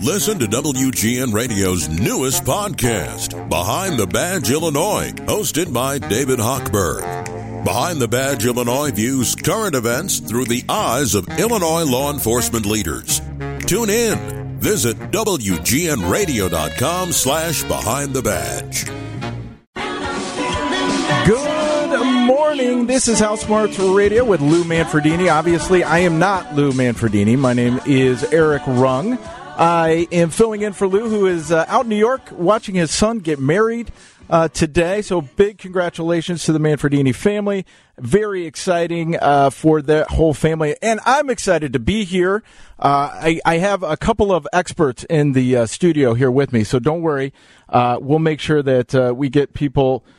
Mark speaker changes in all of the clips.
Speaker 1: Listen to WGN Radio's newest podcast, Behind the Badge Illinois, hosted by David Hochberg. Behind the Badge Illinois views current events through the eyes of Illinois law enforcement leaders. Tune in. Visit WGNRadio.com slash Behind the Badge.
Speaker 2: Good morning. This is House Smarts Radio with Lou Manfredini. Obviously, I am not Lou Manfredini. My name is Eric Rung. I am filling in for Lou, who is uh, out in New York watching his son get married uh, today. So big congratulations to the Manfredini family. Very exciting uh, for the whole family. And I'm excited to be here. Uh, I, I, have a couple of experts in the uh, studio here with me. So don't worry. Uh, we'll make sure that we get people –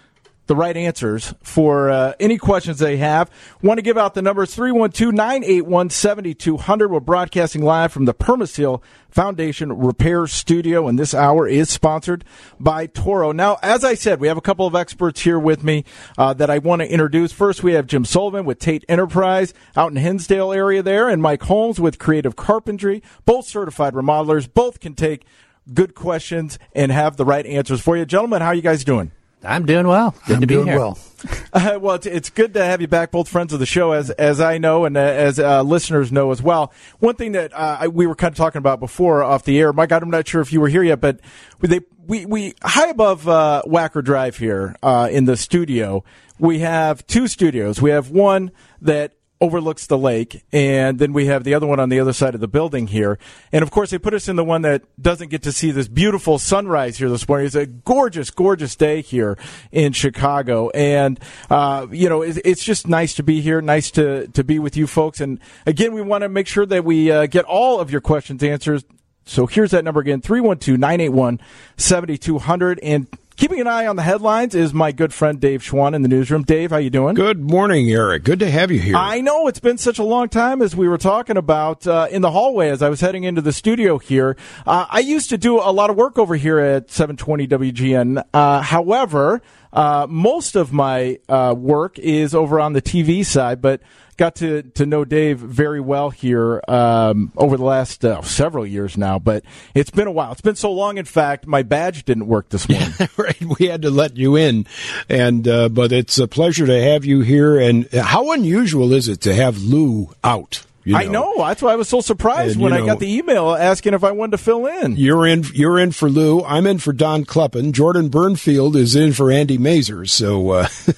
Speaker 2: the right answers for uh, any questions they have. Want to give out the numbers 312 981 7200. We're broadcasting live from the Permaseal Foundation Repair Studio, and this hour is sponsored by Toro. Now, as I said, we have a couple of experts here with me uh, that I want to introduce. First, we have Jim Sullivan with Tate Enterprise out in Hinsdale area there, and Mike Holmes with Creative Carpentry, both certified remodelers. Both can take good questions and have the right answers for you. Gentlemen, how are you guys doing?
Speaker 3: I'm doing well. Good
Speaker 4: I'm
Speaker 3: to be
Speaker 4: doing
Speaker 3: here.
Speaker 4: well.
Speaker 2: Uh, well, it's, it's, good to have you back, both friends of the show, as as I know and uh, as uh, listeners know as well. One thing that uh, we were kind of talking about before off the air, Mike, I'm not sure if you were here yet, but they we we high above uh, Wacker Drive here uh, in the studio. We have two studios. We have one that overlooks the lake, and then we have the other one on the other side of the building here. And of course, they put us in the one that doesn't get to see this beautiful sunrise here this morning. It's a gorgeous, gorgeous day here in Chicago, and uh, you know, it's, just nice to be here. Nice to to be with you folks. And again, we want to make sure that we uh, get all of your questions answered. So here's that number again 312 981 7200. And Keeping an eye on the headlines is my good friend Dave Schwan in the newsroom. Dave, how you doing?
Speaker 4: Good morning, Eric. Good to have you here.
Speaker 2: I know it's been such a long time as we were talking about uh, in the hallway as I was heading into the studio here. Uh, I used to do a lot of work over here at 720 WGN. Uh, however, uh, most of my uh, work is over on the TV side, but got to, to know Dave very well here um, over the last uh, several years now, but it's been a while. It's been so long, in fact, my badge didn't work this morning.
Speaker 4: Yeah, right, we had to let you in, and uh, but it's a pleasure to have you here. And how unusual is it to have Lou out?
Speaker 2: You know. I know. That's why I was so surprised and, when know, I got the email asking if I wanted to fill in.
Speaker 4: You're in. You're in for Lou. I'm in for Don Kleppen. Jordan Bernfield is in for Andy Masur. So uh,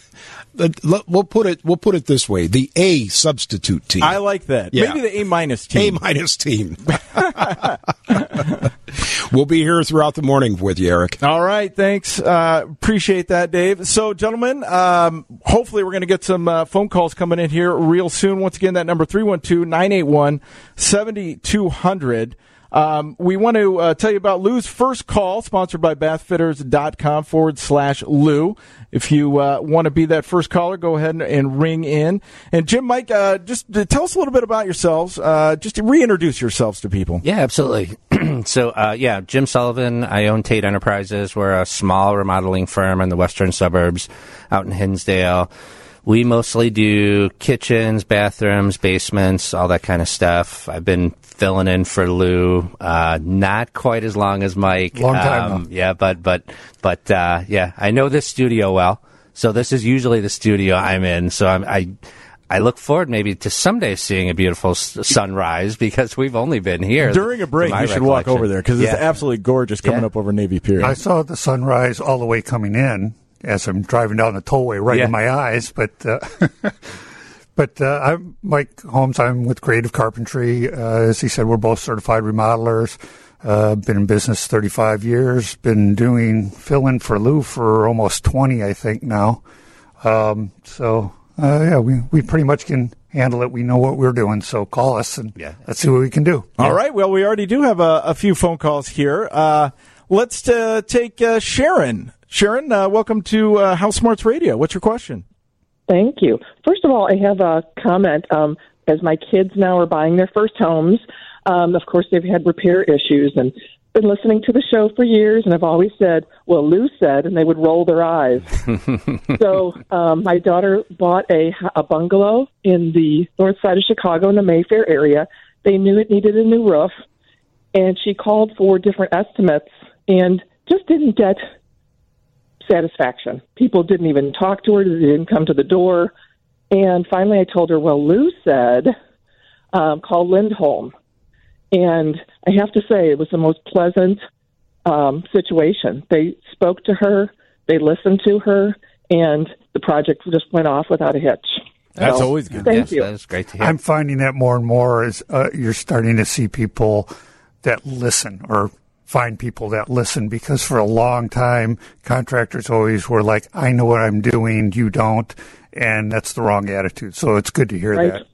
Speaker 4: we'll put it we'll put it this way: the A substitute team.
Speaker 2: I like that. Yeah. Maybe the A minus team.
Speaker 4: A minus team. we'll be here throughout the morning with you, Eric.
Speaker 2: All right, thanks. Uh, appreciate that, Dave. So, gentlemen, um, hopefully we're going to get some uh, phone calls coming in here real soon. Once again, that number 312 981 7200. Um, we want to uh, tell you about Lou's first call, sponsored by bathfitters.com forward slash Lou. If you uh, want to be that first caller, go ahead and, and ring in. And Jim, Mike, uh, just tell us a little bit about yourselves. Uh, just to reintroduce yourselves to people.
Speaker 3: Yeah, absolutely. so, uh, yeah, Jim Sullivan. I own Tate Enterprises. We're a small remodeling firm in the western suburbs out in Hinsdale. We mostly do kitchens, bathrooms, basements, all that kind of stuff. I've been filling in for Lou, uh, not quite as long as Mike.
Speaker 4: Long time. Um,
Speaker 3: yeah, but but but uh, yeah, I know this studio well. So this is usually the studio I'm in. So I'm, I I look forward maybe to someday seeing a beautiful sunrise because we've only been here
Speaker 2: during a break. You should walk over there because it's yeah. absolutely gorgeous coming yeah. up over Navy Pier.
Speaker 5: I saw the sunrise all the way coming in as I'm driving down the tollway right yeah. in my eyes. But uh, but uh, I'm Mike Holmes. I'm with Creative Carpentry. Uh, as he said, we're both certified remodelers. Uh, been in business 35 years. Been doing fill in for Lou for almost 20, I think now. Um, so uh, yeah, we we pretty much can handle it. We know what we're doing. So call us and yeah. let's see what we can do.
Speaker 2: All
Speaker 5: yeah.
Speaker 2: right. Well, we already do have a, a few phone calls here. Uh, let's take Sharon. Sharon, uh, welcome to uh, House Smarts Radio. What's your question?
Speaker 6: Thank you. First of all, I have a comment. Um, as my kids now are buying their first homes, um, of course, they've had repair issues and been listening to the show for years, and I've always said, "Well, Lou said," and they would roll their eyes. so, um, my daughter bought a, a bungalow in the north side of Chicago in the Mayfair area. They knew it needed a new roof, and she called for different estimates and just didn't get satisfaction. People didn't even talk to her, they didn't come to the door. And finally, I told her, Well, Lou said, um, call Lindholm. And I have to say, it was the most pleasant um, situation. They spoke to her, they listened to her, and the project just went off without a hitch.
Speaker 2: That's so, always good.
Speaker 6: Thank
Speaker 3: yes,
Speaker 6: you.
Speaker 3: that is great to hear.
Speaker 5: I'm finding that more and more as uh, you're starting to see people that listen or find people that listen because for a long time contractors always were like I know what I'm doing you don't and that's the wrong attitude so it's good to hear
Speaker 6: Right.
Speaker 5: that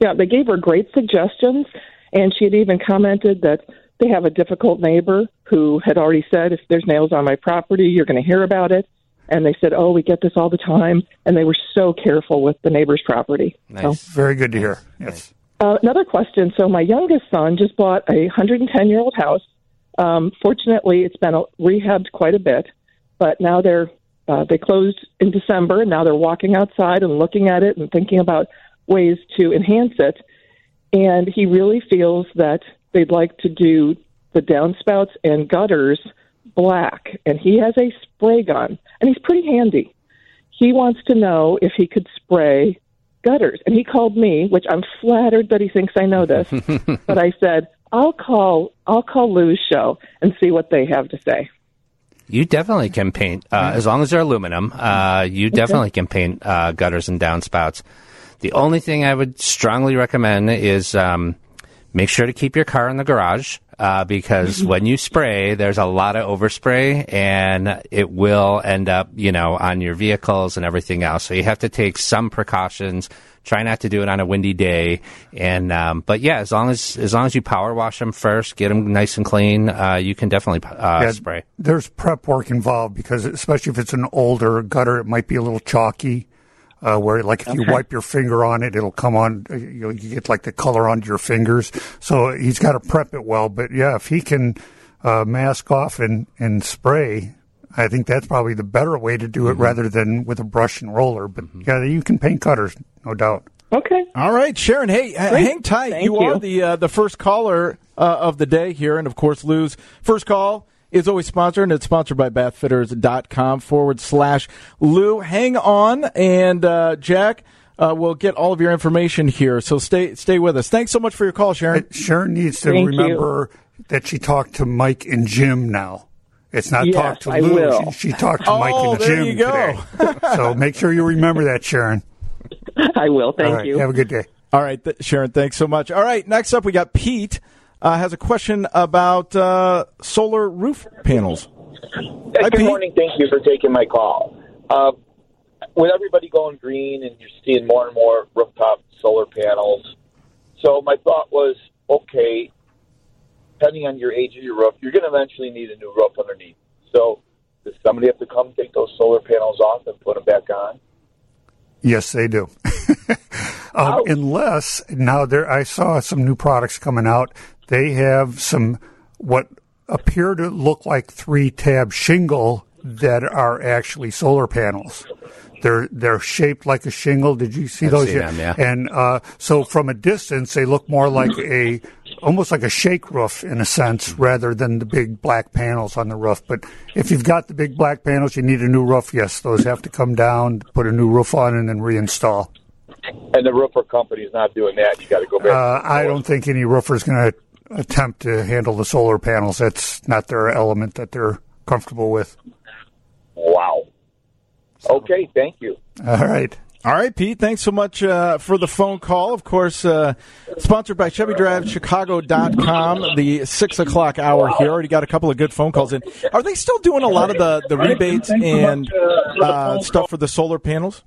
Speaker 6: Yeah, they gave her great suggestions, and she had even commented that they have a difficult neighbor who had already said, if there's nails on my property, you're going to hear about it. And they said, oh, we get this all the time. And they were so careful with the neighbor's property. So,
Speaker 3: nice.
Speaker 5: very good to hear yes
Speaker 6: uh, another question. So, my youngest son just bought a 110 year old house. Um, fortunately, it's been rehabbed quite a bit, but now they're uh, they closed in December, and now they're walking outside and looking at it and thinking about ways to enhance it. And he really feels that they'd like to do the downspouts and gutters black, and he has a spray gun, and he's pretty handy. He wants to know if he could spray gutters, and he called me, which I'm flattered that he thinks I know this. but I said, I'll call I'll call Lou's show and see what they have to say.
Speaker 3: You definitely can paint, uh, as long as they're aluminum, uh, you definitely can paint uh, gutters and downspouts. The only thing I would strongly recommend is um, make sure to keep your car in the garage uh, because when you spray, there's a lot of overspray and it will end up, you know, on your vehicles and everything else. So you have to take some precautions. Try not to do it on a windy day, and um, but yeah, as long as as long as you power wash them first, get them nice and clean, uh, you can definitely uh,
Speaker 5: Yeah,
Speaker 3: spray.
Speaker 5: There's prep work involved because, especially if it's an older gutter, it might be a little chalky. Uh, where, like, if you wipe your finger on it, it'll come on. uh, You, know, you get like the color onto your fingers. So he's got to prep it well. But yeah, if he can uh, mask off and and spray, I think that's probably the better way to do it rather than with a brush and roller. But yeah, you can paint cutters, no doubt.
Speaker 6: Okay.
Speaker 2: All right, Sharon. Hey,
Speaker 6: Great.
Speaker 2: hang tight. You,
Speaker 6: you.
Speaker 2: are the uh, the first caller uh, of the day here, and of course, Lou's first call is always sponsored, and it's sponsored by bathfitters.com forward slash Lou. Hang on, and uh, Jack uh, will get all of your information here. So stay stay with us. Thanks so much for your call, Sharon.
Speaker 5: But Sharon needs to
Speaker 6: Thank you.
Speaker 5: remember that she talked to Mike and Jim now. It's not
Speaker 6: Yes,
Speaker 5: talk to
Speaker 6: I
Speaker 5: Lou.
Speaker 6: will.
Speaker 5: She, she talked to
Speaker 2: Oh,
Speaker 5: Mike and
Speaker 2: there
Speaker 5: Jim
Speaker 2: you go.
Speaker 5: today. so make sure you remember that, Sharon.
Speaker 6: I will. Thank
Speaker 5: All right,
Speaker 6: you.
Speaker 5: Have a good day.
Speaker 2: All right, th- Sharon, thanks so much. All right, next up we got Pete. Uh, has a question about uh, solar roof panels.
Speaker 7: Yeah,
Speaker 2: Hi,
Speaker 7: good
Speaker 2: Pete.
Speaker 7: morning. Thank you for taking my call. Uh, with everybody going green and you're seeing more and more rooftop solar panels, so my thought was, okay, depending on your age of your roof, you're going to eventually need a new roof underneath. So does somebody have to come take those solar panels off and put them back on?
Speaker 5: Yes, they do. um, unless now there, I saw some new products coming out. They have some what appear to look like three tab shingle that are actually solar panels. They're they're shaped like a shingle. Did you see
Speaker 3: I've
Speaker 5: those?
Speaker 3: them, yeah.
Speaker 5: And uh, so from a distance, they look more like a almost like a shake roof in a sense, rather than the big black panels on the roof. But if you've got the big black panels, you need a new roof. Yes, those have to come down, put a new roof on, and then reinstall.
Speaker 7: And the roofer company is not doing that. You got to go back.
Speaker 5: Uh, I don't think any roofer is going to attempt to handle the solar panels. That's not their element that they're comfortable with.
Speaker 7: Wow. Okay, thank you.
Speaker 5: All right.
Speaker 2: All right, Pete. Thanks so much uh, for the phone call. Of course, uh, sponsored by ChevyDriveChicago.com. The six o'clock hour here. Already got a couple of good phone calls in. Are they still doing a lot of the, the rebates and uh, stuff for the solar panels?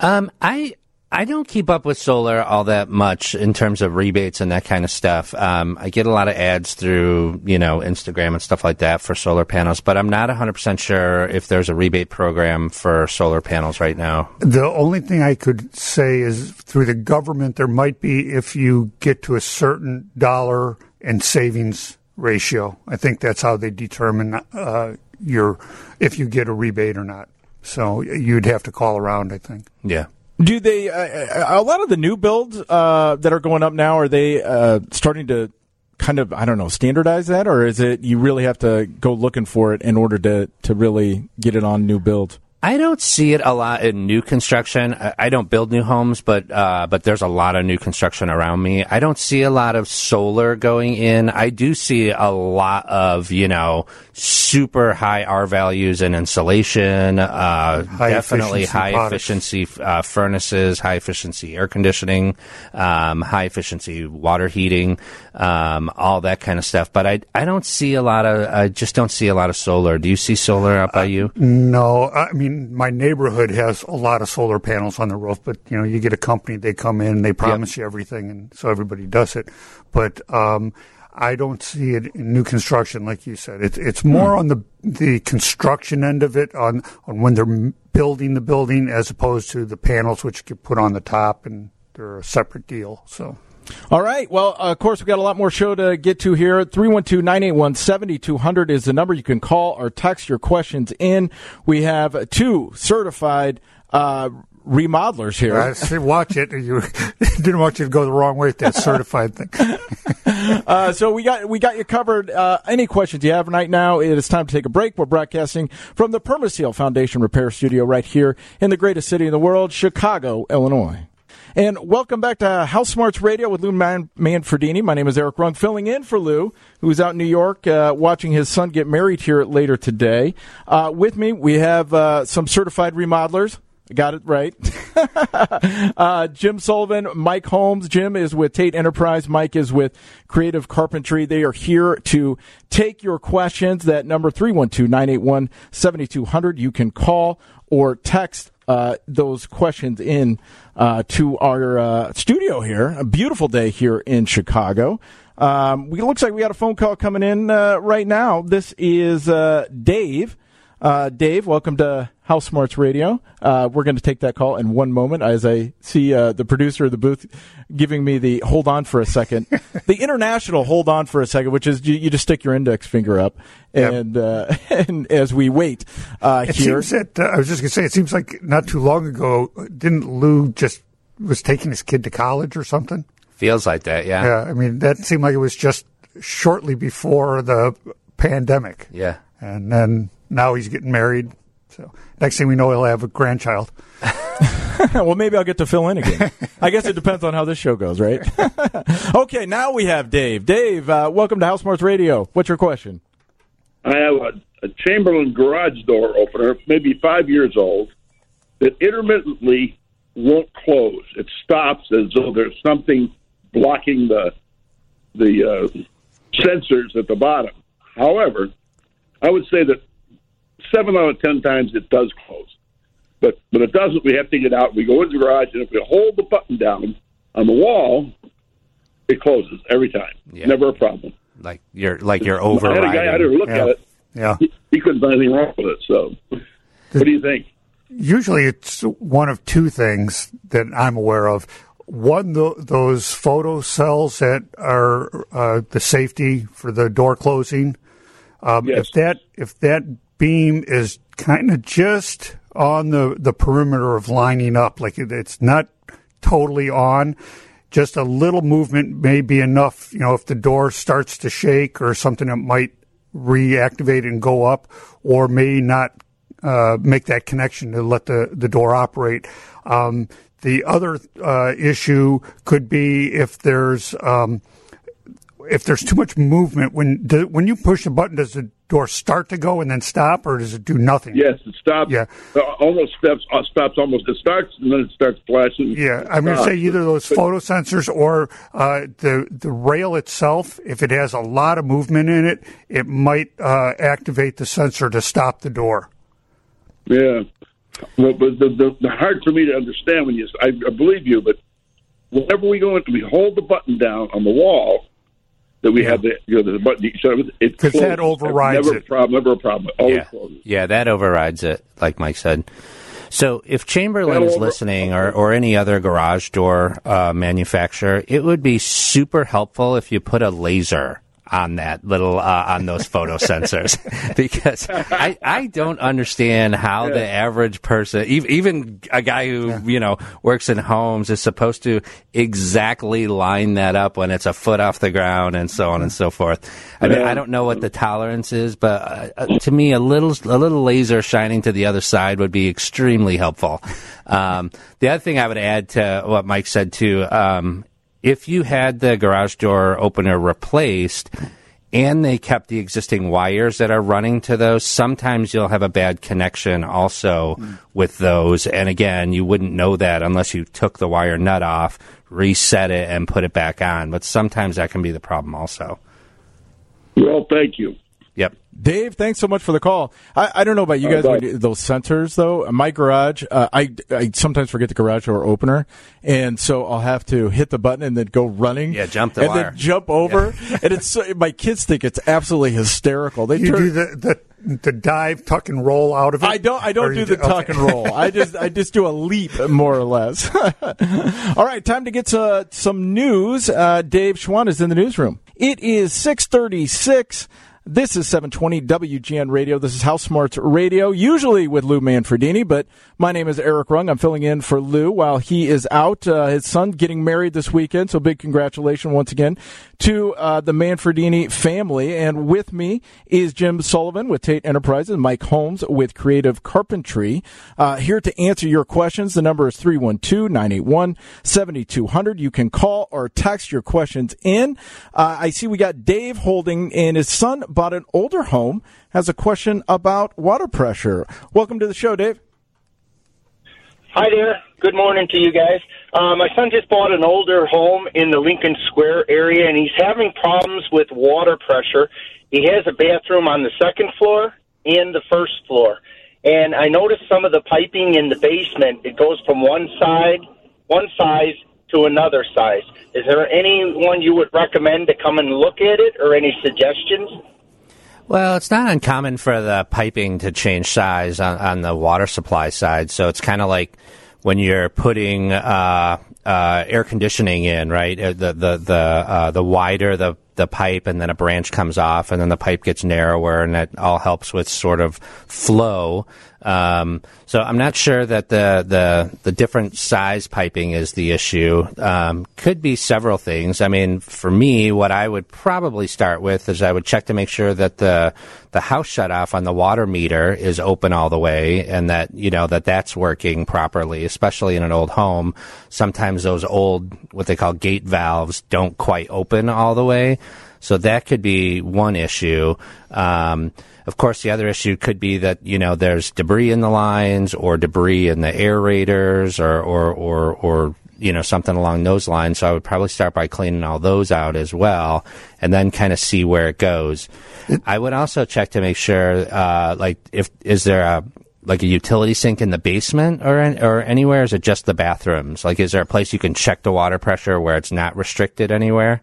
Speaker 3: Um, I I don't keep up with solar all that much in terms of rebates and that kind of stuff. Um, I get a lot of ads through you know Instagram and stuff like that for solar panels, but I'm not 100 percent sure if there's a rebate program for solar panels right now.
Speaker 5: The only thing I could say is through the government, there might be if you get to a certain dollar and savings ratio. I think that's how they determine uh, your if you get a rebate or not. So you'd have to call around. I think.
Speaker 3: Yeah.
Speaker 2: Do they? Uh, a lot of the new builds uh, that are going up now are they uh, starting to kind of I don't know standardize that, or is it you really have to go looking for it in order to to really get it on new builds?
Speaker 3: I don't see it a lot in new construction. I don't build new homes, but uh, but there's a lot of new construction around me. I don't see a lot of solar going in. I do see a lot of you know super high R values in insulation. Uh,
Speaker 5: High
Speaker 3: definitely
Speaker 5: efficiency
Speaker 3: high
Speaker 5: products.
Speaker 3: efficiency uh, furnaces, high efficiency air conditioning, um, high efficiency water heating, um, all that kind of stuff. But I I don't see a lot of. I just don't see a lot of solar. Do you see solar out by you?
Speaker 5: No, I mean my neighborhood has a lot of solar panels on the roof, but you know you get a company, they come in, they promise you everything, and so everybody does it. But um, I don't see it in new construction, like you said. It's it's more on the the construction end of it, on on when they're building the building, as opposed to the panels which get put on the top, and they're a separate deal. So.
Speaker 2: All right. Well, uh, of course, we've got a lot more show to get to here. 312 981 7200 is the number you can call or text your questions in. We have two certified uh, remodelers here.
Speaker 5: I watch it. You didn't want you to go the wrong way with that certified thing.
Speaker 2: Uh, so we got we got you covered. Uh, any questions you have right now? It is time to take a break. We're broadcasting from the Permaseal Foundation Repair Studio right here in the greatest city in the world, Chicago, Illinois. And welcome back to House Smarts Radio with Lou Man- Manfredini. My name is Eric Rung, filling in for Lou, who's out in New York uh, watching his son get married here later today. Uh, with me, we have uh, some certified remodelers. Got it right. uh, Jim Sullivan, Mike Holmes. Jim is with Tate Enterprise. Mike is with Creative Carpentry. They are here to take your questions. That number 312-981-7200. You can call or text uh, those questions in uh, to our uh, studio here. A beautiful day here in Chicago. Um, we, looks like we got a phone call coming in uh, right now. This is uh, Dave. Uh, Dave, welcome to House Smarts Radio. Uh, we're going to take that call in one moment as I see uh, the producer of the booth giving me the hold on for a second. the international hold on for a second, which is you, you just stick your index finger up.
Speaker 5: Yep.
Speaker 2: And, uh, and as we wait uh,
Speaker 5: It
Speaker 2: here.
Speaker 5: seems that uh, I was just going to say. It seems like not too long ago, didn't Lou just was taking his kid to college or something?
Speaker 3: Feels like that, yeah.
Speaker 5: Yeah, I mean that seemed like it was just shortly before the pandemic,
Speaker 3: Yeah.
Speaker 5: and then now he's getting married. So next thing we know, he'll have a grandchild.
Speaker 2: well, maybe I'll get to fill in again. I guess it depends on how this show goes, right? okay, now we have Dave. Dave, uh, welcome to House Smarts Radio. What's your question?
Speaker 8: I have a, a Chamberlain garage door opener, maybe five years old, that intermittently won't close. It stops as though there's something blocking the the uh, sensors at the bottom. However, I would say that seven out of ten times it does close. But when it doesn't, we have to get out. We go in the garage, and if we hold the button down on the wall, it closes every time.
Speaker 3: Yeah.
Speaker 8: Never a problem.
Speaker 3: Like you're like you're
Speaker 8: I had a
Speaker 3: overriding.
Speaker 8: guy out there look
Speaker 5: Yeah.
Speaker 8: at it
Speaker 5: Yeah.
Speaker 8: he, he couldn't find anything wrong with it. So, what do you think?
Speaker 5: Usually, it's one of two things that I'm aware of. One, tho- those photo cells that are uh, the safety for the door closing. Um,
Speaker 8: Yes.
Speaker 5: If that if that beam is kind of just on the the perimeter of lining up, like it, it's not totally on, just a little movement may be enough. You know, if the door starts to shake or something that might reactivate and go up, or may not uh, make that connection to let the, the door operate. Um, the other uh, issue could be if there's um, if there's too much movement when do, when you push a button, does the door start to go and then stop, or does it do nothing?
Speaker 8: Yes, it stops.
Speaker 5: Yeah.
Speaker 8: uh, almost steps uh, stops. Almost it starts and then it starts flashing.
Speaker 5: Yeah, I'm going to say either those photo sensors or uh, the the rail itself. If it has a lot of movement in it, it might uh, activate the sensor to stop the door.
Speaker 8: Yeah. Well, but the, the, the hard for me to understand when you. I, I believe you, but whenever we go in, we hold the button down on the wall. That we have the you know the button you shut it. it
Speaker 5: 'Cause that overrides
Speaker 8: never
Speaker 5: it.
Speaker 8: A problem, never a problem. Always
Speaker 3: yeah.
Speaker 8: closes.
Speaker 3: yeah, that overrides it, like Mike said. So if Chamberlain is
Speaker 8: over-
Speaker 3: listening or, or any other garage door uh, manufacturer, it would be super helpful if you put a laser on that little uh, on those photo sensors because I, I don't understand how yeah. the average person even a guy who yeah. you know works in homes is supposed to exactly line that up when it's a foot off the ground and so on and so forth. I mean I don't know what the tolerance is, but uh, uh, to me a little a little laser shining to the other side would be extremely helpful. Um, the other thing I would add to what Mike said too um, if you had the garage door opener replaced and they kept the existing wires that are running to those, sometimes you'll have a bad connection also mm. with those. And again, you wouldn't know that unless you took the wire nut off, reset it, and put it back on. But sometimes that can be the problem also.
Speaker 8: Well, thank you.
Speaker 3: Yep.
Speaker 2: Dave, thanks so much for the call. I, I don't know about you guys, those sensors though. My garage, uh, I, I sometimes forget the garage door opener, and so I'll have to hit the button and then go running.
Speaker 3: Yeah, jump the
Speaker 2: and
Speaker 3: wire.
Speaker 2: then jump over. Yeah. and it's my kids think it's absolutely hysterical.
Speaker 5: They you turn, do the, the the dive, tuck and roll out of it.
Speaker 2: I don't. I don't do the do, tuck okay. and roll. I just I just do a leap more or less. All right, time to get to some news. Uh, Dave Schwan is in the newsroom. It is six thirty six. This is 720 WGN Radio. This is House Smarts Radio, usually with Lou Manfredini, but my name is Eric Rung. I'm filling in for Lou while he is out. Uh, his son getting married this weekend, so big congratulations once again to uh, the Manfredini family. And with me is Jim Sullivan with Tate Enterprises, Mike Holmes with Creative Carpentry. Uh, here to answer your questions. The number is 312 981 7200. You can call or text your questions in. Uh, I see we got Dave holding, and his son bought an older home, has a question about water pressure. Welcome to the show, Dave.
Speaker 9: Hi there. Good morning to you guys. Uh, my son just bought an older home in the Lincoln Square area, and he's having problems with water pressure. He has a bathroom on the second floor and the first floor. And I noticed some of the piping in the basement, it goes from one side, one size to another size. Is there anyone you would recommend to come and look at it or any suggestions?
Speaker 3: Well, it's not uncommon for the piping to change size on, on the water supply side. So it's kind of like when you're putting uh, uh, air conditioning in, right? Uh, the the the uh, the wider the the pipe, and then a branch comes off, and then the pipe gets narrower, and that all helps with sort of flow. Um, so I'm not sure that the, the, the different size piping is the issue. Um, could be several things. I mean, for me, what I would probably start with is I would check to make sure that the the house shut off on the water meter is open all the way, and that you know that that's working properly. Especially in an old home, sometimes those old what they call gate valves don't quite open all the way. So that could be one issue. Um, of course, the other issue could be that you know there's debris in the lines or debris in the aerators or or or, or you know something along those lines. So I would probably start by cleaning all those out as well, and then kind of see where it goes. I would also check to make sure, uh, like, if is there a like a utility sink in the basement or or anywhere? Is it just the bathrooms? Like, is there a place you can check the water pressure where it's not restricted anywhere?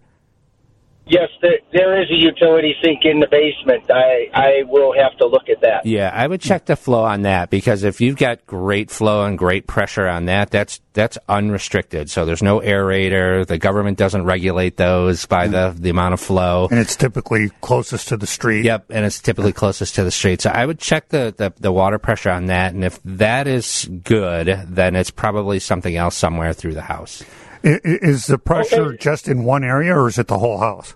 Speaker 9: Yes, there, there is a utility sink in the basement. I, I will have to look at that.
Speaker 3: Yeah, I would check the flow on that because if you've got great flow and great pressure on that, that's that's unrestricted. So there's no aerator. The government doesn't regulate those by mm. the, the amount of flow.
Speaker 5: And it's typically closest to the street.
Speaker 3: Yep, and it's typically closest to the street. So I would check the, the, the water pressure on that, and if that is good, then it's probably something else somewhere through the house.
Speaker 5: Is the pressure okay. just in one area, or is it the whole house?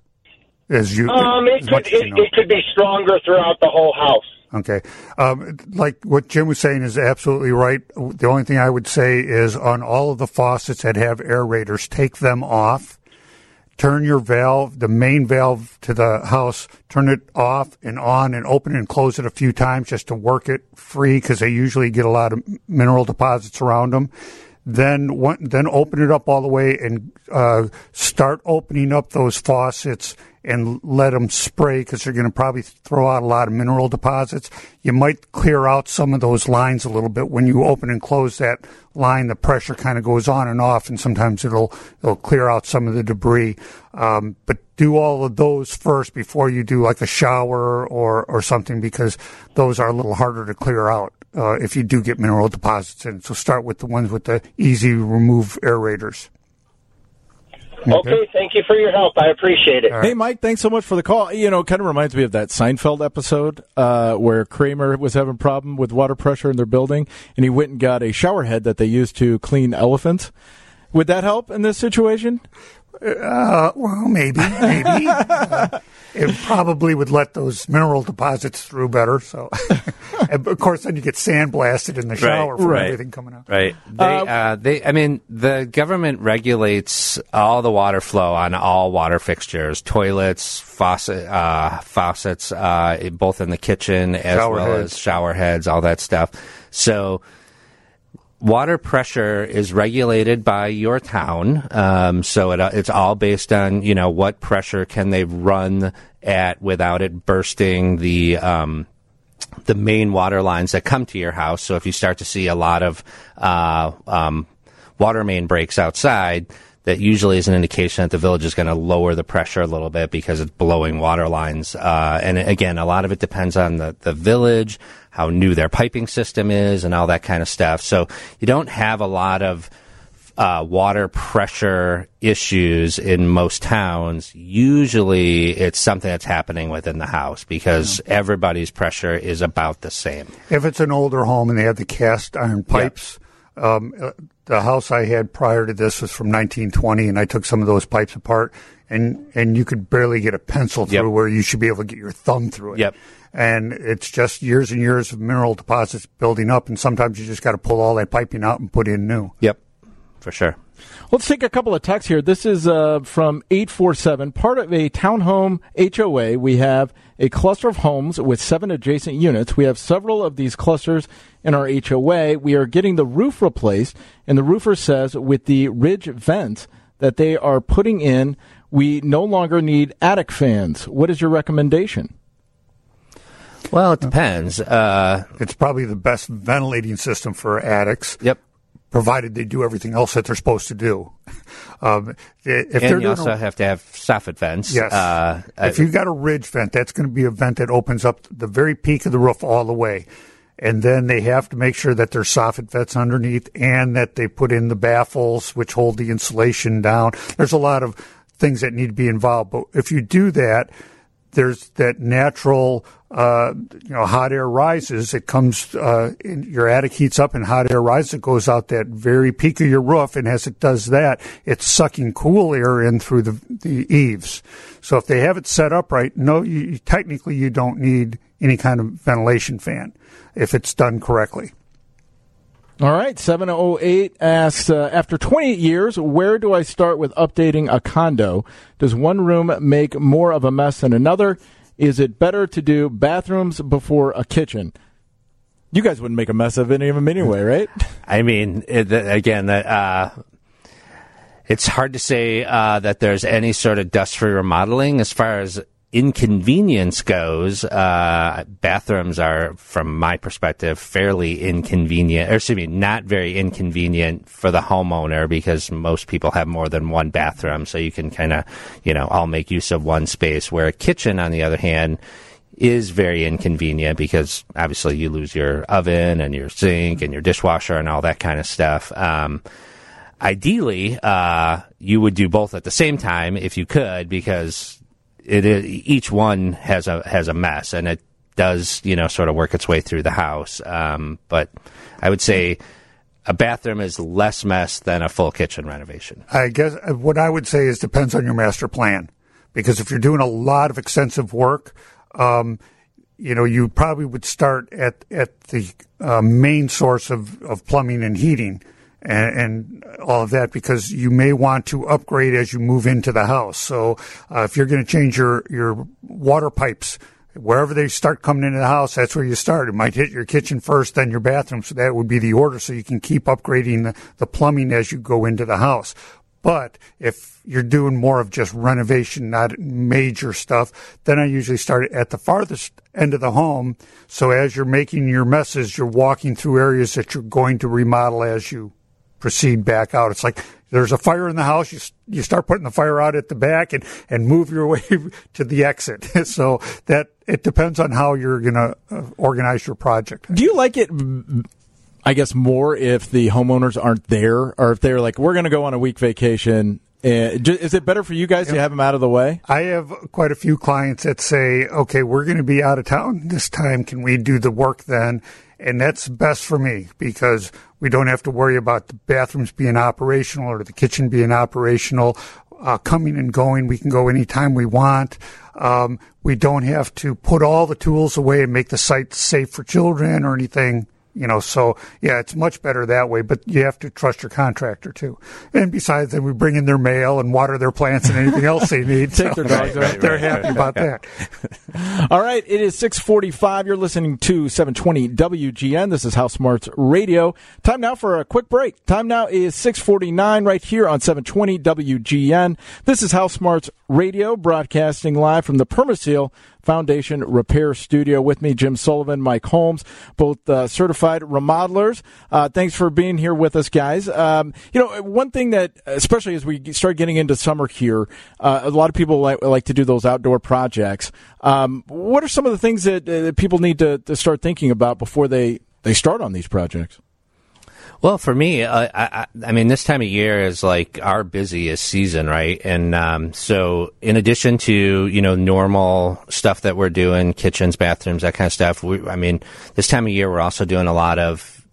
Speaker 9: As you, um, it could it, you know. it, could be stronger throughout the whole house.
Speaker 5: Okay, um, like what Jim was saying is absolutely right. The only thing I would say is on all of the faucets that have aerators, take them off. Turn your valve, the main valve to the house, turn it off and on and open and close it a few times just to work it free because they usually get a lot of mineral deposits around them then then open it up all the way and uh, start opening up those faucets and let them spray because they're going to probably throw out a lot of mineral deposits. You might clear out some of those lines a little bit when you open and close that line. The pressure kind of goes on and off, and sometimes it'll it'll clear out some of the debris. Um, but do all of those first before you do like a shower or or something because those are a little harder to clear out uh, if you do get mineral deposits in. So start with the ones with the easy remove aerators.
Speaker 9: Okay, thank you for your help. I appreciate it.
Speaker 2: Hey, Mike, thanks so much for the call. You know, it kind of reminds me of that Seinfeld episode uh, where Kramer was having a problem with water pressure in their building, and he went and got a shower head that they use to clean elephants. Would that help in this situation?
Speaker 5: Uh, well, maybe, maybe. uh, it probably would let those mineral deposits through better. So, and of course, then you get sandblasted in the shower from
Speaker 3: right.
Speaker 5: everything coming out.
Speaker 3: Right. They, uh, they, I mean, the government regulates all the water flow on all water fixtures, toilets, faucet, uh, faucets, uh, both in the kitchen as
Speaker 5: Shower
Speaker 3: well
Speaker 5: heads.
Speaker 3: as shower heads, all that stuff. So, water pressure is regulated by your town. Um, so it, it's all based on you know what pressure can they run at without it bursting the um, the main water lines that come to your house. So if you start to see a lot of uh, um, water main breaks outside. That usually is an indication that the village is going to lower the pressure a little bit because it's blowing water lines. Uh, and again, a lot of it depends on the, the village, how new their piping system is, and all that kind of stuff. So you don't have a lot of uh, water pressure issues in most towns. Usually, it's something that's happening within the house because everybody's pressure is about the same.
Speaker 5: If it's an older home and they have the cast iron pipes, um, uh, the house I had prior to this was from 1920, and I took some of those pipes apart, and and you could barely get a pencil through
Speaker 3: Yep.
Speaker 5: where you should be able to get your thumb through it.
Speaker 3: Yep.
Speaker 5: And it's just years and years of mineral deposits building up, and sometimes you just got to pull all that piping out and put in new.
Speaker 3: Yep, for sure.
Speaker 2: Let's take a couple of texts here. This is uh, from 847. Part of a townhome HOA, we have a cluster of homes with seven adjacent units. We have several of these clusters in our HOA. We are getting the roof replaced, and the roofer says with the ridge vents that they are putting in, we no longer need attic fans. What is your recommendation?
Speaker 3: Well, it depends. Uh,
Speaker 5: It's probably the best ventilating system for attics.
Speaker 3: Yep.
Speaker 5: Provided they do everything else that they're supposed to do. Um, if they're
Speaker 3: and you also
Speaker 5: a-
Speaker 3: have to have soffit vents.
Speaker 5: Yes.
Speaker 3: Uh,
Speaker 5: if you've got a ridge vent, that's going to be a vent that opens up the very peak of the roof all the way. And then they have to make sure that there's soffit vents underneath and that they put in the baffles, which hold the insulation down. There's a lot of things that need to be involved. But if you do that, there's that natural, uh, you know, hot air rises. It comes, uh, your attic heats up and hot air rises. It goes out that very peak of your roof. And as it does that, it's sucking cool air in through the, the eaves. So if they have it set up right, no, you, technically you don't need any kind of ventilation fan if it's done correctly.
Speaker 2: All right, 708 asks uh, After 28 years, where do I start with updating a condo? Does one room make more of a mess than another? Is it better to do bathrooms before a kitchen? You guys wouldn't make a mess of any of them anyway, right?
Speaker 3: I mean, it, again, uh, it's hard to say uh, that there's any sort of dust-free remodeling as far as inconvenience goes. Uh, bathrooms are, from my perspective, fairly inconvenient, or excuse me, not very inconvenient for the homeowner because most people have more than one bathroom, so you can kind of, you know, all make use of one space. Where a kitchen, on the other hand, is very inconvenient because obviously you lose your oven and your sink and your dishwasher and all that kind of stuff. Um, ideally, uh, you would do both at the same time if you could, because it is, each one has a has a mess and it does you know sort of work its way through the house. Um, but I would say a bathroom is less mess than a full kitchen renovation.
Speaker 5: I guess uh, what I would say is depends on your master plan, because if you're doing a lot of extensive work, um, you know, you probably would start at at the uh, main source of, of plumbing and heating. And, and all of that because you may want to upgrade as you move into the house. So uh, if you're going to change your, your water pipes, wherever they start coming into the house, that's where you start. It might hit your kitchen first, then your bathroom. So that would be the order. So you can keep upgrading the, the plumbing as you go into the house. But if you're doing more of just renovation, not major stuff, then I usually start at the farthest end of the home. So as you're making your messes, you're walking through areas that you're going to remodel as you proceed back out. It's like there's a fire in the house. You you start putting the fire out at the back and and move your way to the exit. so that it depends on how you're going to uh, organize your project.
Speaker 2: Do you like it? I guess more if the homeowners aren't there, or if they're like, we're going to go on a week vacation Uh, ju- is it better for you guys to have them out of the way?
Speaker 5: I have quite a few clients that say, okay, we're going to be out of town this time. Can we do the work then? And that's best for me because we don't have to worry about the bathrooms being operational or the kitchen being operational, uh, coming and going. We can go anytime we want. Um, we don't have to put all the tools away and make the site safe for children or anything you know, so yeah, it's much better that way, but you have to trust your contractor too. And besides, then we bring in their mail and water their plants and anything else they need.
Speaker 2: Take their dogs
Speaker 5: they're,
Speaker 2: out.
Speaker 5: they're happy about that.
Speaker 2: All right, it is 645. You're listening to 720 WGN. This is House Smarts Radio. Time now for a quick break. Time now is 649 right here on 720 WGN. This is House Smarts Radio, broadcasting live from the Permaseal Foundation Repair Studio. With me, Jim Sullivan, Mike Holmes, both uh, certified remodelers. Uh, thanks for being here with us, guys. Um, you know, one thing that, especially as we start getting into summer here, uh, a lot of people like, like to do those outdoor projects. Um, what are some of the things that, uh, that people need to, to start thinking about before they, they start on these projects?
Speaker 3: Well, for me, uh, I, I, mean, this time of year is like our busiest season, right? And um, so, in addition to you know normal stuff that we're doing, kitchens, bathrooms, that kind of stuff. We, I mean, this time of year we're also doing a lot of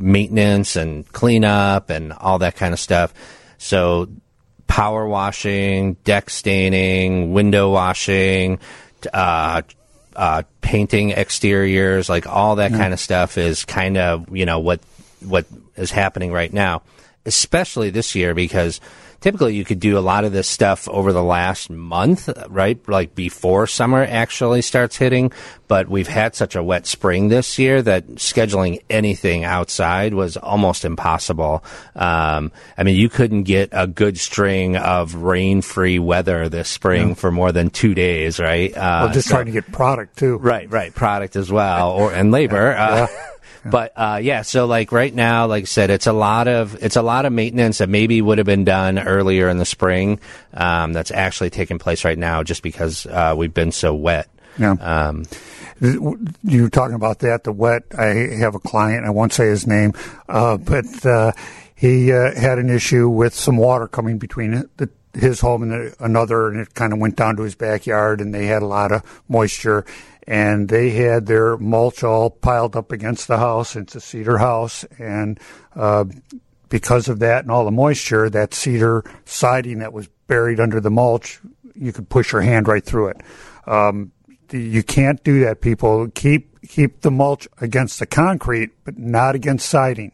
Speaker 3: maintenance and cleanup and all that kind of stuff. So, power washing, deck staining, window washing. Uh, uh, painting exteriors, like all that kind of stuff is kind of, you know, what what is happening right now, especially this year because typically you could do a lot of this stuff over the last month, right? Like before summer actually starts hitting. But we've had such a wet spring this year that scheduling anything outside was almost impossible. Um, I mean, you couldn't get a good string of rain free weather this spring
Speaker 5: Yeah.
Speaker 3: for more than two days, right? Uh,
Speaker 5: Well, just
Speaker 3: so-
Speaker 5: trying to get product too.
Speaker 3: Right, right. Product as well, or and labor. Uh, But uh, yeah, so like right now, like I said, it's a lot of it's a lot of maintenance that maybe would have been done earlier in the spring. Um, that's actually taking place right now, just because uh, we've been so wet.
Speaker 5: Yeah.
Speaker 3: Um,
Speaker 5: you were talking about that, the wet. I have a client, I won't say his name, uh, but uh, he uh, had an issue with some water coming between the, his home and another, and it kind of went down to his backyard, and they had a lot of moisture. And they had their mulch all piled up against the house. It's a cedar house, and uh, because of that and all the moisture, that cedar siding that was buried under the mulch, you could push your hand right through it. Um, you can't do that, people. Keep keep the mulch against the concrete, but not against siding.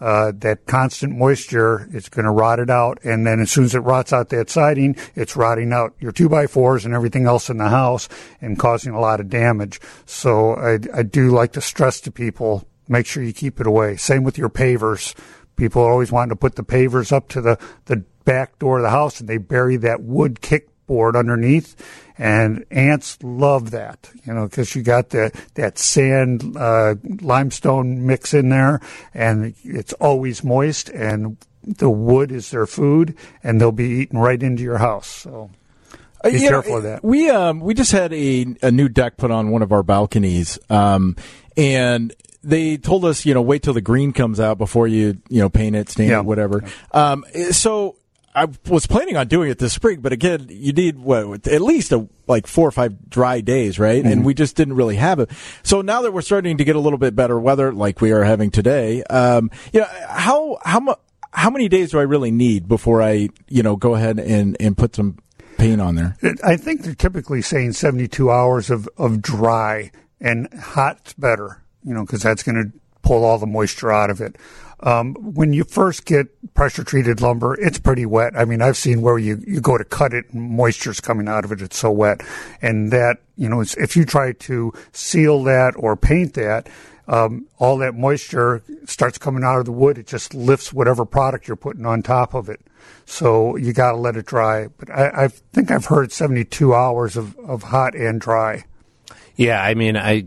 Speaker 5: Uh, that constant moisture is going to rot it out, and then as soon as it rots out that siding, it's rotting out your two by fours and everything else in the house and causing a lot of damage. So I, I do like to stress to people: make sure you keep it away. Same with your pavers. People always wanting to put the pavers up to the the back door of the house, and they bury that wood kickboard underneath and ants love that, you know, because you got that that sand uh, limestone mix in there, and it's always moist, and the wood is their food, and they'll be eaten right into your house. So
Speaker 2: Uh,
Speaker 5: be
Speaker 2: you know,
Speaker 5: careful of that.
Speaker 2: We um we just had a a new deck put on one of our balconies, um, and they told us you know wait till the green comes out before you you know paint it, stain
Speaker 5: Yeah.
Speaker 2: it, whatever. Um, so. I was planning on doing it this spring, but again, you need what at least a, like four or five dry days, right?
Speaker 5: Mm-hmm.
Speaker 2: And we just didn't really have it. So now that we're starting to get a little bit better weather, like we are having today, um, you know, how how how many days do I really need before I you know go ahead and and put some paint on there?
Speaker 5: I think they're typically saying 72 hours of, of dry and hot's better, you know, because that's going to pull all the moisture out of it. Um, when you first get pressure treated lumber, it's pretty wet. I mean, I've seen where you, you go to cut it and moisture's coming out of it. It's so wet. And that, you know, if you try to seal that or paint that, um, all that moisture starts coming out of the wood. It just lifts whatever product you're putting on top of it. So you got to let it dry. But I, I think I've heard 72 hours of, of hot and dry.
Speaker 3: Yeah, I mean, I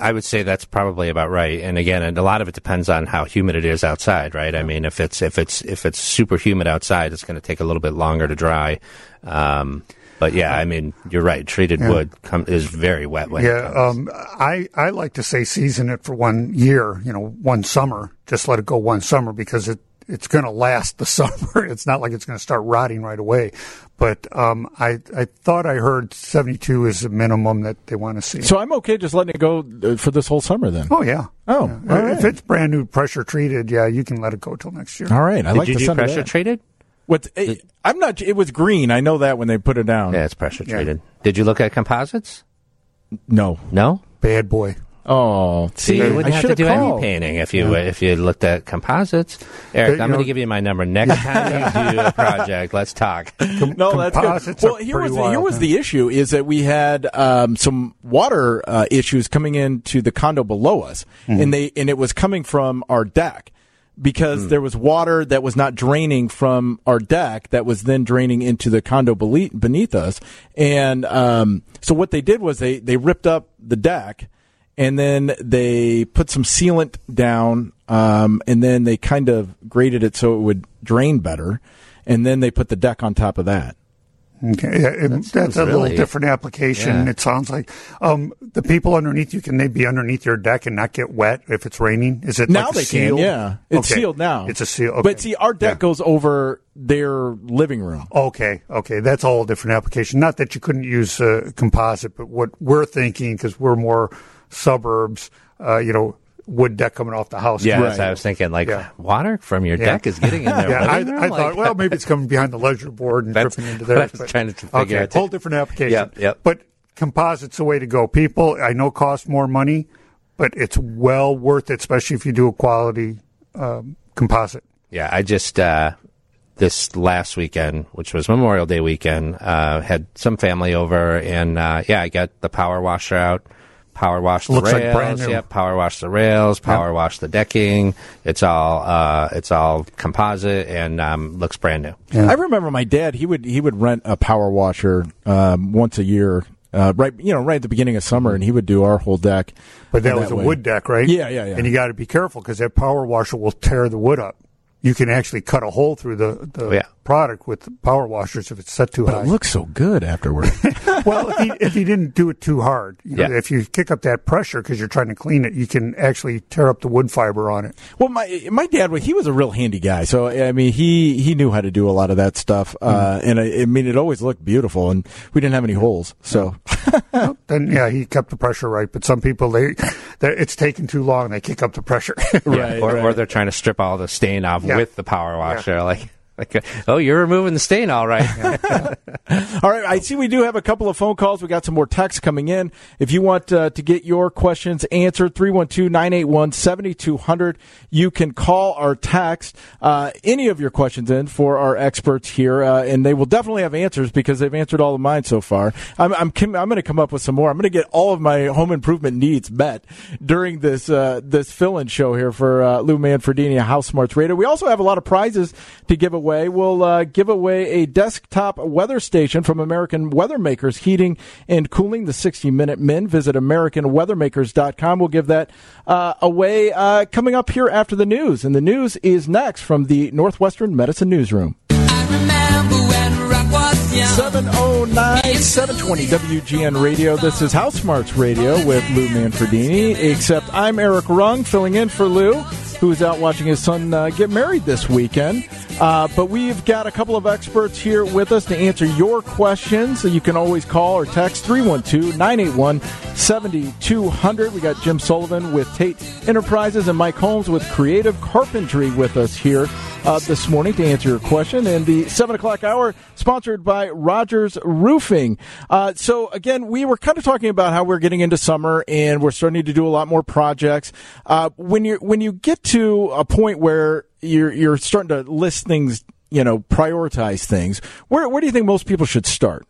Speaker 3: I would say that's probably about right. And again, and a lot of it depends on how humid it is outside, right? I mean, if it's if it's if it's super humid outside, it's going to take a little bit longer to dry. Um, but yeah, I mean, you're right. Treated wood com- is very wet when
Speaker 5: Yeah, um, I I like to say season it for one year, you know, one summer. Just let it go one summer because it it's going to last the summer. It's not like it's going to start rotting right away. But um, I I thought I heard 72 is the minimum that they want to see.
Speaker 2: So I'm okay just letting it go uh, for this whole summer then.
Speaker 5: oh yeah.
Speaker 2: Oh,
Speaker 5: Yeah.
Speaker 2: all
Speaker 5: if it's brand new pressure treated, yeah, you can let it go till next year.
Speaker 2: All right, I
Speaker 3: Did
Speaker 2: like
Speaker 3: you
Speaker 2: the
Speaker 3: do
Speaker 2: sound of
Speaker 3: pressure
Speaker 2: that.
Speaker 3: treated?
Speaker 2: What? it- I'm not. It was green. I know that when they put it down.
Speaker 3: Yeah, it's pressure treated. Did you look at composites?
Speaker 2: No.
Speaker 3: No.
Speaker 5: Bad boy.
Speaker 2: Oh, see,
Speaker 3: you wouldn't have to do
Speaker 2: called.
Speaker 3: any painting if you if you looked at composites. Eric,
Speaker 5: But,
Speaker 3: I'm going to give you my number next time you do a project. Let's talk.
Speaker 2: No, that's good.
Speaker 5: Composites
Speaker 2: Well,
Speaker 5: are
Speaker 2: here was
Speaker 5: pretty
Speaker 2: the, here was
Speaker 5: huh?
Speaker 2: the issue is that we had um, some water uh, issues coming into the condo below us,
Speaker 5: Mm-hmm.
Speaker 2: and they and it was coming from our deck because
Speaker 5: Mm.
Speaker 2: there was water that was not draining from our deck that was then draining into the condo beneath us, and um, so what they did was they they ripped up the deck. And then they put some sealant down, um, and then they kind of graded it so it would drain better. And then they put the deck on top of that.
Speaker 5: Okay, yeah, it- that's
Speaker 3: sounds
Speaker 5: a little different application.
Speaker 3: Yeah.
Speaker 5: It sounds like um, the people underneath you can they be underneath your deck and not get wet if it's raining? Is it
Speaker 2: Now
Speaker 5: like
Speaker 2: they
Speaker 5: sealed?
Speaker 2: can, yeah. It's
Speaker 5: Okay.
Speaker 2: sealed now.
Speaker 5: It's a seal. Okay.
Speaker 2: But see, our deck
Speaker 5: Yeah.
Speaker 2: goes over their living room.
Speaker 5: Okay, okay, that's a whole different application. Not that you couldn't use uh, composite, but what we're thinking because we're more suburbs, uh, you know, wood deck coming off the house.
Speaker 3: Yeah,
Speaker 2: Right.
Speaker 3: I was thinking. Like
Speaker 5: Yeah.
Speaker 3: water from your
Speaker 5: Yeah.
Speaker 3: deck is getting in there.
Speaker 5: Yeah, I, I thought, well, maybe it's coming behind the ledger board and
Speaker 3: That's
Speaker 5: dripping into there.
Speaker 3: I was trying to figure
Speaker 5: okay,
Speaker 3: out, too.
Speaker 5: whole different application.
Speaker 3: Yep, yep.
Speaker 5: But composite's the way to go. People, I know, cost more money, but it's well worth it, especially if you do a quality um, composite.
Speaker 3: Yeah, I just uh, this last weekend, which was Memorial Day weekend, uh, had some family over, and uh, yeah, I got the power washer out. Power wash the
Speaker 5: Looks like
Speaker 3: rails.
Speaker 5: brand new.
Speaker 3: Yep, power wash the rails. Power wash the decking. It's all uh, it's all composite and um, looks brand new.
Speaker 2: I remember my dad. He would he would rent a power washer um, once a year, uh, right you know right at the beginning of summer, and he would do our whole deck.
Speaker 5: But that was a
Speaker 2: way.
Speaker 5: wood deck, right?
Speaker 2: Yeah, yeah, yeah.
Speaker 5: And you got to be careful because that power washer will tear the wood up. You can actually cut a hole through the, the
Speaker 3: Oh, yeah.
Speaker 5: product with power washers if it's set too
Speaker 2: But
Speaker 5: high.
Speaker 2: it looks so good afterward.
Speaker 5: well, if you, if you didn't do it too hard, you know,
Speaker 3: Yeah.
Speaker 5: if you kick up that pressure because you're trying to clean it, you can actually tear up the wood fiber on it.
Speaker 2: well, my my dad he was a real handy guy, so I mean he he knew how to do a lot of that stuff, uh, and I, I mean it always looked beautiful, and we didn't have any holes, so
Speaker 5: Then yeah, he kept the pressure right. But some people they, they it's taking too long. They kick up the pressure.
Speaker 3: Yeah, or, or they're trying to strip all the stain off
Speaker 5: Yeah.
Speaker 3: With the power washer. Like, like, oh, you're removing the stain, all right.
Speaker 2: All right, I see we do have a couple of phone calls. We got some more texts coming in. If you want uh, to get your questions answered, 312-981-7200. You can call or text uh, any of your questions in for our experts here, uh, and they will definitely have answers because they've answered all of mine so far. I'm, I'm, I'm going to come up with some more. I'm going to get all of my home improvement needs met during this uh, this fill-in show here for uh, Lou Manfredini, House Smarts Radio. We also have a lot of prizes to give away. We'll uh, give away a desktop weather station from American Weathermakers Heating and Cooling, the 60 Minute Men. Visit AmericanWeathermakers.com. We'll give that uh, away uh, coming up here after the news. And the news is next from the Northwestern Medicine Newsroom. 709 720 WGN Radio. This is House Smarts Radio with Lou Manfredini. Except I'm Eric Rung filling in for Lou, who is out watching his son uh, get married this weekend. Uh, but we've got a couple of experts here with us to answer your questions. So you can always call or text 312 981 7200. We got Jim Sullivan with Tate Enterprises and Mike Holmes with Creative Carpentry with us here uh, this morning to answer your question. And the 7 o'clock hour sponsored by Rogers Roofing. Uh, so, again, we were kind of talking about how we're getting into summer and we're starting to do a lot more projects. Uh, when, you when you get to a point where you're, you're starting to list things, you know, prioritize things, where, where do you think most people should start?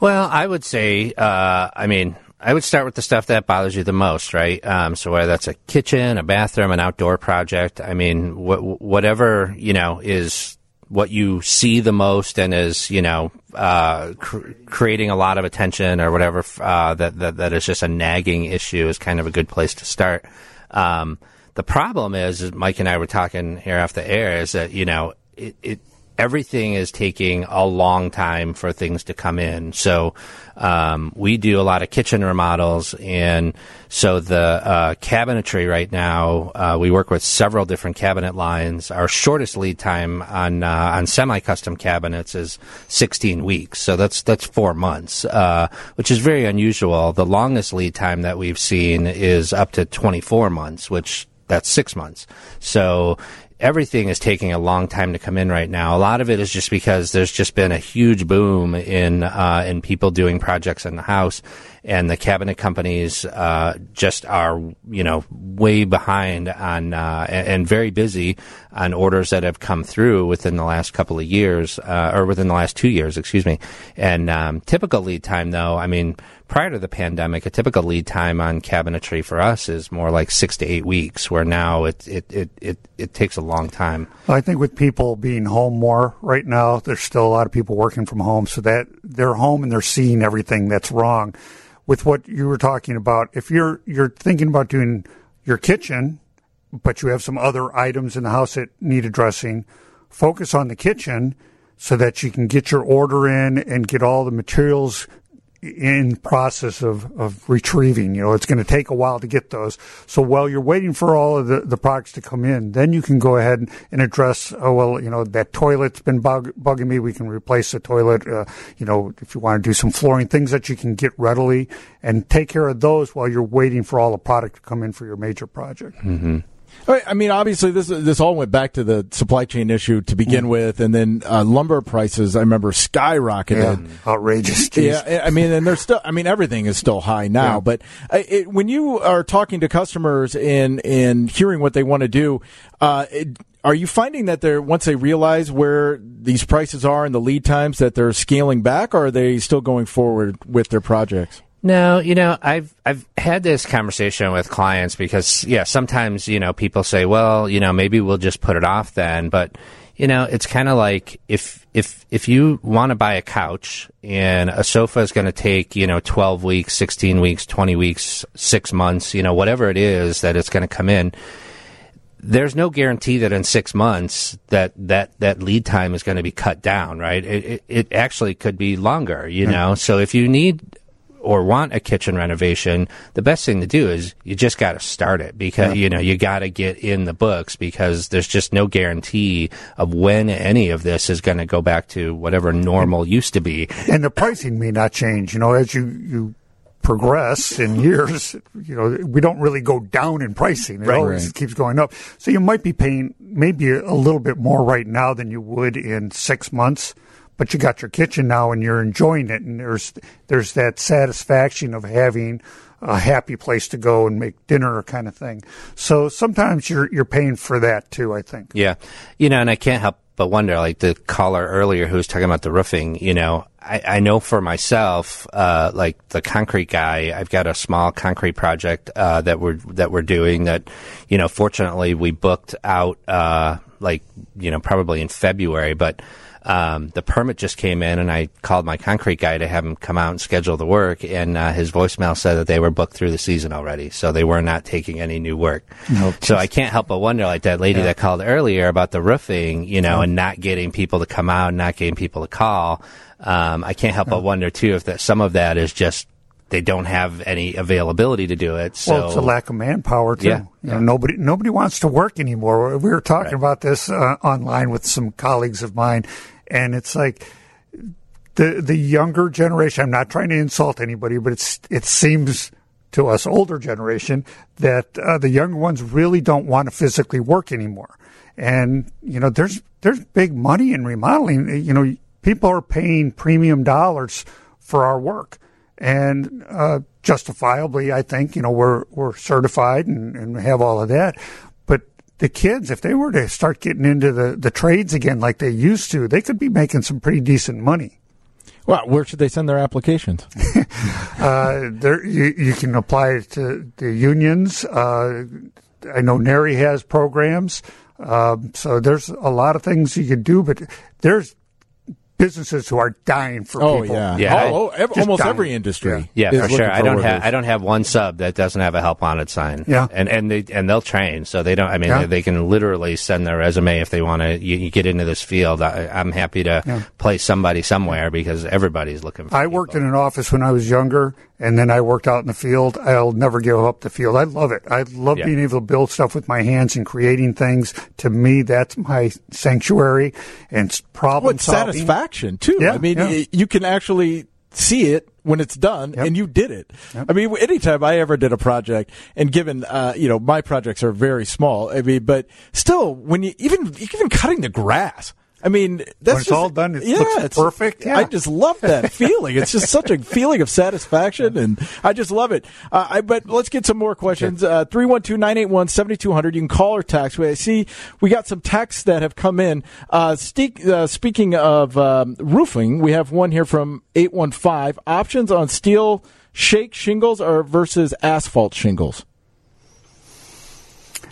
Speaker 3: Well, I would say, uh, I mean, I would start with the stuff that bothers you the most, right? Um, so whether that's a kitchen, a bathroom, an outdoor project, I mean, wh- whatever you know is what you see the most and is you know uh, cr- creating a lot of attention or whatever uh, that, that that is just a nagging issue is kind of a good place to start. Um, the problem is, is Mike and I were talking here off the air is that you know it, it everything is taking a long time for things to come in. So um, we do a lot of kitchen remodels, and so the uh, cabinetry right now, uh, we work with several different cabinet lines. Our shortest lead time on uh, on semi-custom cabinets is 16 weeks, so that's that's four months, uh, which is very unusual. The longest lead time that we've seen is up to 24 months, which that's six months. So everything is taking a long time to come in right now. A lot of it is just because there's just been a huge boom in uh, in people doing projects in the house, and the cabinet companies uh, just are you know way behind on uh, and, very busy on orders that have come through within the last couple of years uh, or within the last two years, excuse me. And um, typical lead time, though, I mean prior to the pandemic, a typical lead time on cabinetry for us is more like six to eight weeks, where now it, it, it, it, it takes a long time.
Speaker 5: I think with people being home more right now, there's still a lot of people working from home, so that they're home and they're seeing everything that's wrong. With what you were talking about, if you're you're thinking about doing your kitchen, but you have some other items in the house that need addressing, focus on the kitchen so that you can get your order in and get all the materials in process of, of retrieving. You know, it's going to take a while to get those. So while you're waiting for all of the, the products to come in, then you can go ahead and address, oh, well, you know, that toilet's been bug, bugging me. We can replace the toilet. Uh, you know, if you want to do some flooring, things that you can get readily and take care of those while you're waiting for all the product to come in for your major project.
Speaker 3: Mm-hmm.
Speaker 2: I mean, obviously, this this all went back to the supply chain issue to begin mm. with, and then uh, lumber prices. I remember skyrocketed,
Speaker 5: yeah, outrageous.
Speaker 2: Yeah, I mean, and they're still. I mean, everything is still high now. Yeah. But uh, it, when you are talking to customers and and hearing what they want to do, uh, it, are you finding that they're once they realize where these prices are and the lead times that they're scaling back, or are they still going forward with their projects?
Speaker 3: No, you know, I've I've had this conversation with clients because yeah, sometimes, you know, people say, well, you know, maybe we'll just put it off then, but you know, it's kind of like if if if you want to buy a couch and a sofa is going to take, you know, 12 weeks, 16 weeks, 20 weeks, 6 months, you know, whatever it is that it's going to come in, there's no guarantee that in six months that that that lead time is going to be cut down, right? It, it, it actually could be longer, you know. So if you need or want a kitchen renovation, the best thing to do is you just got to start it because, yeah. you know, you got to get in the books because there's just no guarantee of when any of this is going to go back to whatever normal used to be.
Speaker 5: And the pricing may not change, you know, as you, you progress in years, you know, we don't really go down in pricing. It right, always right. keeps going up. So you might be paying maybe a little bit more right now than you would in six months but you got your kitchen now and you're enjoying it and there's there's that satisfaction of having a happy place to go and make dinner kind of thing. So sometimes you're you're paying for that too, I think.
Speaker 3: Yeah. You know, and I can't help but wonder, like the caller earlier who was talking about the roofing, you know, I, I know for myself, uh, like the concrete guy, I've got a small concrete project, uh, that we're, that we're doing that, you know, fortunately we booked out, uh, like, you know, probably in February, but, um, the permit just came in, and I called my concrete guy to have him come out and schedule the work. And uh, his voicemail said that they were booked through the season already, so they were not taking any new work. Nope. So I can't help but wonder, like that lady yeah. that called earlier about the roofing, you know, yeah. and not getting people to come out, and not getting people to call. Um, I can't help but wonder too if that some of that is just they don't have any availability to do it. So.
Speaker 5: Well, it's a lack of manpower too. Yeah, you know, nobody nobody wants to work anymore. We were talking right. about this uh, online with some colleagues of mine, and it's like the the younger generation. I'm not trying to insult anybody, but it's it seems to us older generation that uh, the younger ones really don't want to physically work anymore. And you know, there's there's big money in remodeling. You know, people are paying premium dollars for our work, and uh, justifiably, I think you know we're we're certified and, and have all of that But the kids, if they were to start getting into the, the trades again like they used to, they could be making some pretty decent money.
Speaker 2: Well, where should they send their applications?
Speaker 5: uh, there, you, you, can apply to the unions. Uh, I know NARI has programs. Um, so there's a lot of things you could do, but there's businesses who are dying for
Speaker 2: Oh
Speaker 5: people.
Speaker 2: yeah,
Speaker 3: Yeah,
Speaker 2: Oh, oh, ev- almost
Speaker 5: dying.
Speaker 2: every industry.
Speaker 3: Yeah,
Speaker 2: is
Speaker 3: for
Speaker 2: looking
Speaker 3: sure. I don't have I don't have one sub that doesn't have a help wanted sign.
Speaker 5: Yeah.
Speaker 3: and and they and they'll train, so they don't. I mean,
Speaker 5: Yeah.
Speaker 3: they, they can literally send their resume if they want to. You, you get into this field. I, I'm happy to
Speaker 5: Yeah.
Speaker 3: place somebody somewhere because everybody's looking. for
Speaker 5: I worked in an office when I was younger, and then I worked out in the field. I'll never give up the field. I love it. I love
Speaker 3: Yeah.
Speaker 5: being able to build stuff with my hands and creating things. To me, that's my sanctuary and problem
Speaker 2: Well, it's
Speaker 5: solving.
Speaker 2: satisfaction too.
Speaker 5: Yeah,
Speaker 2: I mean,
Speaker 5: yeah.
Speaker 2: you can actually see it when it's done,
Speaker 5: Yep.
Speaker 2: and you did it. I mean, anytime I ever did a project, and given uh, you know my projects are very small, I mean, but still, when you even even cutting the grass. I mean, that's
Speaker 5: it's
Speaker 2: just-
Speaker 5: all done, it
Speaker 2: yeah,
Speaker 5: looks
Speaker 2: it's
Speaker 5: perfect, yeah.
Speaker 2: I just love that feeling. It's just such a feeling of satisfaction, and I just love it. Uh, I, but let's get some more questions. Uh, Three one two nine eight one seventy two hundred. You can call or text. We I see we got some texts that have come in. Uh, uh, speaking of um, roofing, we have one here from eight one five. Options on steel shake shingles or versus asphalt shingles.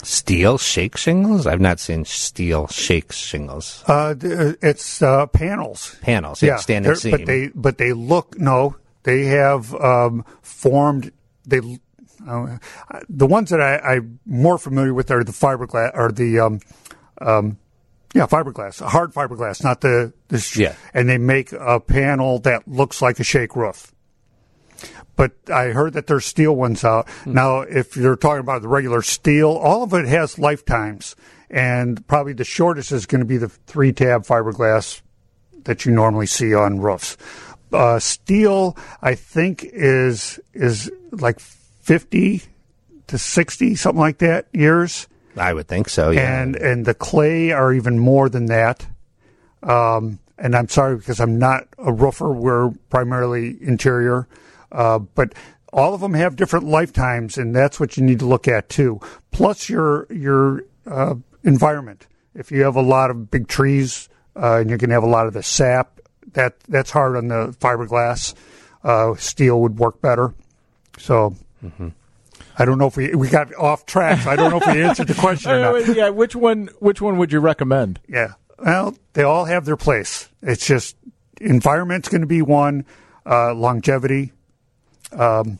Speaker 3: Steel shake shingles. I've not seen steel shake shingles.
Speaker 5: Uh, it's uh, panels.
Speaker 3: Panels, yeah, seam.
Speaker 5: But they but they look no. They have um, formed. They uh, the ones that I, I'm more familiar with are the fiberglass or the um, um, yeah fiberglass, hard fiberglass, not the, the sh-
Speaker 3: Yeah.
Speaker 5: And they make a panel that looks like a shake roof. But I heard that there's steel ones out now. If you're talking about the regular steel, all of it has lifetimes, and probably the shortest is going to be the three tab fiberglass that you normally see on roofs. Uh, steel, I think, is is like fifty to sixty, something like that years,
Speaker 3: I would think so. Yeah.
Speaker 5: and and the clay are even more than that. Um, and I'm sorry because I'm not a roofer. We're primarily interior, uh, but all of them have different lifetimes, and that's what you need to look at too. Plus your your uh, environment. If you have a lot of big trees, uh, and you're going to have a lot of the sap, that that's hard on the fiberglass. Uh, steel would work better. So. I don't know if we we got off track. So I don't know if we answered the question or not.
Speaker 2: Uh, yeah, which one? Which one would you recommend?
Speaker 5: Yeah. Well, they all have their place. It's just environment's going to be one, uh, longevity, Um,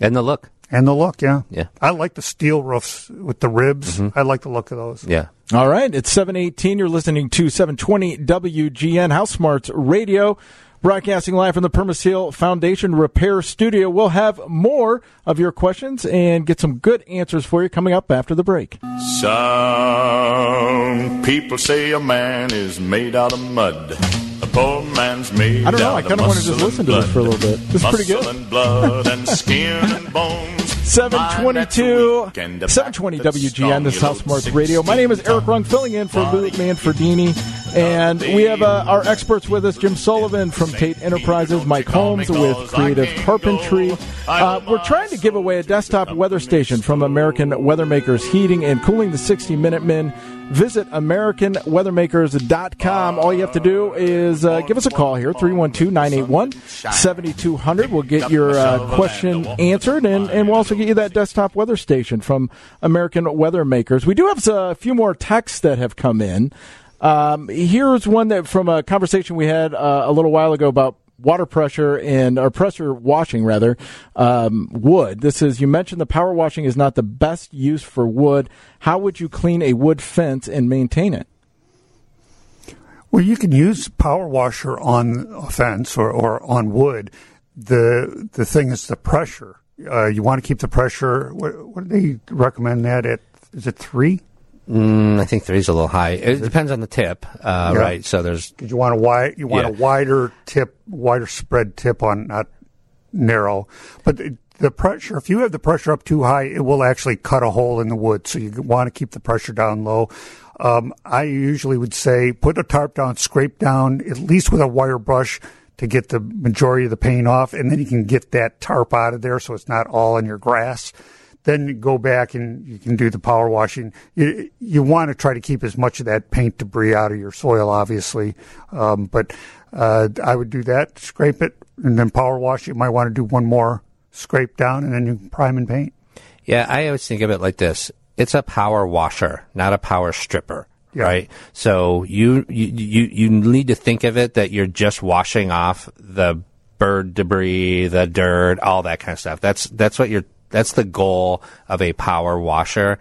Speaker 3: and the look.
Speaker 5: and the look. Yeah.
Speaker 3: Yeah.
Speaker 5: I like the steel roofs with the ribs. Mm-hmm. I like the look of those.
Speaker 3: Yeah.
Speaker 2: All right, it's 718. You're listening to 720 WGN House Smarts Radio, broadcasting live from the Permaseal Foundation Repair Studio. We'll have more of your questions and get some good answers for you coming up after the break.
Speaker 10: Some people say a man is made out of mud. Poor man's made
Speaker 2: I don't know, I kinda wanna just listen to this for a little bit. This is pretty good.
Speaker 10: and blood and skin and bones.
Speaker 2: 722,
Speaker 10: Mind that's weak and the
Speaker 2: 720 WGN, this is House
Speaker 10: load
Speaker 2: Radio. My name is Eric Rung, filling in for Lou Manfredini. And we have uh, our experts with us Jim Sullivan from Tate Enterprises, Mike Holmes with Creative Carpentry. Uh, we're trying to give away a desktop weather station from American Weather Makers Heating and Cooling the 60 Minutemen. Visit AmericanWeathermakers.com. All you have to do is uh, give us a call here, 312 981 7200. We'll get your uh, question answered, and, and we'll also get you that desktop weather station from American Weather Makers. We do have a few more texts that have come in. Um, here's one that from a conversation we had uh, a little while ago about water pressure and or pressure washing rather um, wood. This is you mentioned the power washing is not the best use for wood. How would you clean a wood fence and maintain it?
Speaker 5: Well, you can use power washer on a fence or, or on wood. The the thing is the pressure. Uh, you want to keep the pressure. What, what do they recommend that at? Is it three?
Speaker 3: Mm, I think three's a little high. It depends on the tip, uh,
Speaker 5: Yeah.
Speaker 3: right? So there's
Speaker 5: you want a wide, you want a wider tip, wider spread tip on, not narrow. But the, the pressure, if you have the pressure up too high, it will actually cut a hole in the wood. So you want to keep the pressure down low. Um, I usually would say put a tarp down, scrape down at least with a wire brush to get the majority of the paint off, and then you can get that tarp out of there so it's not all in your grass. Then go back and you can do the power washing. You, you want to try to keep as much of that paint debris out of your soil, obviously. Um, but uh, I would do that, scrape it, and then power wash. You might want to do one more scrape down, and then you prime and paint.
Speaker 3: Yeah, I always think of it like this. It's a power washer, not a power stripper, right? So you, you you you need to think of it that you're just washing off the bird debris, the dirt, all that kind of stuff. That's that's what you're that's the goal of a power washer.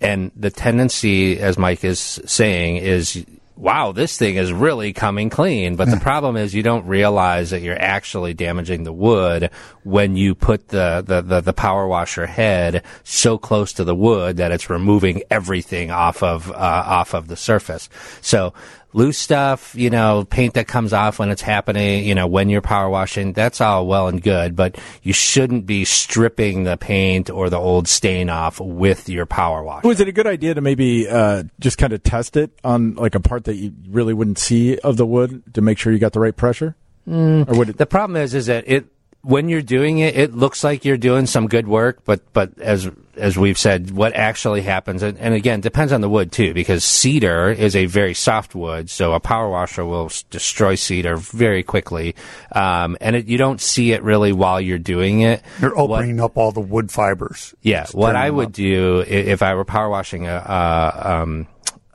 Speaker 3: And the tendency, as Mike is saying, is wow, this thing is really coming clean. But the problem is you don't realize that you're actually damaging the wood when you put the, the, the, the, power washer head so close to the wood that it's removing everything off of, uh, off of the surface. So loose stuff, you know, paint that comes off when it's happening, you know, when you're power washing, that's all well and good, but you shouldn't be stripping the paint or the old stain off with your power wash.
Speaker 2: Was it a good idea to maybe uh, just kind of test it on like a part that you really wouldn't see of the wood to make sure you got the right pressure?
Speaker 3: Mm, or would it- the problem is, is that it when you're doing it, it looks like you're doing some good work, but but as as we've said, what actually happens, and, and again, depends on the wood too, because cedar is a very soft wood, so a power washer will destroy cedar very quickly, um, and it, you don't see it really while you're doing it.
Speaker 5: You're opening what, up all the wood fibers.
Speaker 3: Yeah, what I would up. do if I were power washing a, a um,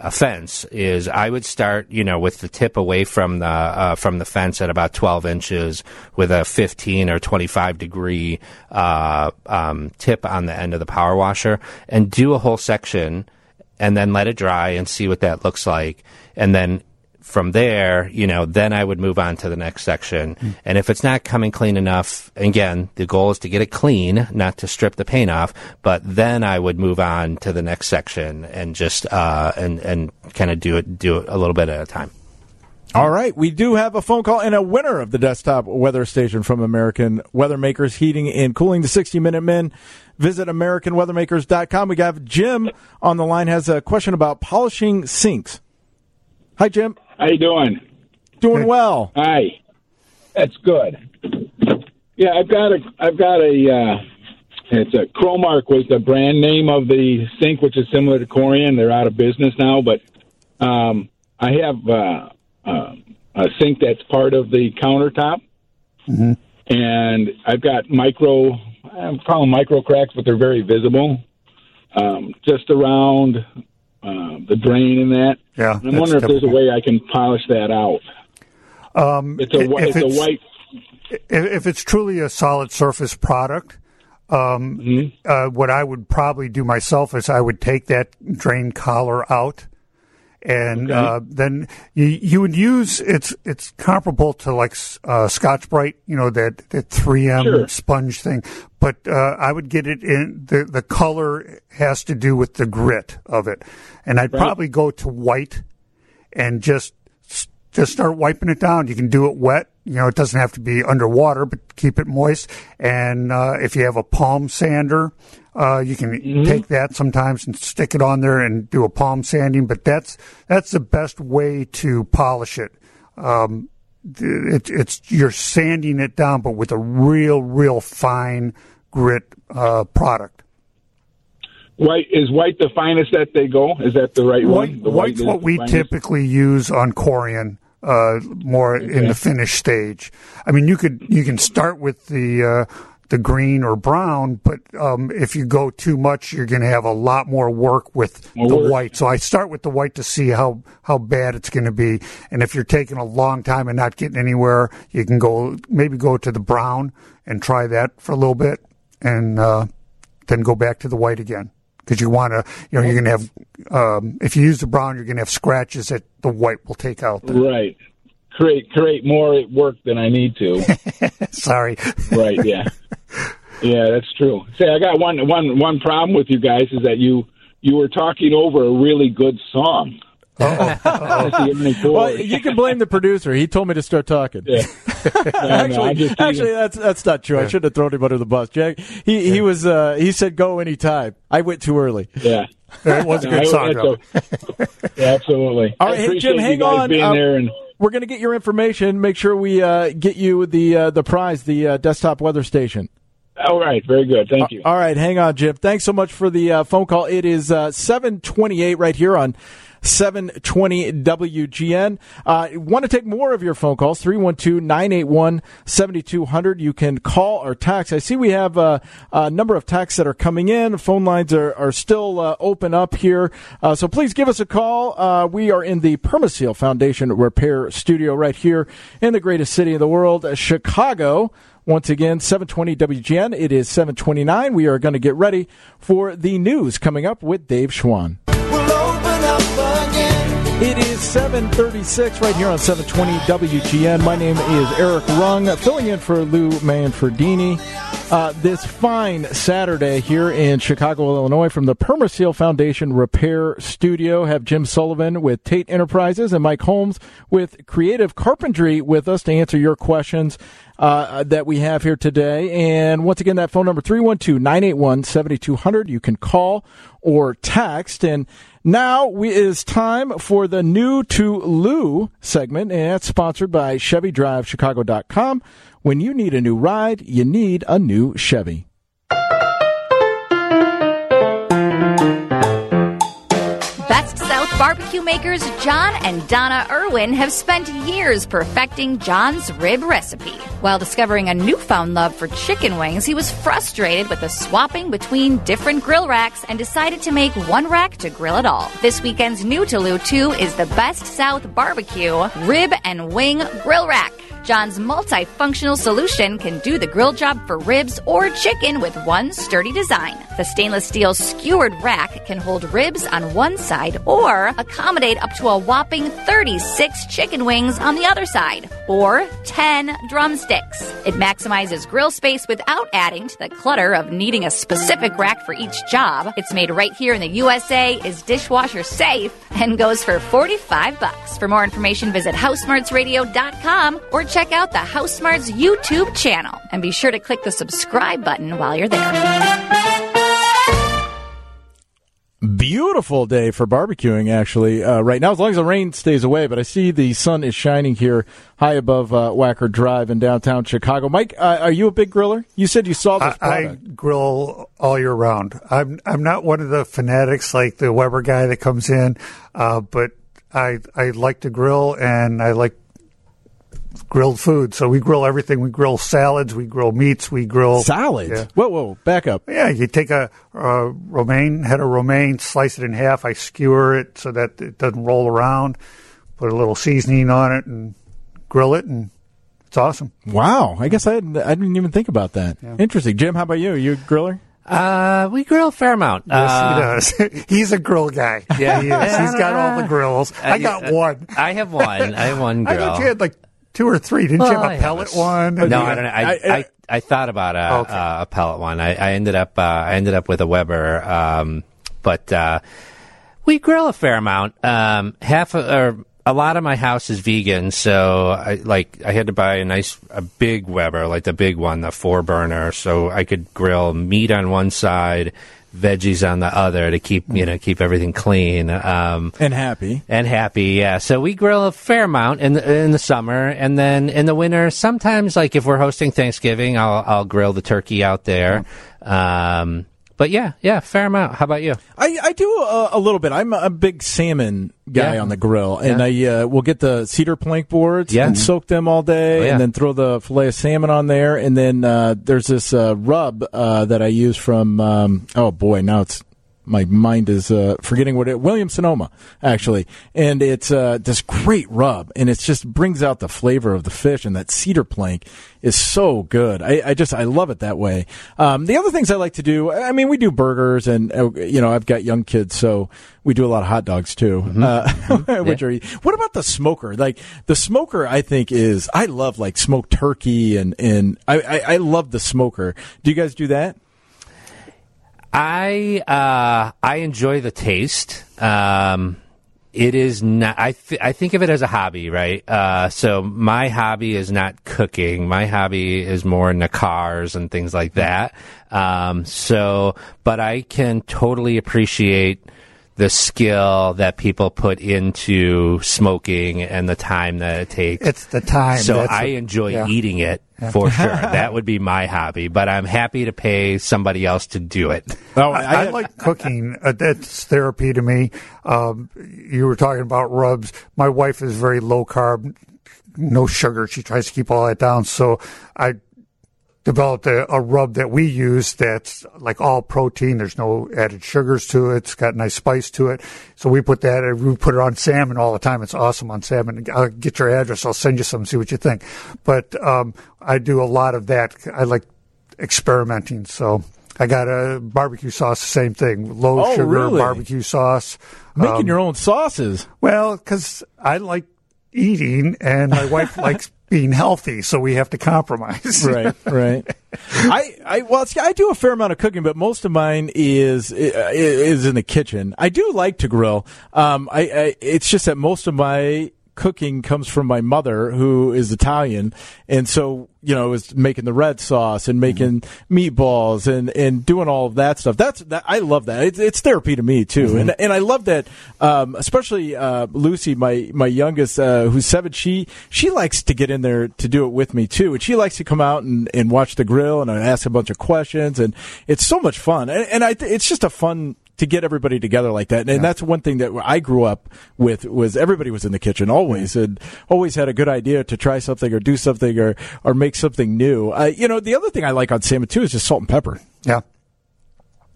Speaker 3: fence is I would start, you know, with the tip away from the uh, from the fence at about 12 inches with a 15 or 25 degree uh, um, tip on the end of the power washer, and do a whole section, and then let it dry and see what that looks like, and then from there, you know, then I would move on to the next section. Mm. And if it's not coming clean enough, again, the goal is to get it clean, not to strip the paint off. But then I would move on to the next section and just uh, and and kind of do it do it a little bit at a time.
Speaker 2: All right, we do have a phone call and a winner of the desktop weather station from American Weathermakers Heating and Cooling, the 60 Minute Men. Visit AmericanWeathermakers.com. We got Jim on the line has a question about polishing sinks. Hi, Jim.
Speaker 11: How you doing?
Speaker 2: Doing well.
Speaker 11: Hi. That's good. Yeah, I've got a I've got a uh, it's a Cromark was the brand name of the sink, which is similar to Corian. They're out of business now, but um, I have uh, uh, a sink that's part of the countertop,
Speaker 5: mm-hmm.
Speaker 11: and I've got micro I call them micro cracks, but they're very visible, um, just around uh, the drain in that.
Speaker 5: Yeah,
Speaker 11: and I'm wondering if there's a way I can polish that out.
Speaker 5: Um,
Speaker 11: it's a it's, it's, a white.
Speaker 5: If it's truly a solid surface product, um, mm-hmm. uh, what I would probably do myself is I would take that drain collar out and okay. uh, then you you would use it's it's comparable to like uh, Scotch Brite, you know that that 3M
Speaker 11: sure.
Speaker 5: sponge thing, but uh, I would get it in the the color has to do with the grit of it, and I'd right. probably go to white and just just start wiping it down. You can do it wet. You know, it doesn't have to be underwater, but keep it moist. And uh, if you have a palm sander, uh, you can mm-hmm. take that sometimes and stick it on there and do a palm sanding. But that's that's the best way to polish it. Um, it it's you're sanding it down, but with a real, real fine grit uh, product.
Speaker 11: White is white the finest that they go. Is that the right
Speaker 5: white,
Speaker 11: one? The
Speaker 5: white's
Speaker 11: white
Speaker 5: what we
Speaker 11: finest?
Speaker 5: typically use on Corian uh, more okay. in the finish stage. I mean, you could you can start with the uh, the green or brown, but um, if you go too much, you're going to have a lot more work with more the work. white. So I start with the white to see how how bad it's going to be, and if you're taking a long time and not getting anywhere, you can go maybe go to the brown and try that for a little bit, and uh, then go back to the white again because you want to, you know, you're going to have, um, if you use the brown, you're going to have scratches that the white will take out. Then.
Speaker 11: Right. Create create more work than I need to.
Speaker 5: Sorry.
Speaker 11: right. Yeah. Yeah, that's true. Say, I got one one one problem with you guys is that you you were talking over a really good song.
Speaker 2: well, you can blame the producer. He told me to start talking. Yeah. actually, no, actually, that's that's not true. Yeah. I shouldn't have thrown him under the bus. Jack, he yeah. he was uh, he said go anytime. I went too early.
Speaker 11: Yeah,
Speaker 5: it was a good no, song.
Speaker 11: yeah, absolutely.
Speaker 2: All right, hey, Jim, hang on.
Speaker 11: Um, and...
Speaker 2: We're going to get your information. Make sure we uh, get you the uh, the prize, the uh, desktop weather station.
Speaker 11: All right, very good. Thank you.
Speaker 2: All right, hang on, Jim. Thanks so much for the uh, phone call. It is uh, seven twenty eight right here on 720 WGN. Uh, want to take more of your phone calls? 312 981 7200. You can call or text. I see we have uh, a number of texts that are coming in. Phone lines are, are still uh, open up here. Uh, so please give us a call. Uh, we are in the Permaseal Foundation Repair Studio right here in the greatest city in the world, Chicago. Once again, 720 WGN. It is 729. We are going to get ready for the news coming up with Dave Schwan. It is 736 right here on 720 WGN. My name is Eric Rung, filling in for Lou Manfredini. Uh, this fine Saturday here in Chicago, Illinois, from the Permaseal Foundation Repair Studio, have Jim Sullivan with Tate Enterprises and Mike Holmes with Creative Carpentry with us to answer your questions uh, that we have here today. And once again, that phone number 312 981 7200. You can call or text. And now we, it is time for the new to Lou segment, and that's sponsored by ChevyDriveChicago.com. When you need a new ride, you need a new Chevy.
Speaker 12: Best South barbecue makers John and Donna Irwin have spent years perfecting John's rib recipe. While discovering a newfound love for chicken wings, he was frustrated with the swapping between different grill racks and decided to make one rack to grill it all. This weekend's new to Lou is the Best South barbecue rib and wing grill rack. John's multifunctional solution can do the grill job for ribs or chicken with one sturdy design. The stainless steel skewered rack can hold ribs on one side or accommodate up to a whopping 36 chicken wings on the other side or 10 drumsticks. It maximizes grill space without adding to the clutter of needing a specific rack for each job. It's made right here in the USA, is dishwasher safe, and goes for 45 bucks. For more information, visit housesmartsradio.com or check out the House Smarts YouTube channel. And be sure to click the subscribe button while you're there.
Speaker 2: Beautiful day for barbecuing, actually, uh, right now, as long as the rain stays away. But I see the sun is shining here high above uh, Wacker Drive in downtown Chicago. Mike, uh, are you a big griller? You said you saw this
Speaker 5: I, I grill all year round. I'm I'm not one of the fanatics like the Weber guy that comes in, uh, but I I like to grill and I like grilled food. So we grill everything. We grill salads. We grill meats. We grill
Speaker 2: salads.
Speaker 5: Yeah.
Speaker 2: Whoa, whoa, back up.
Speaker 5: Yeah, you take a, a romaine head of romaine, slice it in half. I skewer it so that it doesn't roll around. Put a little seasoning on it and grill it, and it's awesome.
Speaker 2: Wow, I guess I hadn't, I didn't even think about that. Yeah. Interesting, Jim. How about you? Are you a griller?
Speaker 3: Uh, we grill a fair amount.
Speaker 5: Yes,
Speaker 3: uh,
Speaker 5: he does. He's a grill guy.
Speaker 3: Yeah,
Speaker 5: he is. He's got all the grills. I got one.
Speaker 3: I have one. I have one grill.
Speaker 5: I thought you had like two or three. Didn't
Speaker 3: well,
Speaker 5: you have a pellet have one?
Speaker 3: No, I don't know. I, I, I, I thought about a, okay. uh, a pellet one. I, I ended up uh, I ended up with a Weber, um, but uh, we grill a fair amount. Um, half of, or a lot of my house is vegan, so I like I had to buy a nice a big Weber, like the big one, the four burner, so I could grill meat on one side veggies on the other to keep you know keep everything clean um,
Speaker 2: and happy
Speaker 3: and happy. Yeah, so we grill a fair amount in the, in the summer, and then in the winter, sometimes like if we're hosting Thanksgiving, I'll I'll grill the turkey out there. Um, but yeah, yeah, fair amount. How about you?
Speaker 2: I, I do a, a little bit. I'm a big salmon guy
Speaker 3: Yeah.
Speaker 2: on the grill, and
Speaker 3: Yeah.
Speaker 2: I uh, will get the cedar plank boards
Speaker 3: Yeah.
Speaker 2: and soak them all day,
Speaker 3: Oh,
Speaker 2: and then throw the fillet of salmon on there, and then uh, there's this uh, rub uh, that I use from. Um, oh boy, now it's my mind is uh, forgetting what it. William Sonoma actually, and it's uh, this great rub, and it just brings out the flavor of the fish, and that cedar plank is so good. I, I just I love it that way. Um, the other things I like to do, I mean, we do burgers, and uh, you know, I've got young kids, so we do a lot of hot dogs too, uh, which are. What about the smoker? Like the smoker, I think is I love like smoked turkey, and and I, I, I love the smoker. Do you guys do that?
Speaker 3: I uh, I enjoy the taste. Um, it is not. I th- I think of it as a hobby, right? Uh, so my hobby is not cooking. My hobby is more in the cars and things like that. Um, so, but I can totally appreciate the skill that people put into smoking and the time that it takes.
Speaker 5: It's the time.
Speaker 3: So
Speaker 5: That's
Speaker 3: I enjoy
Speaker 5: yeah.
Speaker 3: eating it. for sure. that would be my hobby, but I'm happy to pay somebody else to do it.
Speaker 2: Oh,
Speaker 5: I, I like cooking. Uh, that's therapy to me. Um, you were talking about rubs. My wife is very low carb, no sugar. She tries to keep all that down. So I developed a, a rub that we use that's like all protein. There's no added sugars to it. It's got nice spice to it. So we put that, we put it on salmon all the time. It's awesome on salmon. I'll get your address. I'll send you some, see what you think. But, um, I do a lot of that. I like experimenting. So I got a barbecue sauce, same thing. Low
Speaker 2: Oh,
Speaker 5: sugar
Speaker 2: really?
Speaker 5: barbecue sauce.
Speaker 2: Making
Speaker 5: Um,
Speaker 2: your own sauces.
Speaker 5: well, because I like eating and my wife likes being healthy, so we have to compromise.
Speaker 2: right, right. I, I, well, see, I do a fair amount of cooking, but most of mine is uh, is in the kitchen. I do like to grill. Um, I, I, it's just that most of my cooking comes from my mother, who is Italian, and so you know, is making the red sauce and making meatballs and and doing all of that stuff. That's that I love that. It's, it's therapy to me too, and and I love that. Um, especially uh, Lucy, my my youngest, uh, who's seven. She she likes to get in there to do it with me too, and she likes to come out and, and watch the grill and I ask a bunch of questions, and it's so much fun. And, and I it's just a fun to get everybody together like that. And that's one thing that I grew up with was everybody was in the kitchen always and always had a good idea to try something or do something or, or make something new. Uh, you know, the other thing I like on salmon too is just salt and pepper.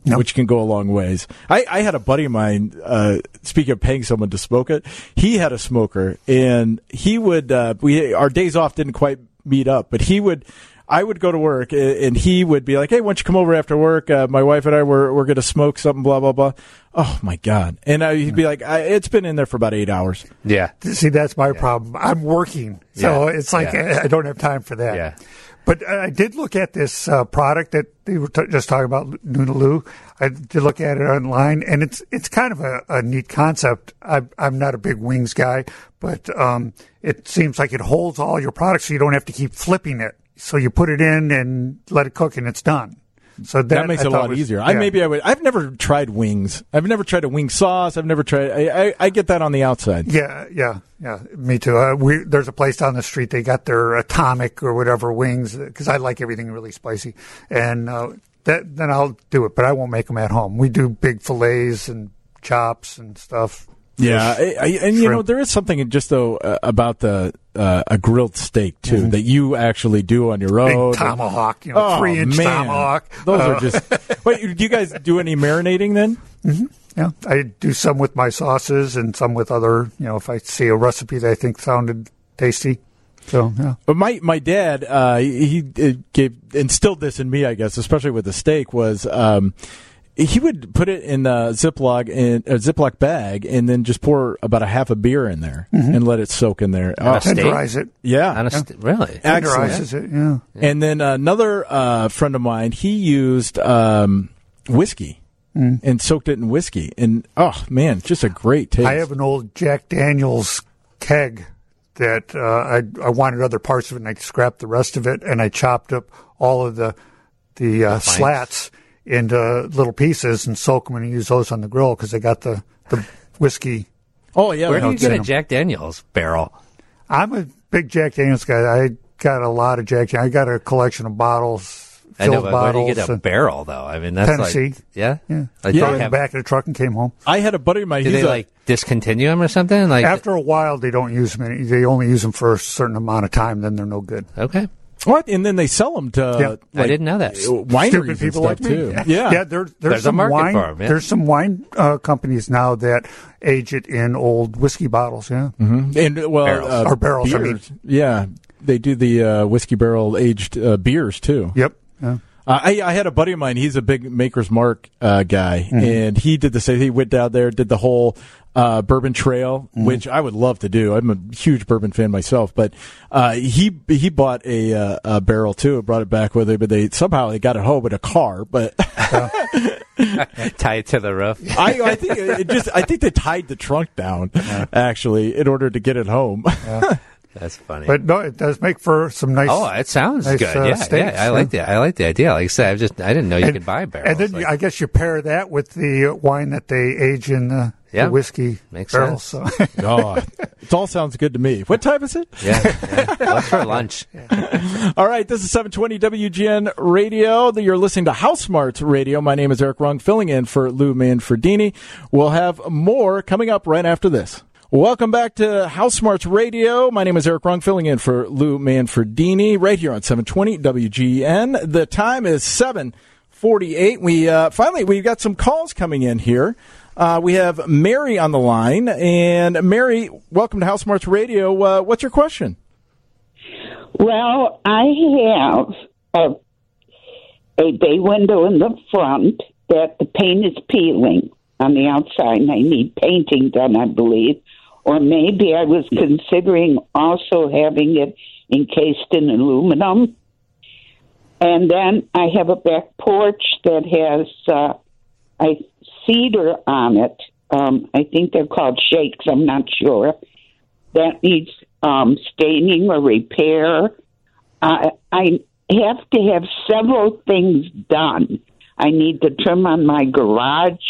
Speaker 5: Yeah.
Speaker 2: Which can go a long ways. I, I had a buddy of mine, uh, speaking of paying someone to smoke it, he had a smoker and he would, uh, we, our days off didn't quite meet up, but he would, I would go to work and he would be like, Hey, why don't you come over after work? Uh, my wife and I were, we're going to smoke something, blah, blah, blah. Oh my God. And I, he'd be like, I, it's been in there for about eight hours.
Speaker 3: Yeah.
Speaker 5: See, that's my problem. I'm working, so
Speaker 3: Yeah.
Speaker 5: it's like
Speaker 3: Yeah.
Speaker 5: I don't have time for that.
Speaker 3: Yeah.
Speaker 5: But I did look at this uh, product that they were t- just talking about, new to Lou. I did look at it online, and it's it's kind of a, a neat concept. I, I'm not a big wings guy, but um, it seems like it holds all your products, so you don't have to keep flipping it. So you put it in and let it cook, and it's done. So that,
Speaker 2: That, makes
Speaker 5: I
Speaker 2: it a lot
Speaker 5: was-
Speaker 2: easier. I maybe I would. I've never tried wings. I've never tried a wing sauce. I've never tried. I, I, I get that on the outside.
Speaker 5: Yeah, yeah, yeah. Me too. Uh, we there's a place down the street. They got their atomic or whatever wings because I like everything really spicy, and uh, that then I'll do it. But I won't make them at home. We do big fillets and chops and stuff.
Speaker 2: Yeah, I, I, and you know there is something just though uh, about the uh, a grilled steak too
Speaker 5: Mhm.
Speaker 2: that you actually do on your own.
Speaker 5: Big tomahawk, you know,
Speaker 2: Oh,
Speaker 5: three inch
Speaker 2: man.
Speaker 5: tomahawk.
Speaker 2: Those
Speaker 5: Uh,
Speaker 2: are just. Wait, do you guys do any marinating then?
Speaker 5: hmm Yeah, I do some with my sauces and some with other. You know, if I see a recipe that I think sounded tasty. So yeah.
Speaker 2: But my my dad, uh, he, he gave instilled this in me, I guess, especially with the steak. Was um, he would put it in a Ziploc in a Ziploc bag and then just pour about a half a beer in there
Speaker 5: Mhm.
Speaker 2: and let it soak in there.
Speaker 3: A?
Speaker 5: Tenderize it.
Speaker 2: Yeah,
Speaker 3: st- really?
Speaker 5: Tenderizes it. Yeah.
Speaker 2: And then another uh, friend of mine, he used um, whiskey
Speaker 5: Mm.
Speaker 2: and soaked it in whiskey, and oh man, just a great taste.
Speaker 5: I have an old Jack Daniels keg that uh, I I wanted other parts of it, and I scrapped the rest of it, and I chopped up all of the the uh, slats into little pieces and soak them and use those on the grill because they got the the whiskey.
Speaker 2: oh yeah,
Speaker 3: Where do you
Speaker 5: notes
Speaker 3: get
Speaker 5: a
Speaker 3: a
Speaker 5: 'em.
Speaker 3: Jack Daniels barrel?
Speaker 5: I'm a big Jack Daniels guy. I got a lot of Jack. I got a collection of bottles,
Speaker 3: I know,
Speaker 5: filled
Speaker 3: but where do you get a
Speaker 5: uh,
Speaker 3: barrel though? I mean, that's
Speaker 5: Tennessee.
Speaker 3: like yeah,
Speaker 5: yeah, I
Speaker 3: they
Speaker 5: threw it in the back of the truck and came home.
Speaker 2: I had a buddy of mine.
Speaker 3: Do
Speaker 2: he's
Speaker 3: they
Speaker 2: a-
Speaker 3: like discontinue them or something? Like
Speaker 5: After a while, they don't use them. Any, they only use them for a certain amount of time. Then they're no good.
Speaker 3: okay,
Speaker 2: what? And then they sell them to
Speaker 5: Yeah.
Speaker 2: like,
Speaker 3: I didn't know that.
Speaker 2: wineries
Speaker 5: Stupid
Speaker 2: and
Speaker 5: people
Speaker 2: stuff
Speaker 5: like me.
Speaker 2: too. Yeah,
Speaker 5: yeah. There, there's,
Speaker 3: There's a
Speaker 5: some
Speaker 3: market
Speaker 5: wine.
Speaker 3: for 'em, yeah.
Speaker 5: There's some wine uh, companies now that age it in old whiskey bottles. Yeah,
Speaker 2: Mhm. and well,
Speaker 5: Barrels.
Speaker 2: uh,
Speaker 5: Or barrels, I
Speaker 2: beers. yeah, they do the uh, whiskey barrel aged uh, beers too.
Speaker 5: Yep. Yeah.
Speaker 2: Uh, I, I had a buddy of mine. He's a big Maker's Mark uh, guy,
Speaker 5: Mm-hmm.
Speaker 2: and he did the same. He went down there, did the whole uh, bourbon trail,
Speaker 5: Mm-hmm.
Speaker 2: which I would love to do. I'm a huge bourbon fan myself, but uh, he he bought a, uh, a barrel too, and brought it back with him. But they somehow they got it home in a car. But
Speaker 3: tie it to the roof.
Speaker 2: I, I think it just I think they tied the trunk down actually in order to get it home.
Speaker 3: That's funny.
Speaker 5: But no, it does make for some nice.
Speaker 3: oh, it sounds
Speaker 5: nice,
Speaker 3: good.
Speaker 5: uh,
Speaker 3: yeah,
Speaker 5: steaks,
Speaker 3: yeah, I like the I like the idea. Like I said, I just I didn't know you
Speaker 5: And-
Speaker 3: could buy barrels.
Speaker 5: And then
Speaker 3: like-
Speaker 5: I guess you pair that with the wine that they age in the
Speaker 3: Yeah.
Speaker 5: the whiskey
Speaker 3: Makes
Speaker 5: barrel.
Speaker 3: sense.
Speaker 5: So.
Speaker 2: oh, it all sounds good to me. What time is it?
Speaker 3: Yeah, yeah. What's for lunch?
Speaker 2: All right, this is 720 WGN Radio. You're listening to House Smarts Radio. My name is Eric Rung, filling in for Lou Manfredini. We'll have more coming up right after this. Welcome back to House Smarts Radio. My name is Eric Rung, filling in for Lou Manfredini, right here on 720 WGN. The time is 748. We uh, finally we've got some calls coming in here. Uh, we have Mary on the line, and Mary, welcome to House Smarts Radio. Uh, what's your question?
Speaker 13: Well, I have a, a bay window in the front that the paint is peeling on the outside, and I need painting done, I believe. Or maybe I was considering also having it encased in aluminum. And then I have a back porch that has uh, a cedar on it. Um, I think they're called shakes. I'm not sure. That needs um, staining or repair. Uh, I have to have several things done. I need to trim on my garage,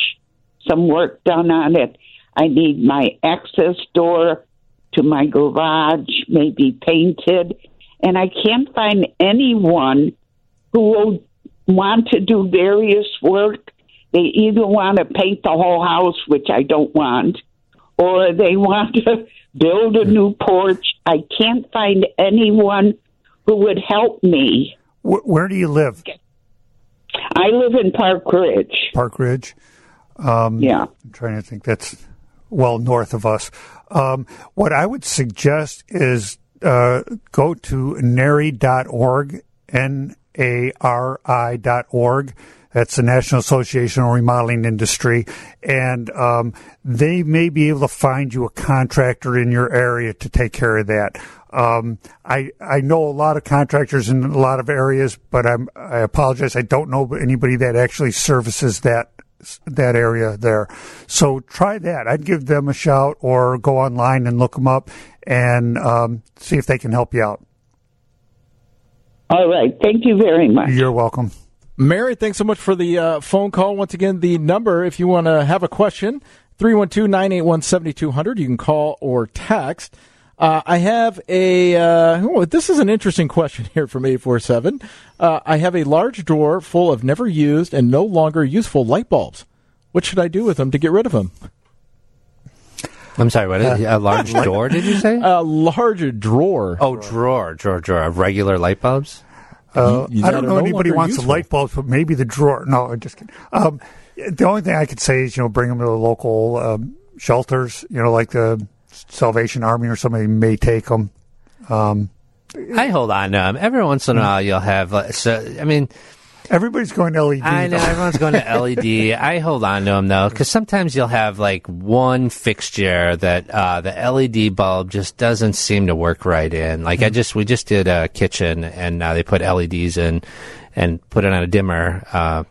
Speaker 13: some work done on it. I need my access door to my garage, maybe painted. And I can't find anyone who will want to do various work. They either want to paint the whole house, which I don't want, or they want to build a new porch. I can't find anyone who would help me.
Speaker 5: Wh- where do you live?
Speaker 13: I live in Park Ridge.
Speaker 5: Park Ridge. Um,
Speaker 13: Yeah.
Speaker 5: I'm trying to think. That's well north of us. Um, what I would suggest is uh, go to nari.org, N A R I dot org. That's the National Association of Remodeling Industry, and um, they may be able to find you a contractor in your area to take care of that. Um, I I know a lot of contractors in a lot of areas, but I'm I apologize. I don't know anybody that actually services that that area there. So try that. I'd give them a shout or go online and look them up and um, see if they can help you out.
Speaker 13: All right. Thank you very much.
Speaker 5: You're welcome.
Speaker 2: Mary, thanks so much for the uh, phone call. Once again, the number, if you want to have a question, 312 981 7200. You can call or text. Uh, I have a, uh, oh, this is an interesting question here from 847. Uh, I have a large drawer full of never used and no longer useful light bulbs. What should I do with them to get rid of them?
Speaker 3: I'm sorry, what is a large door? Did you say?
Speaker 2: A large drawer.
Speaker 3: Oh, drawer, drawer, drawer of regular light bulbs.
Speaker 5: Uh,
Speaker 2: You-
Speaker 5: I don't know
Speaker 2: no
Speaker 5: anybody wants
Speaker 2: useful.
Speaker 5: the light bulbs, but maybe the drawer. No, I'm just kidding. Um, the only thing I could say is, you know, bring them to the local um, shelters, you know, like the Salvation Army or somebody may take them. Um,
Speaker 3: I hold on to them. Every once in a while, you'll have. uh, So, I mean,
Speaker 5: everybody's going to LED.
Speaker 3: I know
Speaker 5: though.
Speaker 3: everyone's going to LED. I hold on to them though, because sometimes you'll have like one fixture that uh, the LED bulb just doesn't seem to work right in. Like I just we just did a kitchen and uh, they put LEDs in and put it on a dimmer. Uh,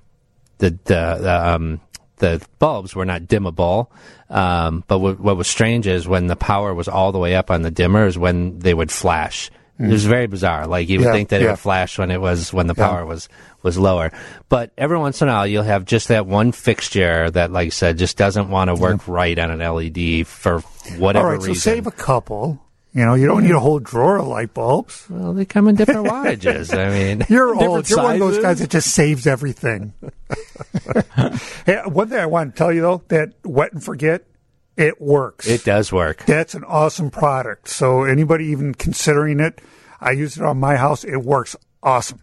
Speaker 3: the the, the um the bulbs were not dimmable. Um, but what, what was strange is when the power was all the way up on the dimmer is when they would flash. It was very bizarre. Like you would
Speaker 5: Yeah,
Speaker 3: think that it would flash when it was when the
Speaker 5: Yeah.
Speaker 3: power was was lower. But every once in a while, you'll have just that one fixture that, like I said, just doesn't want to work right on an LED for whatever
Speaker 5: All right,
Speaker 3: reason.
Speaker 5: so save a couple. You know, you don't need a whole drawer of light bulbs.
Speaker 3: well, they come in different wattages. I mean,
Speaker 5: You're old. You're one of those guys that just saves everything. hey, one thing I want to tell you though, that wet and forget, it works.
Speaker 3: it does work.
Speaker 5: That's an awesome product. So anybody even considering it, I use it on my house. It works awesome.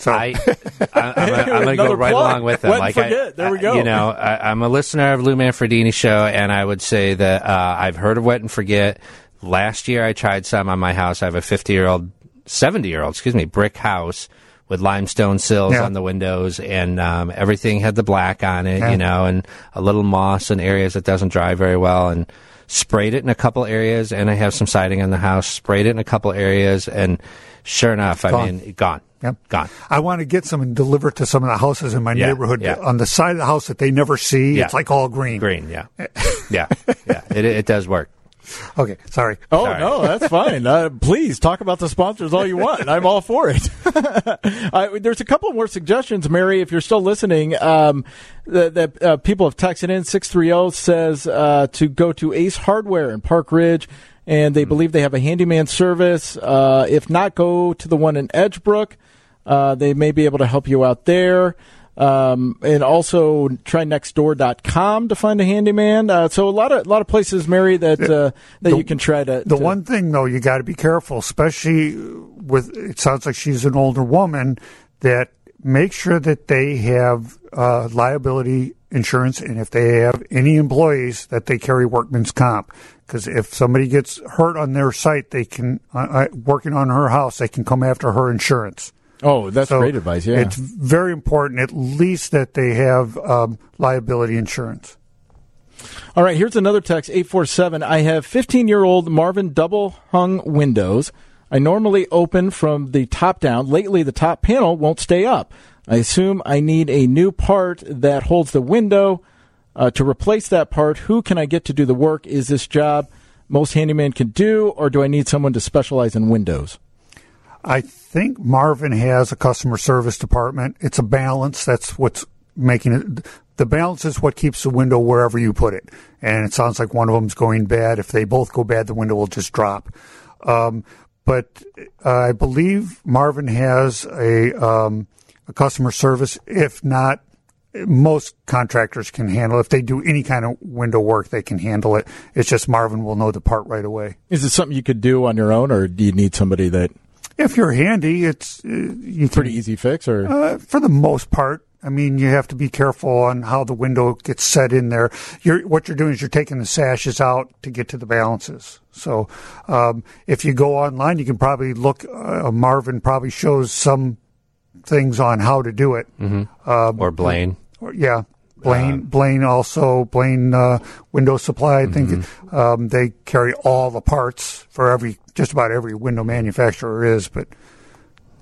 Speaker 5: So
Speaker 3: I, I, I'm, I'm going to go right
Speaker 2: plug.
Speaker 3: along with them.
Speaker 2: Wet
Speaker 3: like I-
Speaker 2: forget. There we
Speaker 3: I-
Speaker 2: go.
Speaker 3: You know, I, I'm a listener of Lou Manfredini show, and I would say that uh, I've heard of Wet and Forget. Last year, I tried some on my house. I have a 50 year old, 70 year old, excuse me, brick house with limestone sills
Speaker 5: Yeah.
Speaker 3: on the windows, and um, everything had the black on it.
Speaker 5: Yeah.
Speaker 3: You know, and a little moss in areas that doesn't dry very well, and sprayed it in a couple areas. And I have some siding on the house. Sprayed it in a couple areas, and sure enough, I mean, gone.
Speaker 5: Yep.
Speaker 3: Gone.
Speaker 5: I want to get some and deliver to some of the houses in my
Speaker 3: Yeah,
Speaker 5: neighborhood
Speaker 3: yeah.
Speaker 5: on the side of the house that they never see.
Speaker 3: Yeah.
Speaker 5: It's like all green.
Speaker 3: Green, yeah, yeah, yeah. It, it does work.
Speaker 5: Okay, sorry.
Speaker 2: Oh
Speaker 5: Sorry.
Speaker 2: no, that's fine. Uh, please talk about the sponsors all you want. I'm all for it. I, there's a couple more suggestions, Mary. If you're still listening, um, that, that uh, people have texted in. Six three zero says uh, to go to Ace Hardware in Park Ridge, and they believe they have a handyman service. Uh, if not, go to the one in Edgebrook. Uh, they may be able to help you out there. Um, and also try nextdoor.com to find a handyman. Uh, so a lot of a lot of places, Mary, that uh, that you can try to.
Speaker 5: The
Speaker 2: to-
Speaker 5: one thing though, you got to be careful, especially with. It sounds like she's an older woman. That make sure that they have uh, liability insurance, and if they have any employees, that they carry workman's comp. Because if somebody gets hurt on their site, they can uh, uh, working on her house, they can come after her insurance.
Speaker 2: Oh, that's
Speaker 5: So
Speaker 2: great advice. Yeah.
Speaker 5: it's very important, at least that they have um, liability insurance.
Speaker 2: All right, here's another text 847. I have 15 year old Marvin double hung windows. I normally open from the top down. Lately, the top panel won't stay up. I assume I need a new part that holds the window. Uh, to replace that part, who can I get to do the work? Is this job most handyman can do, or do I need someone to specialize in windows?
Speaker 5: I think Marvin has a customer service department. It's a balance. That's what's making it. The balance is what keeps the window wherever you put it. And it sounds like one of them's going bad. If they both go bad, the window will just drop. Um, but uh, I believe Marvin has a, um, a customer service. If not, most contractors can handle. If they do any kind of window work, they can handle it. It's just Marvin will know the part right away.
Speaker 2: Is it something you could do on your own, or do you need somebody that
Speaker 5: If you're handy, it's uh, you
Speaker 2: pretty
Speaker 5: can,
Speaker 2: easy fix? Or
Speaker 5: Uh, for the most part, I mean, you have to be careful on how the window gets set in there. You're, what you're doing is you're taking the sashes out to get to the balances. So, um, if you go online, you can probably look. Uh, Marvin probably shows some things on how to do it.
Speaker 3: Mm-hmm.
Speaker 5: Um,
Speaker 3: or Blaine.
Speaker 5: or- yeah, Blaine. Blaine also Blaine uh, Window Supply. I think um, they carry all the parts for every just about every window manufacturer is. But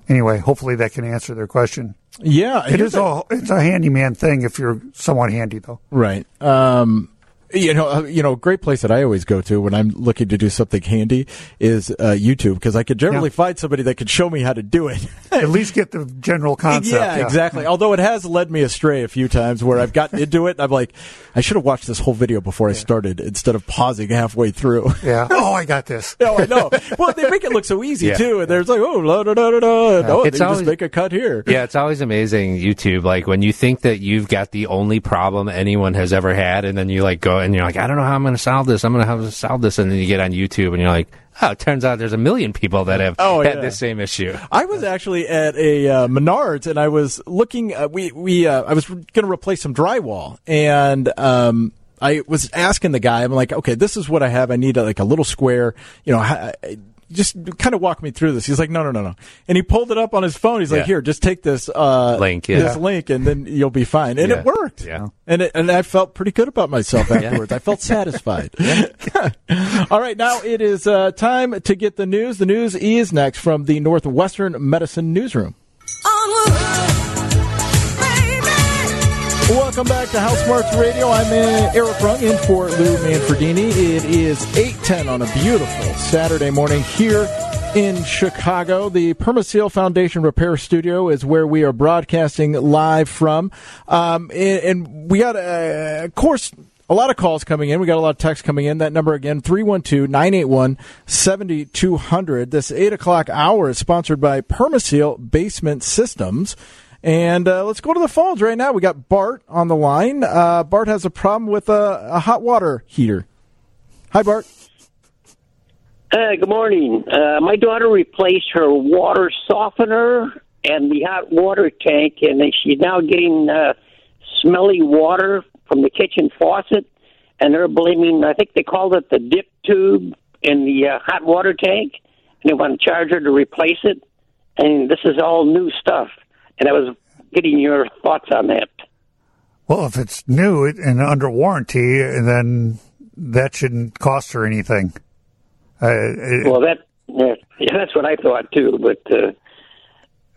Speaker 5: anyway, hopefully that can answer their question.
Speaker 2: yeah,
Speaker 5: it is a it's a handyman thing if you're somewhat handy though.
Speaker 2: Right. Um, you know, uh, you know, a great place that I always go to when I'm looking to do something handy is uh, YouTube because I could generally
Speaker 5: Yeah.
Speaker 2: find somebody that could show me how to do it.
Speaker 5: At least get the general concept.
Speaker 2: yeah, exactly. Although it has led me astray a few times where I've gotten into it and I'm like, I should have watched this whole video before I started instead of pausing halfway through.
Speaker 5: Yeah. Oh, I got this.
Speaker 2: No, I know. Well, they make it look so easy
Speaker 3: Yeah.
Speaker 2: too, and there's like, oh, da da da da da. No,
Speaker 3: It's
Speaker 2: they
Speaker 3: always-
Speaker 2: just make a cut here.
Speaker 3: Yeah, it's always amazing YouTube. Like when you think that you've got the only problem anyone has ever had, and then you like go and you're like, I don't know how I'm going to solve this. I'm going to have to solve this, and then you get on YouTube and you're like, oh, it turns out there's a million people that have
Speaker 2: Oh,
Speaker 3: had
Speaker 2: yeah.
Speaker 3: this same issue.
Speaker 2: I was actually at a uh, Menards and I was looking. Uh, we we uh, I was going to replace some drywall and um, I was asking the guy. I'm like, okay, this is what I have. I need a, like a little square. You know, ha- just kind of walk me through this. He's like, no, no, no, no. And he pulled it up on his phone. He's like, here, just take this uh,
Speaker 3: Link, yeah.
Speaker 2: this link, and then you'll be fine. And
Speaker 3: Yeah.
Speaker 2: it worked.
Speaker 3: Yeah.
Speaker 2: And it, and I felt pretty good about myself afterwards. I felt satisfied. All right, now it is uh, time to get the news. The news is next from the Northwestern Medicine Newsroom. Welcome back to House Smarts Radio. I'm uh, Eric Rung in for Lou Manfredini. It is 8:10 on a beautiful Saturday morning here in Chicago. The Permaseal Foundation Repair Studio is where we are broadcasting live from, um, and, and we got, uh, of course. A lot of calls coming in. We got a lot of texts coming in. That number again, 312-981-7200. This 8 o'clock hour is sponsored by Permaseal Basement Systems. And uh, let's go to the phones right now. We got Bart on the line. Uh, Bart has a problem with a, a hot water heater. Hi, Bart.
Speaker 14: Uh, good morning. Uh, my daughter replaced her water softener and the hot water tank, and she's now getting uh, smelly water from the kitchen faucet. And they're blaming, I think they called it the dip tube in the uh, hot water tank, and they want to charge her to replace it. And this is all new stuff. And I was getting your thoughts on that.
Speaker 5: Well, if it's new and under warranty, then that shouldn't cost her anything. Uh, it-
Speaker 14: Well, that yeah, yeah, that's what I thought too. But uh,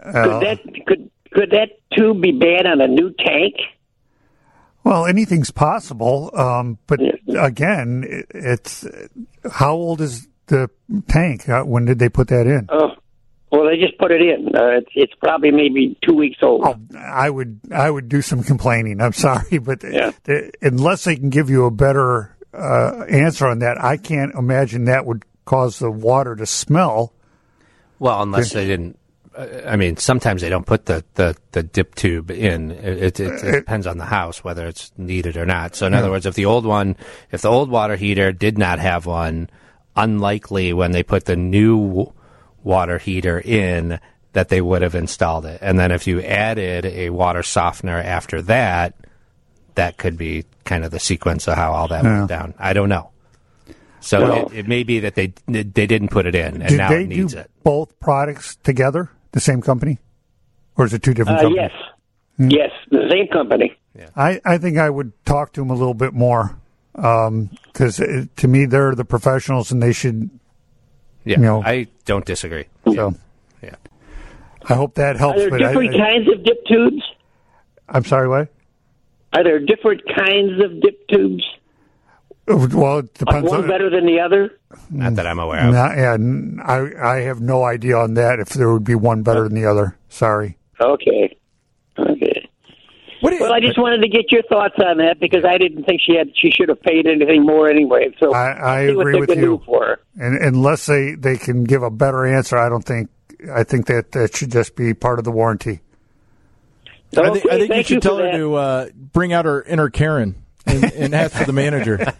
Speaker 14: could that could could that tube be bad on a new tank?
Speaker 5: well, anything's possible, um, but again, it, it's how old is the tank? When did they put that in?
Speaker 14: Oh, well, they just put it in. Uh, it's, it's probably maybe two weeks old.
Speaker 5: Oh, I would I would do some complaining. I'm sorry, but the- unless they can give you a better uh, answer on that, I can't imagine that would cause the water to smell.
Speaker 3: Well, unless they didn't. uh, I mean, sometimes they don't put the, the, the dip tube in. It, it, it, it depends on the house whether it's needed or not. So, in other words, if the old one, if the old water heater did not have one, unlikely when they put the new w- water heater in that they would have installed it. And then if you added a water softener after that, that could be kind of the sequence of how all that
Speaker 5: Yeah.
Speaker 3: went down. I don't know. So
Speaker 5: Well-
Speaker 3: it, it may be that they they didn't put it in, and
Speaker 5: Did
Speaker 3: now
Speaker 5: they
Speaker 3: it needs
Speaker 5: do
Speaker 3: it.
Speaker 5: both products together, the same company, or is it two different
Speaker 14: Uh,
Speaker 5: companies?
Speaker 14: yes, yes, the same company.
Speaker 5: I, I think I would talk to them a little bit more because to me they're the professionals and they should.
Speaker 3: Yeah,
Speaker 5: you know,
Speaker 3: I don't disagree.
Speaker 5: So,
Speaker 3: yeah,
Speaker 5: I hope that helps.
Speaker 14: Are there
Speaker 5: but I,
Speaker 14: different
Speaker 5: I,
Speaker 14: kinds of dip tubes?
Speaker 5: I'm sorry, what?
Speaker 14: Are there different kinds of dip tubes?
Speaker 5: Well, it
Speaker 14: Like
Speaker 5: depends
Speaker 14: one
Speaker 5: on.
Speaker 14: better than the other?
Speaker 3: Not that I'm aware of.
Speaker 5: Not, yeah, n- I I have no idea on that if there would be one better than the other. Sorry.
Speaker 14: Okay. Okay. Well, I just wanted to get your thoughts on that because I didn't think she had she should have paid anything more anyway. So
Speaker 5: I, I agree with you.
Speaker 14: for her.
Speaker 5: And unless they, they can give a better answer, I don't think. I think that that should just be part of the warranty.
Speaker 2: I think, I think you should
Speaker 14: you
Speaker 2: tell her
Speaker 14: that.
Speaker 2: to uh, bring out her inner Karen and, and ask for the manager.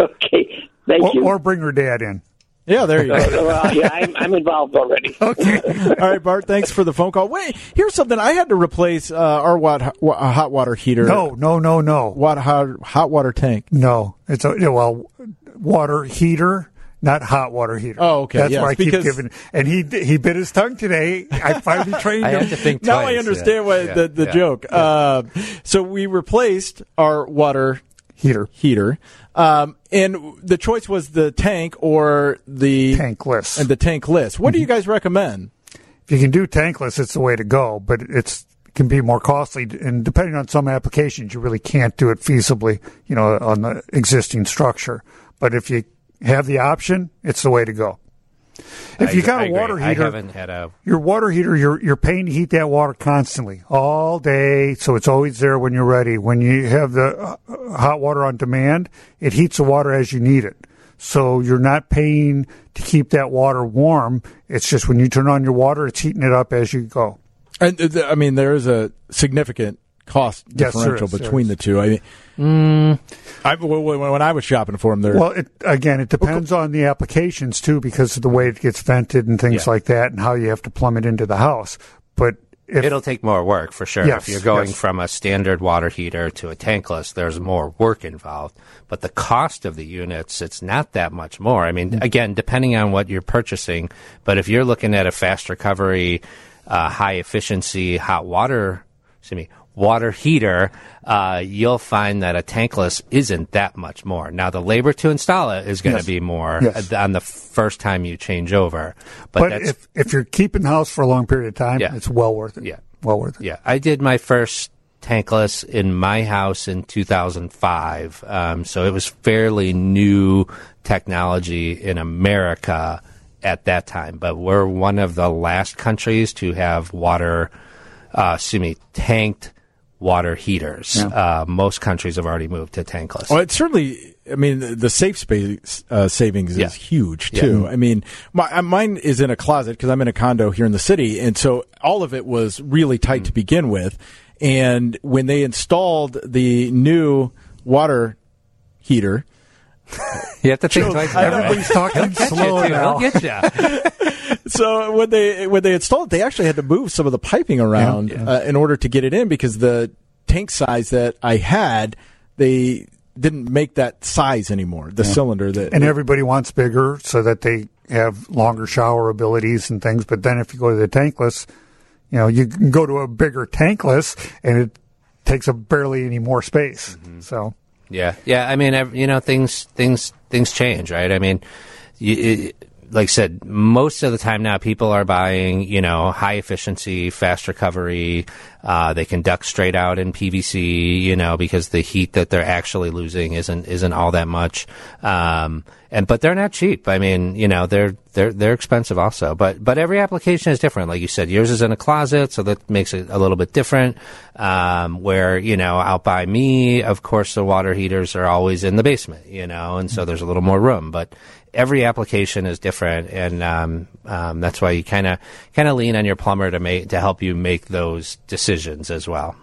Speaker 14: okay. Thank
Speaker 5: or,
Speaker 14: you.
Speaker 5: or bring her dad in.
Speaker 2: Yeah, there you go.
Speaker 14: well, yeah, I'm, I'm involved already.
Speaker 5: Okay.
Speaker 2: All right, Bart. Thanks for the phone call. Wait, here's something. I had to replace uh, our wat- wa- hot water heater.
Speaker 5: No, no, no, no.
Speaker 2: What hot, hot water tank?
Speaker 5: No, it's a well, water heater, not hot water heater.
Speaker 2: Oh, okay,
Speaker 5: That's
Speaker 2: yes,
Speaker 5: why I keep
Speaker 2: because-
Speaker 5: giving. And he he bit his tongue today. I finally trained
Speaker 3: I
Speaker 5: him.
Speaker 3: had to think
Speaker 2: now
Speaker 3: twice,
Speaker 2: I understand
Speaker 3: yeah.
Speaker 2: what
Speaker 3: Yeah,
Speaker 2: the, the
Speaker 3: yeah.
Speaker 2: joke. Uh, so we replaced our water
Speaker 5: heater
Speaker 2: heater, um, and the choice was the tank or the
Speaker 5: tankless.
Speaker 2: And the tankless. What do you
Speaker 5: Mm-hmm.
Speaker 2: guys recommend?
Speaker 5: If you can do tankless, it's the way to go. But it's can be more costly, and depending on some applications, you really can't do it feasibly. You know, on the existing structure. But if you have the option, it's the way to go. If
Speaker 3: I
Speaker 5: you
Speaker 3: agree-
Speaker 5: got
Speaker 3: I
Speaker 5: a
Speaker 3: agree.
Speaker 5: water
Speaker 3: I haven't had a
Speaker 5: your water heater, you're you're paying to heat that water constantly, all day, so it's always there when you're ready. When you have the uh, hot water on demand, it heats the water as you need it. So you're not paying to keep that water warm. It's just when you turn on your water, it's heating it up as you go.
Speaker 2: And uh, I mean, there is a significant cost
Speaker 5: Yes,
Speaker 2: differential
Speaker 5: is,
Speaker 2: between the two. I mean, mm, I, when, when I was shopping for them, there.
Speaker 5: Well, it, again, it depends on the applications too, because of the way it gets vented and things
Speaker 3: Yeah.
Speaker 5: like that, and how you have to plumb it into the house. But if
Speaker 3: It'll take more work for sure.
Speaker 5: Yes,
Speaker 3: if you're going
Speaker 5: yes.
Speaker 3: from a standard water heater to a tankless, there's more work involved. But the cost of the units, it's not that much more. I
Speaker 5: Mm-hmm.
Speaker 3: mean, again, depending on what you're purchasing, but if you're looking at a fast recovery, uh, high efficiency hot water, excuse me, water heater, uh, you'll find that a tankless isn't that much more. Now, the labor to install it is going to
Speaker 5: Yes.
Speaker 3: be more
Speaker 5: Yes.
Speaker 3: on the first time you change over. But,
Speaker 5: but, if if you're keeping the house for a long period of time,
Speaker 3: Yeah.
Speaker 5: it's well worth it.
Speaker 3: Yeah.
Speaker 5: well worth it.
Speaker 3: Yeah, I did my first tankless in my house in 2005. Um, so it was fairly new technology in America at that time. But we're one of the last countries to have water, uh, excuse me, tanked water heaters.
Speaker 2: Yeah.
Speaker 3: Uh, most countries have already moved to tankless.
Speaker 2: Well, it's certainly. I mean, the- the safe space uh, savings
Speaker 3: Yeah.
Speaker 2: is huge
Speaker 3: Yeah.
Speaker 2: too. I mean, my, uh, mine is in a closet because I'm in a condo here in the city, and so all of it was really tight
Speaker 3: Mm.
Speaker 2: to begin with. And when they installed the new water heater,
Speaker 3: you have to
Speaker 2: think twice.
Speaker 5: Everybody's talking slow
Speaker 3: you,
Speaker 5: now.
Speaker 3: He'll get ya.
Speaker 2: so when they when they installed it, they actually had to move some of the piping around
Speaker 3: Yeah.
Speaker 2: Uh, in order to get it in because the tank size that I had, they didn't make that size anymore. The
Speaker 5: Yeah.
Speaker 2: cylinder that
Speaker 5: and everybody wants bigger so that they have longer shower abilities and things. But then if you go to the tankless, you know, you can go to a bigger tankless and it takes up barely any more space.
Speaker 3: Mm-hmm.
Speaker 5: So
Speaker 3: Yeah, yeah. I mean, you know, things things things change, right? I mean, you, it, like I said, most of the time now people are buying, you know, high efficiency, fast recovery. Uh, they can duct straight out in PVC, you know, because the heat that they're actually losing isn't isn't all that much. Um, and but they're not cheap. I mean, you know, they're they're they're expensive also. But but every application is different. Like you said, yours is in a closet, so that makes it a little bit different. Um, where you know, out by me, of course, the water heaters are always in the basement, you know, and so there's a little more room. But every application is different, and um, um, that's why you kind of kind of lean on your plumber to make to help you make those decisions as well.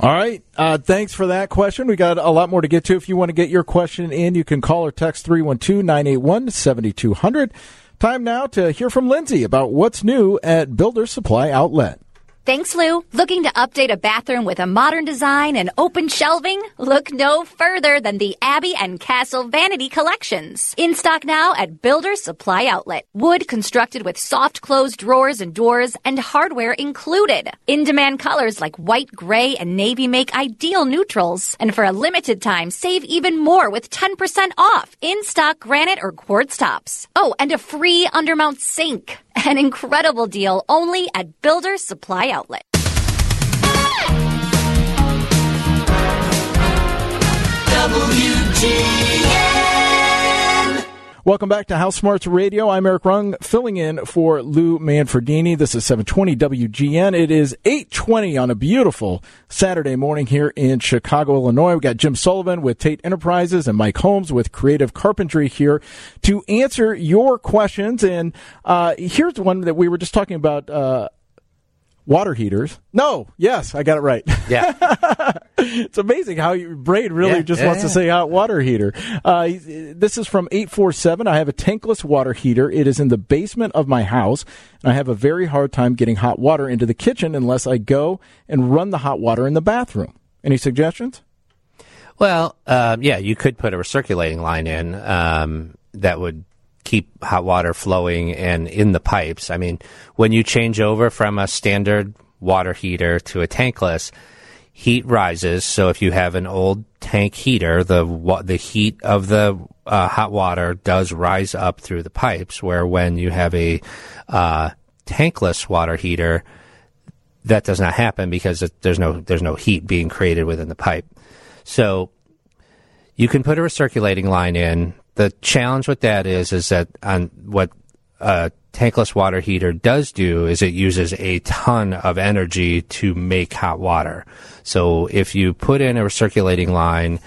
Speaker 2: All right. Uh, thanks for that question. We got a lot more to get to. If you want to get your question in, you can call or text 312 981 7200. Time now to hear from Lindsay about what's new at Builder Supply Outlet.
Speaker 12: Thanks, Lou. Looking to update a bathroom with a modern design and open shelving? Look no further than the Abbey and Castle Vanity Collections. In stock now at Builder Supply Outlet. Wood constructed with soft closed drawers and doors and hardware included. In demand colors like white, gray, and navy make ideal neutrals. And for a limited time, save even more with 10% off in stock granite or quartz tops. Oh, and a free undermount sink. An incredible deal only at Builder Supply Outlet.
Speaker 2: WGN. Welcome back to House Smarts Radio. I'm Eric Rung, filling in for Lou Manfredini. This is 720 WGN. It is 820 on a beautiful Saturday morning here in Chicago, Illinois. We got Jim Sullivan with Tate Enterprises and Mike Holmes with Creative Carpentry here to answer your questions. And uh, here's one that we were just talking about. Uh, water heaters. No, yes, I got it right.
Speaker 3: Yeah.
Speaker 2: it's amazing how your brain really
Speaker 3: Yeah,
Speaker 2: just
Speaker 3: yeah,
Speaker 2: wants to say hot water heater. Uh, this is from 847. I have a tankless water heater. It is in the basement of my house, and I have a very hard time getting hot water into the kitchen unless I go and run the hot water in the bathroom. Any suggestions?
Speaker 3: Well, um, yeah, you could put a recirculating line in um, that would keep hot water flowing and in the pipes. I mean, when you change over from a standard water heater to a tankless, heat rises. So if you have an old tank heater, the the heat of the uh, hot water does rise up through the pipes. Where when you have a uh, tankless water heater, that does not happen because it, there's no there's no heat being created within the pipe. So you can put a recirculating line in. The challenge with that is is that on what a tankless water heater does do is it uses a ton of energy to make hot water. So if you put in a recirculating line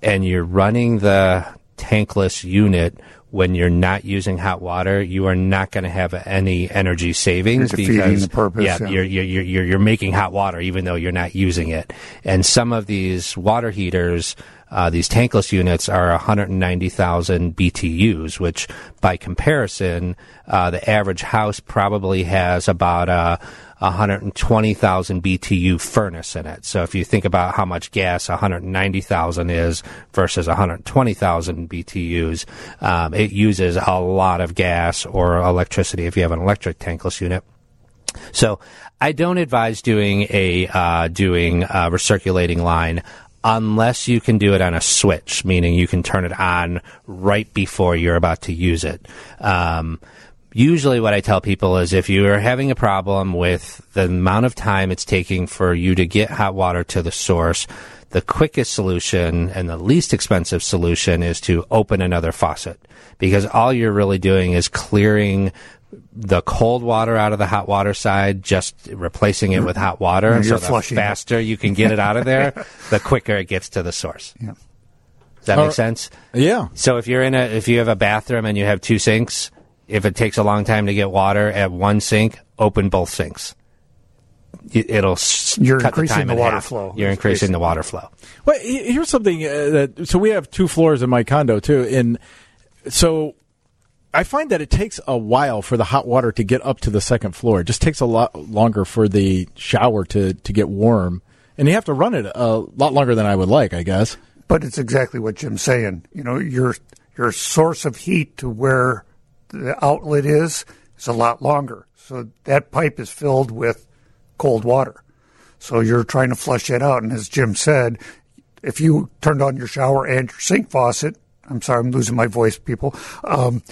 Speaker 3: and you're running the tankless unit when you're not using hot water, you are not going to have any energy savings because
Speaker 5: the purpose,
Speaker 3: yeah,
Speaker 5: yeah.
Speaker 3: you're, you're, you're, you're making hot water even though you're not using it. And some of these water heaters, uh, these tankless units are 190,000 BTUs, which by comparison, uh, the average house probably has about a 120,000 BTU furnace in it. So if you think about how much gas 190,000 is versus 120,000 BTUs, um, it uses a lot of gas or electricity if you have an electric tankless unit. So I don't advise doing a uh, doing a recirculating line unless you can do it on a switch, meaning you can turn it on right before you're about to use it. Um, usually, what I tell people is if you are having a problem with the amount of time it's taking for you to get hot water to the source. The quickest solution and the least expensive solution is to open another faucet because all you're really doing is clearing the cold water out of the hot water side, just replacing it with hot water. And so the
Speaker 5: flushing it.
Speaker 3: faster you can get it out of there, the quicker it gets to the source.
Speaker 5: Yeah.
Speaker 3: Does that
Speaker 2: All
Speaker 3: make
Speaker 2: right.
Speaker 3: sense?
Speaker 2: Yeah.
Speaker 3: So if you're in a if you have a bathroom and you have two sinks, if it takes a long time to get water at one sink, open both sinks. It- It'll
Speaker 5: You're
Speaker 3: cut the
Speaker 5: increasing
Speaker 3: time
Speaker 5: the
Speaker 3: in
Speaker 5: water
Speaker 3: half.
Speaker 5: flow.
Speaker 3: You're increasing the water flow.
Speaker 2: Well, here's something uh, that so we have two floors in my condo too, and so I find that it takes a while for the hot water to get up to the second floor. It just takes a lot longer for the shower to to get warm, and you have to run it a lot longer than I would like, I guess.
Speaker 5: But it's exactly what Jim's saying. You know, your your source of heat to where the outlet is is a lot longer. So that pipe is filled with cold water. So you're trying to flush it out. And as Jim said, if you turned on your shower and your sink faucet, I'm sorry, I'm losing my voice, people. Um,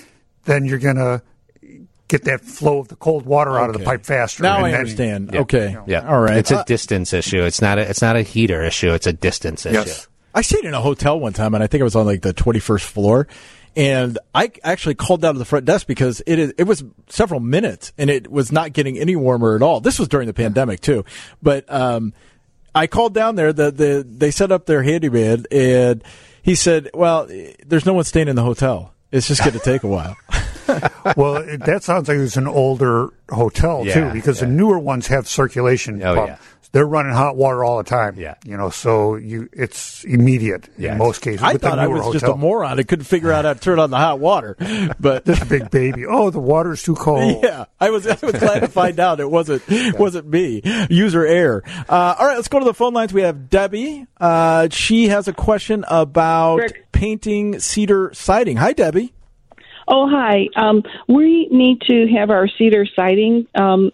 Speaker 5: then you're going to get that flow of the cold water out of the pipe faster.
Speaker 2: Now
Speaker 5: and
Speaker 2: I
Speaker 5: then-
Speaker 2: understand.
Speaker 3: Yeah.
Speaker 2: Okay.
Speaker 3: Yeah.
Speaker 2: All right.
Speaker 3: It's a
Speaker 2: Uh,
Speaker 3: distance issue. It's not a it's not a heater issue. It's a distance issue.
Speaker 2: I stayed in a hotel one time, and I think I was on like the 21st floor. And I actually called down to the front desk because it is, it was several minutes and it was not getting any warmer at all. This was during the pandemic too. But, um, I called down there. The, the, they set up their handyman and he said, well, there's no one staying in the hotel. It's just going to take a while.
Speaker 5: well, that sounds like it's an older hotel
Speaker 3: Yeah,
Speaker 5: too, because the newer ones have circulation.
Speaker 3: Oh,
Speaker 5: pump.
Speaker 3: yeah.
Speaker 5: They're running hot water all the time.
Speaker 3: Yeah.
Speaker 5: you know, so you it's immediate
Speaker 3: Yeah.
Speaker 5: in most cases.
Speaker 2: I
Speaker 5: with
Speaker 2: thought
Speaker 5: the
Speaker 2: I
Speaker 5: newer
Speaker 2: was just a moron. I couldn't figure out how to turn on the hot water. But
Speaker 5: This big baby. Oh, the water's too cold.
Speaker 2: Yeah, I was I was glad to find out it wasn't wasn't me. User error. Uh, all right, let's go to the phone lines. We have Debbie. Uh, she has a question about
Speaker 15: Rick.
Speaker 2: Painting cedar siding. Hi, Debbie.
Speaker 15: Oh, hi. Um, we need to have our cedar siding um,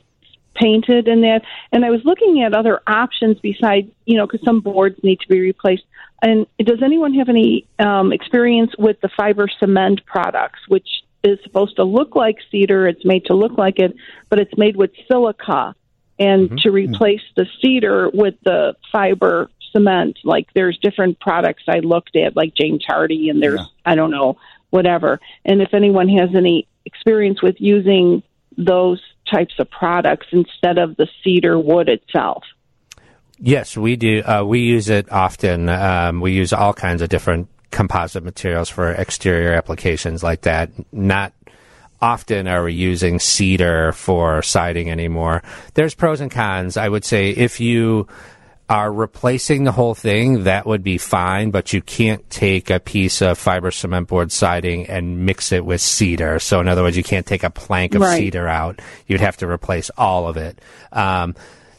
Speaker 15: painted and that. And I was looking at other options besides, you know, because some boards need to be replaced. And does anyone have any um, experience with the fiber cement products, which is supposed to look like cedar? It's made to look like it, but it's made with silica. And to replace the cedar with the fiber cement, like there's different products I looked at, like James Hardie, and there's, I don't know, whatever. And if anyone has any experience with using those types of products instead of the cedar wood itself.
Speaker 3: Yes, we do. Uh, we use it often. Um, we use all kinds of different composite materials for exterior applications like that. Not often are we using cedar for siding anymore. There's pros and cons. I would say if you are replacing the whole thing, that would be fine, but you can't take a piece of fiber cement board siding and mix it with cedar. So in other words, you can't take a plank of
Speaker 15: Right.
Speaker 3: cedar out. You'd have to replace all of it. Um,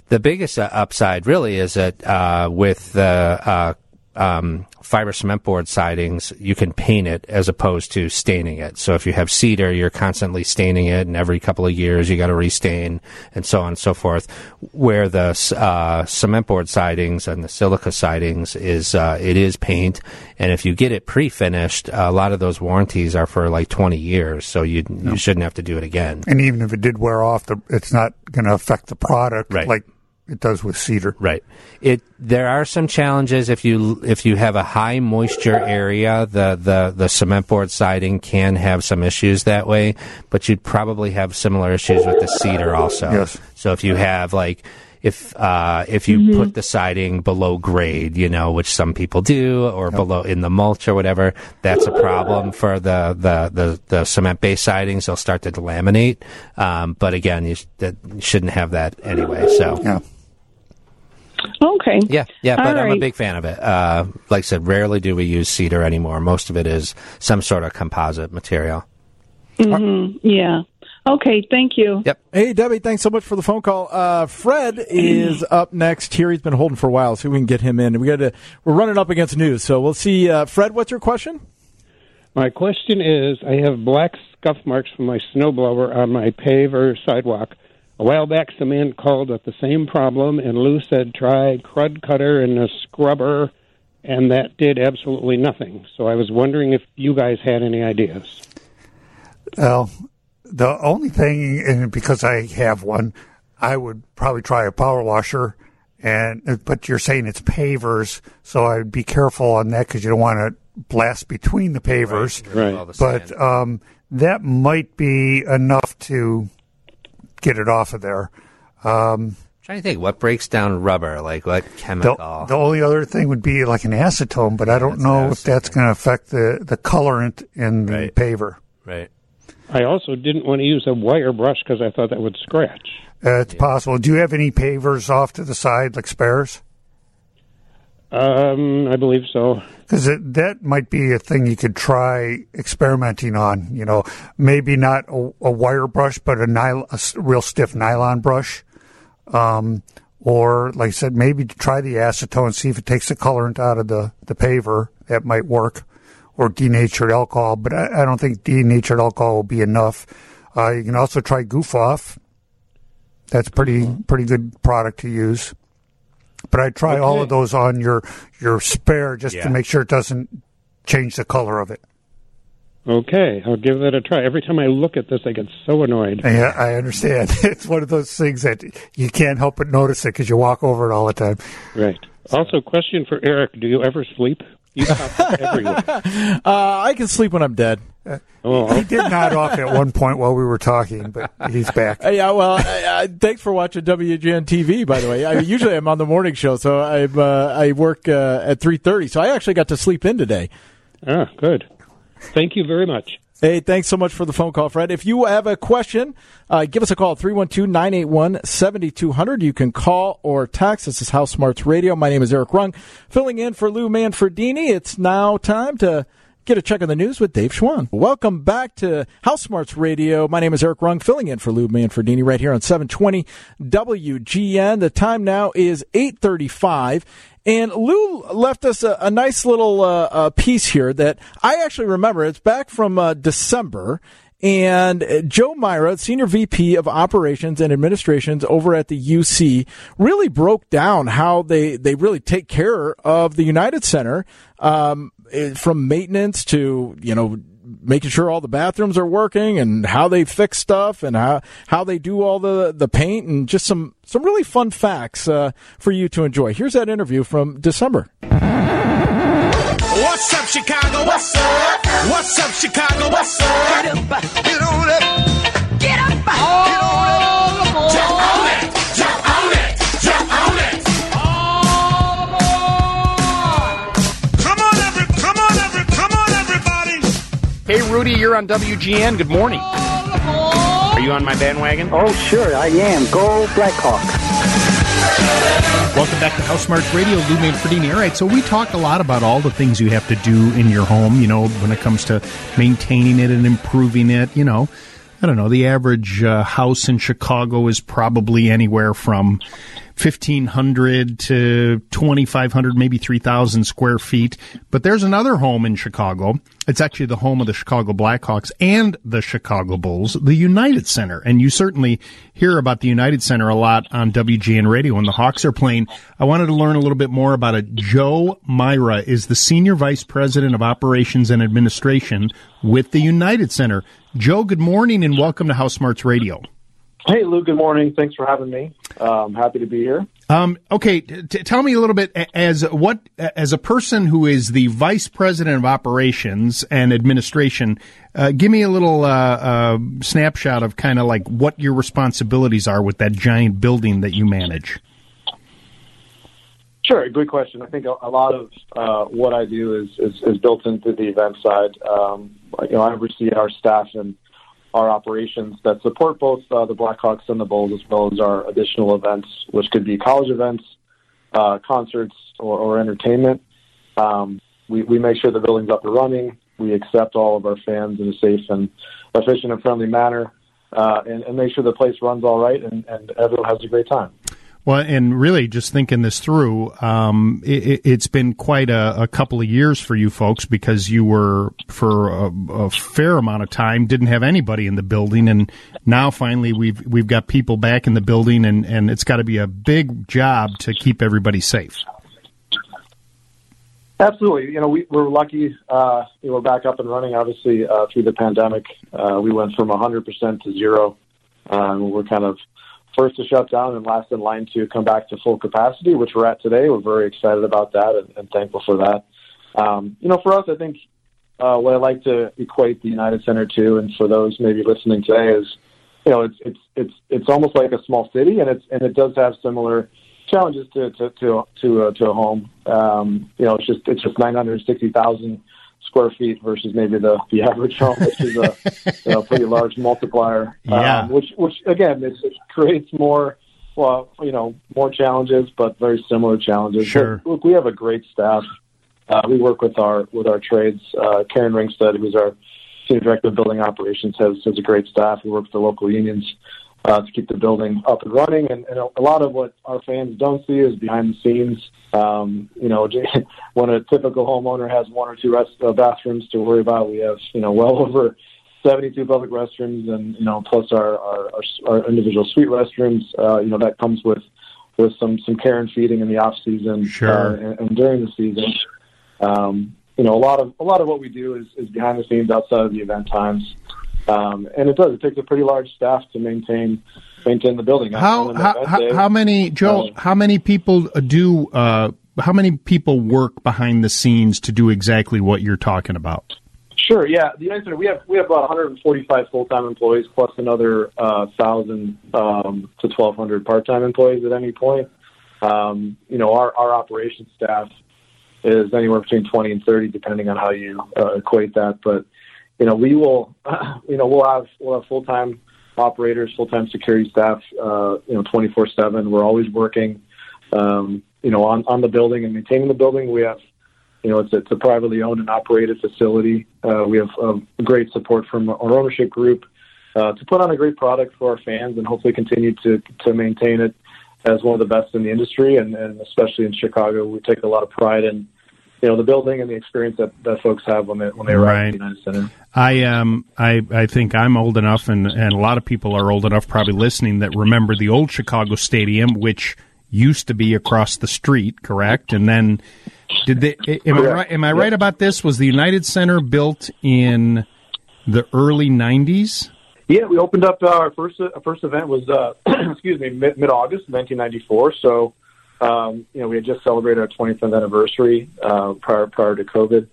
Speaker 3: the biggest uh, upside really is that uh, with the uh, um, fiber cement board sidings, you can paint it as opposed to staining it. So if you have cedar, you're constantly staining it, and every couple of years you got to restain, and so on and so forth. Where the uh, cement board sidings and the silica sidings is uh, it is paint, and if you get it pre-finished, a lot of those warranties are for like 20 years, so you you shouldn't have to do it again.
Speaker 5: And even if it did wear off, the, it's not going to affect the product
Speaker 3: Right.
Speaker 5: like it does with cedar.
Speaker 3: Right. It there are some challenges if you if you have a high moisture area, the the the cement board siding can have some issues that way, but you'd probably have similar issues with the cedar also.
Speaker 5: Yes.
Speaker 3: So if you have like if uh, if you put the siding below grade, you know, which some people do, or below in the mulch or whatever, that's a problem for the the the, the cement based sidings. They'll start to delaminate, um, but again, you, sh- that, you shouldn't have that anyway. So
Speaker 5: Yeah.
Speaker 15: Okay.
Speaker 3: yeah, yeah,
Speaker 15: All
Speaker 3: but I'm a big fan of it. Uh, like I said, rarely do we use cedar anymore. Most of it is some sort of composite material.
Speaker 15: hmm Yeah. Okay. Thank you.
Speaker 3: Yep.
Speaker 2: Hey, Debbie, thanks so much for the phone call. Uh, Fred is up next here. He's been holding for a while, so we can get him in. We got to. We're running up against news, so we'll see. Uh, Fred, what's your question?
Speaker 16: My question is I have black scuff marks from my snowblower on my paver sidewalk. A while back, some man called with the same problem, and Lou said try Krud Kutter and a scrubber, and that did absolutely nothing. So I was wondering if you guys had any ideas.
Speaker 5: Well, the only thing, and because I have one, I would probably try a power washer. And but you're saying it's pavers, so I'd be careful on that because you don't want to blast between the pavers.
Speaker 16: Right.
Speaker 3: All the
Speaker 5: But um, that might be enough to get it off of there. Um,
Speaker 3: trying to think what breaks down rubber, like what chemical.
Speaker 5: the only other thing would be like an acetone, but I don't know if that's going to affect the, the colorant in the
Speaker 3: Right.
Speaker 5: paver.
Speaker 3: right.
Speaker 16: I also didn't want to use a wire brush because I thought that would scratch.
Speaker 5: Uh, it's possible. Do you have any pavers off to the side, like spares?
Speaker 16: Um, I believe so.
Speaker 5: Because that might be a thing you could try experimenting on. You know, maybe not a, a wire brush, but a, a real stiff nylon brush. Um, or, like I said, maybe try the acetone, see if it takes the colorant out of the, the paver. That might work. Or denatured alcohol, but I, I don't think denatured alcohol will be enough. Uh, you can also try Goof Off. That's pretty pretty good product to use. But I try all of those on your your spare just
Speaker 3: Yeah.
Speaker 5: to make sure it doesn't change the color of it.
Speaker 16: Okay, I'll give that a try. Every time I look at this, I get so annoyed.
Speaker 5: Yeah, I understand. It's one of those things that you can't help but notice it because you walk over it all the time.
Speaker 16: Right. Also, question for Eric: Do you ever sleep? You pop everywhere.
Speaker 2: Uh, I can sleep when I'm dead.
Speaker 16: Oh,
Speaker 5: He did nod off at one point while we were talking, but he's back.
Speaker 2: Uh, yeah, well, I, I, thanks for watching WGN TV. By the way, I, usually I'm on the morning show, so I'm uh, I work uh, at three thirty. So I actually got to sleep in today.
Speaker 16: Ah, good. Thank you very much.
Speaker 2: Hey, thanks so much for the phone call, Fred. If you have a question, uh, give us a call, 312-981-7200. You can call or text. This is House Smarts Radio. My name is Eric Rung, filling in for Lou Manfredini. It's now time to get a check on the news with Dave Schwan. Welcome back to House Smarts Radio. My name is Eric Rung, filling in for Lou Manfredini right here on 720 WGN. The time now is 835. And Lou left us a, a nice little uh, uh, piece here that I actually remember. It's back from uh, December. And uh, Joe Myra, Senior VP of Operations and Administrations over at the UC, really broke down how they, they really take care of the United Center, um, from maintenance to, you know, making sure all the bathrooms are working and how they fix stuff and how, how they do all the, the paint and just some, some really fun facts, uh, for you to enjoy. Here's that interview from December.
Speaker 17: What's up, Chicago? What's up? What's up, Chicago? What's up? Get up, get on it. Get up, get on it.
Speaker 18: Hey, Rudy, you're on WGN. Good morning. Are you on my bandwagon?
Speaker 19: Oh, sure, I am. Go Blackhawk.
Speaker 20: Welcome back to House Smarts Radio, Lou Manfredini. All right, so we talked a lot about all the things you have to do in your home, you know, when it comes to maintaining it and improving it. You know, I don't know, the average uh, house in Chicago is probably anywhere from 1,500 to 2,500, maybe 3,000 square feet. But there's another home in Chicago. It's actually the home of the Chicago Blackhawks and the Chicago Bulls, the United Center. And you certainly hear about the United Center a lot on WGN radio when the Hawks are playing. I wanted to learn a little bit more about it. Joe Myra is the Senior Vice President of Operations and Administration with the United Center. Joe, good morning and welcome to House Smarts Radio.
Speaker 21: Hey, Lou. Good morning. Thanks for having me. Um, happy to be here.
Speaker 20: Um, okay, t- tell me a little bit as what as a person who is the vice president of operations and administration. Uh, give me a little uh, uh, snapshot of kind of like what your responsibilities are with that giant building that you manage.
Speaker 21: Sure, good question. I think a, a lot of uh, what I do is, is, is built into the event side. Um, you know, I oversee our staff and our operations that support both uh, the Blackhawks and the Bulls, as well as our additional events, which could be college events, uh, concerts, or, or entertainment. Um, we, we make sure the building's up and running. We accept all of our fans in a safe and efficient and friendly manner, uh, and, and make sure the place runs all right and, and everyone has a great time.
Speaker 20: Well, and really, just thinking this through, um, it, it's been quite a, a, couple of years for you folks because you were, for a, a, fair amount of time, didn't have anybody in the building, and now finally we've we've got people back in the building, and, and it's got to be a big job to keep everybody safe.
Speaker 21: Absolutely, you know we, we're lucky. Uh, you know, we're back up and running. Obviously, uh, through the pandemic, uh, we went from 100% to zero. Um, we're kind of first to shut down and last in line to come back to full capacity, which we're at today. We're very excited about that and, and thankful for that. Um, you know, for us, I think uh, what I like to equate the United Center to, and for those maybe listening today, is you know, it's it's it's it's almost like a small city, and it's and it does have similar challenges to to to to, uh, to a home. Um, you know, it's just it's just nine hundred sixty thousand square feet versus maybe the the average home, which is a you know, pretty large multiplier.
Speaker 20: Yeah.
Speaker 21: Um, which which again, it, it creates more. Well, you know, more challenges, but very similar challenges.
Speaker 20: Sure.
Speaker 21: But, look, we have a great staff. Uh, we work with our with our trades. Uh, Karen Ringstead, who's our senior director of building operations, has has a great staff. We work with the local unions uh, to keep the building up and running. And, and a lot of what our fans don't see is behind the scenes. Um, you know, when a typical homeowner has one or two rest, uh, bathrooms to worry about, we have you know well over 72 public restrooms, and you know plus our our, our, our individual suite restrooms. Uh, you know that comes with with some some care and feeding in the off season
Speaker 20: Sure.
Speaker 21: uh, and, and during the season. Um, you know, a lot of a lot of what we do is, is behind the scenes outside of the event times, um, and it does. It takes a pretty large staff to maintain maintain the building.
Speaker 20: How how, how, how many Joe? how many people do? Uh, how many people work behind the scenes to do exactly what you're talking about?
Speaker 21: Sure. Yeah. The United Center, we have we have about 145 full time employees plus another uh, thousand um, to 1,200 part time employees at any point. Um, you know, our our operations staff is anywhere between 20 and 30, depending on how you uh, equate that. But you know, we will, you know, we'll have we'll have full time operators, full time security staff, uh, you know, 24 seven. We're always working, um, you know, on on the building and maintaining the building. We have you know, it's, it's a privately owned and operated facility. Uh, we have um, great support from our ownership group uh, to put on a great product for our fans and hopefully continue to, to maintain it as one of the best in the industry. And, and especially in Chicago, we take a lot of pride in, you know, the building and the experience that, that folks have when they, when they arrive
Speaker 20: Right.
Speaker 21: at the United Center.
Speaker 20: I um I I think I'm old enough, and and a lot of people are old enough probably listening that remember the old Chicago Stadium, which used to be across the street, correct? And then did they? Am I right? Am I right about this? Was the United Center built in the early '90s?
Speaker 21: Yeah, we opened up our first uh, first event was uh, excuse me mid mid August 1994. So um, you know we had just celebrated our 25th anniversary uh, prior prior to COVID.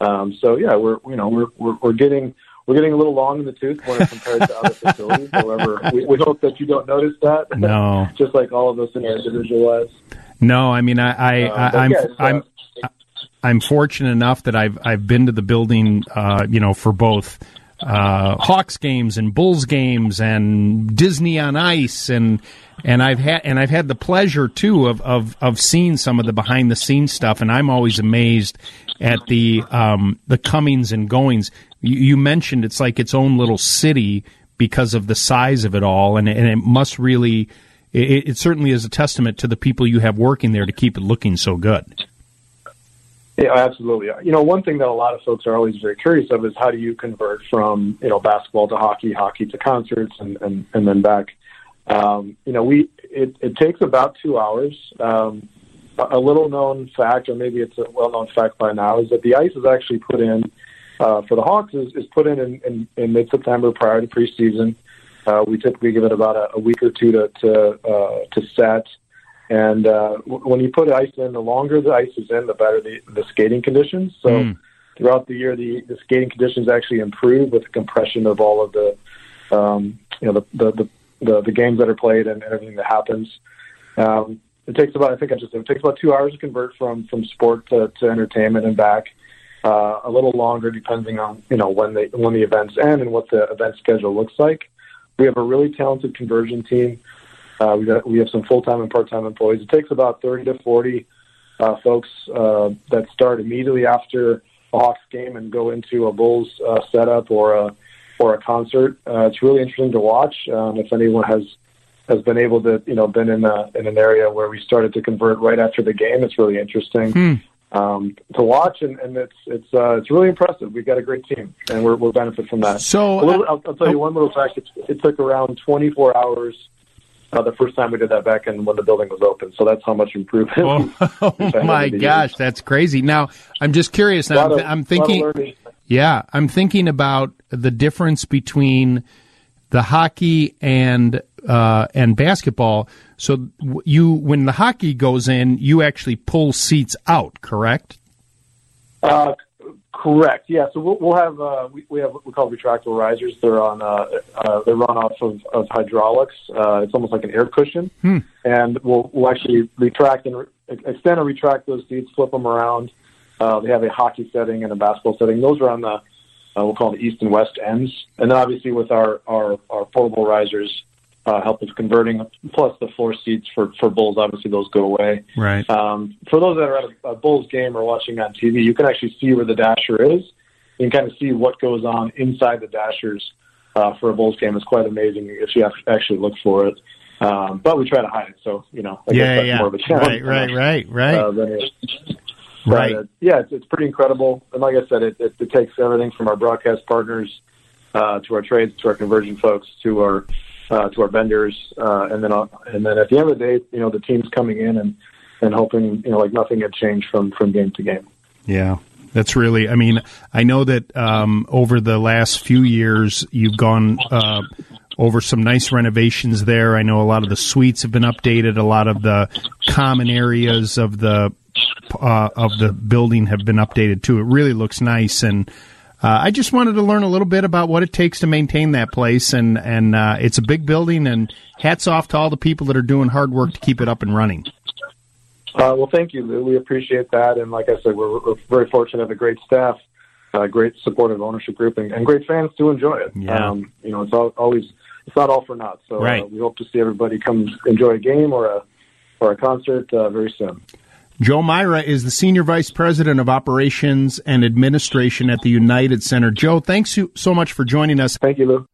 Speaker 21: Um, so yeah, we're you know we're, we're we're getting we're getting a little long in the tooth when compared to other facilities. However, we, we hope that you don't notice that.
Speaker 20: No.
Speaker 21: just like all of us in our individual lives.
Speaker 20: No, I mean I, I,
Speaker 21: uh,
Speaker 20: I I'm
Speaker 21: yeah, uh,
Speaker 20: I'm I'm fortunate enough that I've I've been to the building, uh, you know, for both uh, Hawks games and Bulls games and Disney on Ice and and I've had and I've had the pleasure too of of of seeing some of the behind the scenes stuff, and I'm always amazed at the um, the comings and goings. You, you mentioned it's like its own little city because of the size of it all, and and it must really. It, it certainly is a testament to the people you have working there to keep it looking so good.
Speaker 21: Yeah, absolutely. You know, one thing that a lot of folks are always very curious of is how do you convert from you know basketball to hockey, hockey to concerts, and and, and then back. Um, you know, we it, it takes about two hours. Um, a little known fact, or maybe it's a well known fact by now, is that the ice is actually put in uh, for the Hawks is, is put in in, in, in mid September prior to preseason. Uh, we typically give it about a, a week or two to to, uh, to set. And uh, w- when you put ice in, the longer the ice is in, the better the, the skating conditions. So
Speaker 20: Mm.
Speaker 21: throughout the year, the, the skating conditions actually improve with the compression of all of the, um, you know, the, the, the, the, the games that are played and everything that happens. Um, it takes about, I think I just it takes about two hours to convert from, from sport to, to entertainment and back. Uh, a little longer depending on, you know, when they, when the events end and what the event schedule looks like. We have a really talented conversion team. Uh, we got we have some full time and part time employees. It takes about thirty to forty uh, folks uh, that start immediately after a Hawks game and go into a Bulls uh, setup or a or a concert. Uh, it's really interesting to watch. Um, if anyone has has been able to you know been in a, in an area where we started to convert right after the game, it's really interesting.
Speaker 20: Hmm.
Speaker 21: Um, to watch and, and it's it's uh, it's really impressive. We've got a great team and we're we'll benefit from that.
Speaker 20: So,
Speaker 21: little, I'll, I'll tell you one little fact. It, it took around 24 hours uh, the first time we did that back in when the building was open. So that's how much improvement.
Speaker 20: Oh, my gosh, that's crazy. Now, I'm just curious. Now, I'm,
Speaker 21: of-
Speaker 20: I'm thinking. Yeah, I'm thinking about the difference between the hockey and uh, and basketball. So you, when the hockey goes in, you actually pull seats out, correct?
Speaker 21: Uh, correct. Yeah. So we'll, we'll have uh, we, we have what we call retractable risers. They're on uh, uh, they run off of, of hydraulics. Uh, it's almost like an air cushion,
Speaker 20: Hmm.
Speaker 21: and we'll we'll actually retract and re- extend and retract those seats, flip them around. Uh, they have a hockey setting and a basketball setting. Those are on the uh, we'll call them the east and west ends, and then obviously with our our, our portable risers. Uh, help with converting, plus the floor seats for, for Bulls. Obviously, those go away.
Speaker 20: Right.
Speaker 21: Um, for those that are at a, a Bulls game or watching on TV, you can actually see where the dasher is. You can kind of see what goes on inside the dashers uh, for a Bulls game. It's quite amazing if you have to actually look for it. Um, but we try to hide it, so you know. I guess
Speaker 20: Yeah,
Speaker 21: that's
Speaker 20: yeah.
Speaker 21: more of a challenge.
Speaker 20: Right, right, right, right.
Speaker 21: Uh,
Speaker 20: Right.
Speaker 21: But, uh, yeah, it's, it's pretty incredible. And like I said, it, it, it takes everything from our broadcast partners uh, to our trades, to our conversion folks, to our uh, to our vendors, uh, and then uh, and then at the end of the day, you know, the team's coming in and and hoping you know like nothing had changed from from game to game.
Speaker 20: Yeah. That's really, I mean, I know that um, over the last few years, you've gone uh, over some nice renovations there. I know a lot of the suites have been updated, a lot of the common areas of the uh, of the building have been updated too. It really looks nice, and uh, I just wanted to learn a little bit about what it takes to maintain that place. And and uh, it's a big building, and hats off to all the people that are doing hard work to keep it up and running.
Speaker 21: Uh, well, thank you, Lou. We appreciate that, and like I said, we're, we're very fortunate to have a great staff, uh, great supportive ownership group, and, and great fans to enjoy it.
Speaker 20: Yeah.
Speaker 21: Um, you know, it's all, always it's not all for naught. So
Speaker 20: Right.
Speaker 21: uh, we hope to see everybody come enjoy a game or a or a concert uh, very soon.
Speaker 20: Joe Myra is the Senior Vice President of Operations and Administration at the United Center. Joe, thanks so much for joining us.
Speaker 21: Thank you, Lou.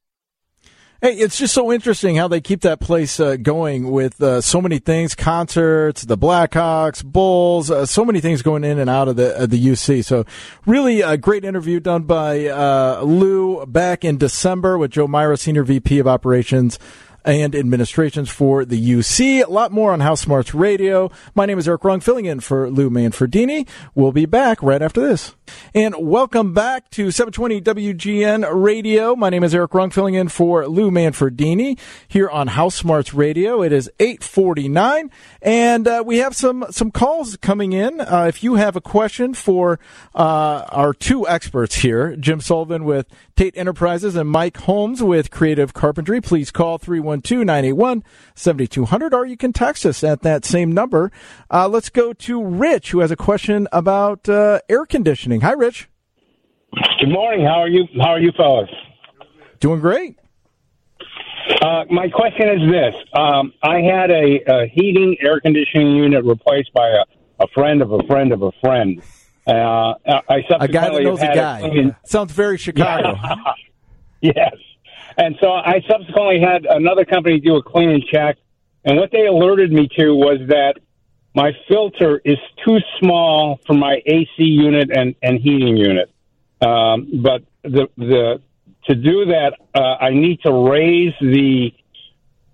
Speaker 2: Hey, it's just so interesting how they keep that place uh, going with uh, so many things, concerts, the Blackhawks, Bulls, uh, so many things going in and out of the uh, the UC. So, really a great interview done by uh, Lou back in December with Joe Myra, Senior VP of Operations and Administrations for the UC. A lot more on House Smarts Radio. My name is Eric Rung, filling in for Lou Manfredini. We'll be back right after this. And welcome back to 720 WGN Radio. My name is Eric Rung, filling in for Lou Manfredini here on House Smarts Radio. It is 849, and uh, we have some, some calls coming in. Uh, if you have a question for uh, our two experts here, Jim Sullivan with Tate Enterprises and Mike Holmes with Creative Carpentry, please call 312-981-7200, or you can text us at that same number. Uh, let's go to Rich, who has a question about uh, air conditioning. Hi, Rich.
Speaker 22: Good morning. How are you? How are you, fellas?
Speaker 2: Doing great.
Speaker 22: Uh, my question is this: um, I had a, a heating air conditioning unit replaced by a, a friend of a friend of a friend. Uh, I
Speaker 2: A
Speaker 22: subsequently
Speaker 2: guy that knows a guy. Sounds very Chicago.
Speaker 22: yes. And so I subsequently had another company do a clean and check, and what they alerted me to was that my filter is too small for my AC unit and, and heating unit. Um, but the the to do that, uh, I need to raise the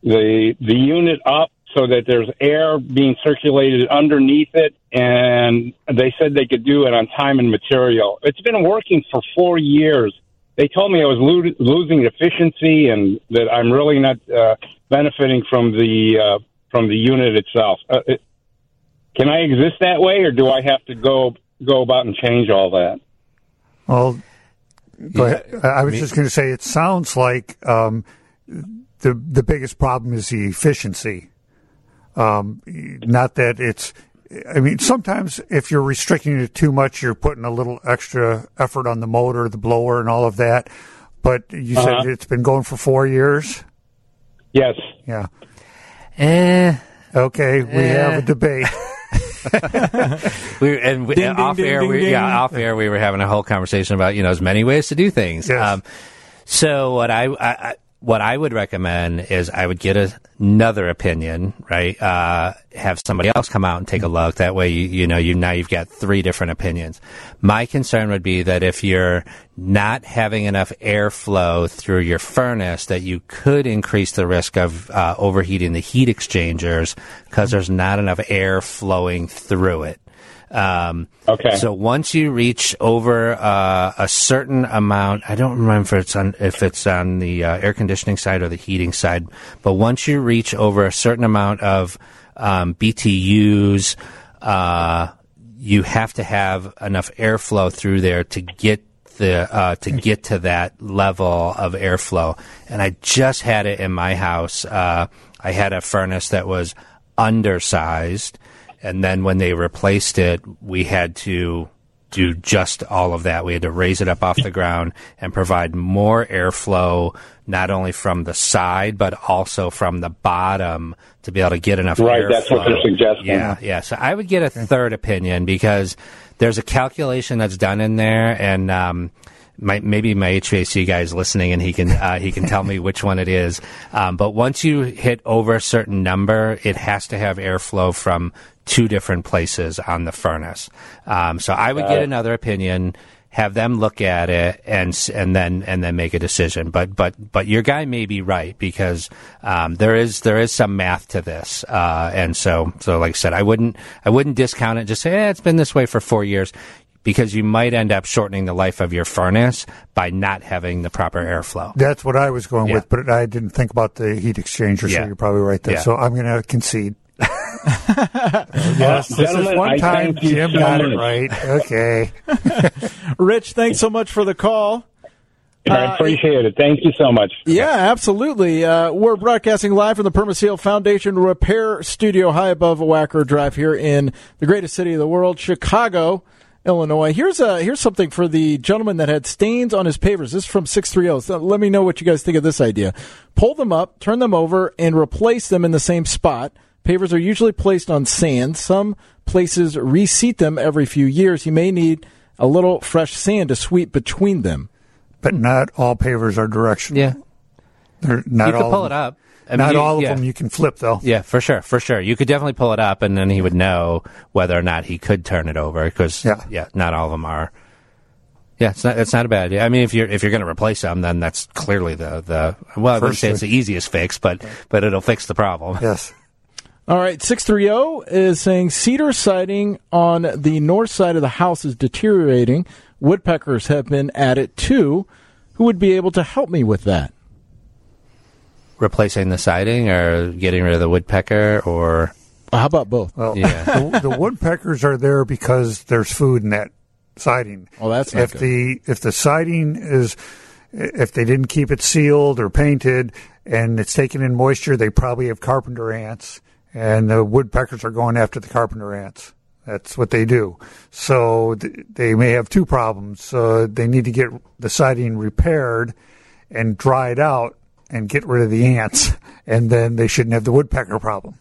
Speaker 22: the the unit up so that there's air being circulated underneath it, and they said they could do it on time and material. It's been working for four years. They told me I was lo- losing efficiency and that I'm really not uh, benefiting from the uh, from the unit itself. Uh, it, can I exist that way, or do I have to go go about and change all that?
Speaker 5: Well, go
Speaker 22: Yeah,
Speaker 5: ahead. I I was
Speaker 22: me-
Speaker 5: just going to say it sounds like um, the the biggest problem is the efficiency. Um, not that it's. I mean, sometimes if you're restricting it too much, you're putting a little extra effort on the motor, the blower, and all of that. But you
Speaker 22: Uh-huh.
Speaker 5: said it's been going for four years.
Speaker 22: Yes.
Speaker 5: Yeah.
Speaker 3: Eh.
Speaker 5: Okay, we
Speaker 3: Eh.
Speaker 5: have a debate.
Speaker 3: we and we,
Speaker 5: Ding,
Speaker 3: and
Speaker 5: ding,
Speaker 3: off
Speaker 5: ding,
Speaker 3: air,
Speaker 5: ding,
Speaker 3: we,
Speaker 5: ding.
Speaker 3: yeah, off air, we were having a whole conversation about you know there's many ways to do things. Um, so what I, I, I what I would recommend is I would get a, another opinion, right? Uh, have somebody else come out and take a look. That way, you you know you now you've got three different opinions. My concern would be that if you're not having enough airflow through your furnace, that you could increase the risk of uh, overheating the heat exchangers because there's not enough air flowing through it. Um,
Speaker 22: okay.
Speaker 3: So once you reach over uh, a certain amount, I don't remember if it's on if it's on the uh, air conditioning side or the heating side, but once you reach over a certain amount of um, BTUs, uh, you have to have enough airflow through there to get the uh, to get to that level of airflow. And I just had it in my house. Uh, I had a furnace that was undersized, and then when they replaced it, we had to do just all of that. We had to raise it up off the ground and provide more airflow, not only from the side but also from the bottom to be able to get enough
Speaker 22: Right,
Speaker 3: airflow.
Speaker 22: that's what they're suggesting.
Speaker 3: Yeah, yeah. So I would get a third opinion because there's a calculation that's done in there, and um, my, maybe my HVAC guy is listening, and he can uh, he can tell me which one it is. Um, but once you hit over a certain number, it has to have airflow from two different places on the furnace. Um, so I would
Speaker 22: Got
Speaker 3: get
Speaker 22: it.
Speaker 3: another opinion. Have them look at it and and then and then make a decision. But but but your guy may be right because um, there is there is some math to this, uh, and so so like I said, I wouldn't I wouldn't discount it. Just say eh, it's been this way for four years. because you might end up shortening the life of your furnace by not having the proper airflow.
Speaker 5: That's what I was going
Speaker 3: Yeah.
Speaker 5: with, but I didn't think about the heat exchanger,
Speaker 3: Yeah.
Speaker 5: so you're probably right there.
Speaker 3: Yeah.
Speaker 5: So I'm going to concede. Yes, this is one
Speaker 22: I
Speaker 5: time Jim got it right. Okay.
Speaker 2: Rich, thanks so much for the call.
Speaker 22: I appreciate it. Thank you so much.
Speaker 2: Yeah, absolutely. Uh, we're broadcasting live from the Permaseal Foundation Repair Studio high above Wacker Drive here in the greatest city of the world, Chicago, Illinois. Here's a, here's something for the gentleman that had stains on his pavers. This is from 630. So let me know what you guys think of this idea. Pull them up, turn them over, and replace them in the same spot. Pavers are usually placed on sand. Some places reseat them every few years. You may need a little fresh sand to sweep between them.
Speaker 5: But not all pavers are directional.
Speaker 3: Yeah.
Speaker 5: They're not
Speaker 3: you could
Speaker 5: all
Speaker 3: pull
Speaker 5: of
Speaker 3: it
Speaker 5: them.
Speaker 3: up. I mean,
Speaker 5: not
Speaker 3: you-
Speaker 5: all of
Speaker 3: yeah.
Speaker 5: them you can flip, though.
Speaker 3: Yeah, for sure, for sure. You could definitely pull it up, and then he would know whether or not he could turn it over. Because yeah. yeah, not all of them are. Yeah, it's not. It's not a bad idea. I mean, if you're if you're going to replace them, then that's clearly the the. Well, I wouldn't say it's the easiest fix, but but it'll fix the problem.
Speaker 5: Yes.
Speaker 2: All right, 630 is saying cedar siding on the north side of the house is deteriorating. Woodpeckers have been at it too. Who would be able to help me with that?
Speaker 3: Replacing the siding or getting rid of the woodpecker or.
Speaker 2: How about both?
Speaker 5: Well,
Speaker 3: Yeah.
Speaker 5: the, the woodpeckers are there because there's food in that siding.
Speaker 2: Oh, that's not
Speaker 5: if
Speaker 2: good.
Speaker 5: the if the siding is if they didn't keep it sealed or painted and it's taking in moisture, they probably have carpenter ants, and the woodpeckers are going after the carpenter ants. That's what they do. So th- they may have two problems. Uh, they need to get the siding repaired and dried out and get rid of the ants, and then they shouldn't have the woodpecker problem.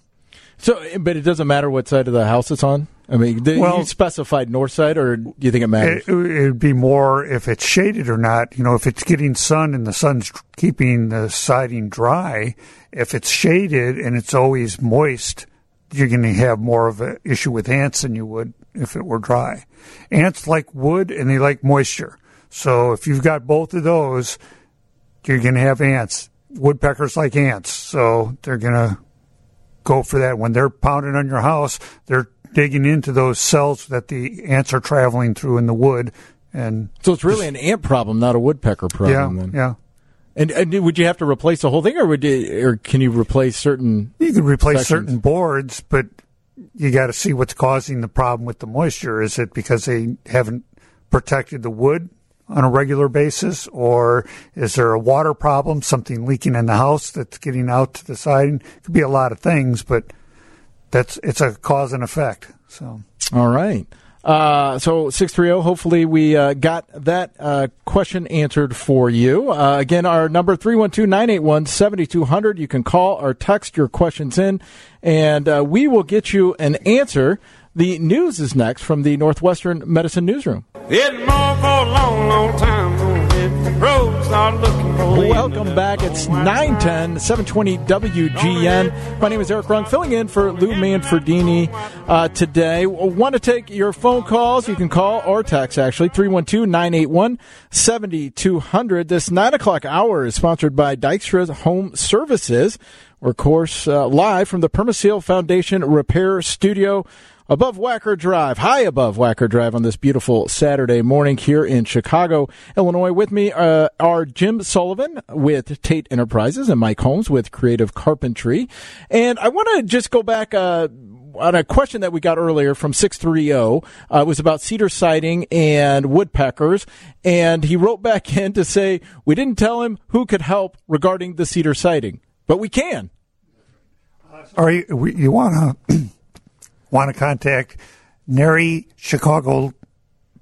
Speaker 2: So, but it doesn't matter what side of the house it's on. I mean, the,
Speaker 5: Well-
Speaker 2: you specified north side, or do you think it matters?
Speaker 5: It, it'd be more if it's shaded or not. You know, if it's getting sun and the sun's keeping the siding dry. If it's shaded and it's always moist, you're going to have more of an issue with ants than you would if it were dry. Ants like wood and they like moisture. So if you've got both of those, you're going to have ants. Woodpeckers like ants, so they're going to go for that. When they're pounding on your house, they're digging into those cells that the ants are traveling through in the wood. And
Speaker 2: so it's really an ant problem, not a woodpecker problem.
Speaker 5: yeah,
Speaker 2: then.
Speaker 5: yeah.
Speaker 2: And, and would you have to replace the whole thing, or would you, or can you replace certain?
Speaker 5: You could replace
Speaker 2: sections?
Speaker 5: certain boards, but you got to see what's causing the problem with the moisture. Is it because they haven't protected the wood on a regular basis, or is there a water problem, something leaking in the house that's getting out to the siding? It could be a lot of things, but that's it's a cause and effect. So
Speaker 2: All right. Uh, so 630, hopefully we uh, got that uh, question answered for you. Uh, again, our number 312-981-7200. You can call or text your questions in, and uh, we will get you an answer. The news is next from the Northwestern Medicine Newsroom.
Speaker 17: It's more for a long, long time.
Speaker 2: Welcome back. It's 910, 720 WGN. My name is Eric Rung, filling in for Lou Manfredini uh, today. Want to take your phone calls? You can call or text, actually, 312 981 7200. This 9 o'clock hour is sponsored by Dykstra's Home Services. We're, of course, uh, live from the Permaseal Foundation Repair Studio above Wacker Drive, high above Wacker Drive on this beautiful Saturday morning here in Chicago, Illinois. With me uh, are Jim Sullivan with Tate Enterprises and Mike Holmes with Creative Carpentry. And I want to just go back uh, on a question that we got earlier from 630. Uh, it was about cedar siding and woodpeckers. And he wrote back in to say, we didn't tell him who could help regarding the cedar siding, but we can.
Speaker 5: Or you, you want to want to contact NARI Chicago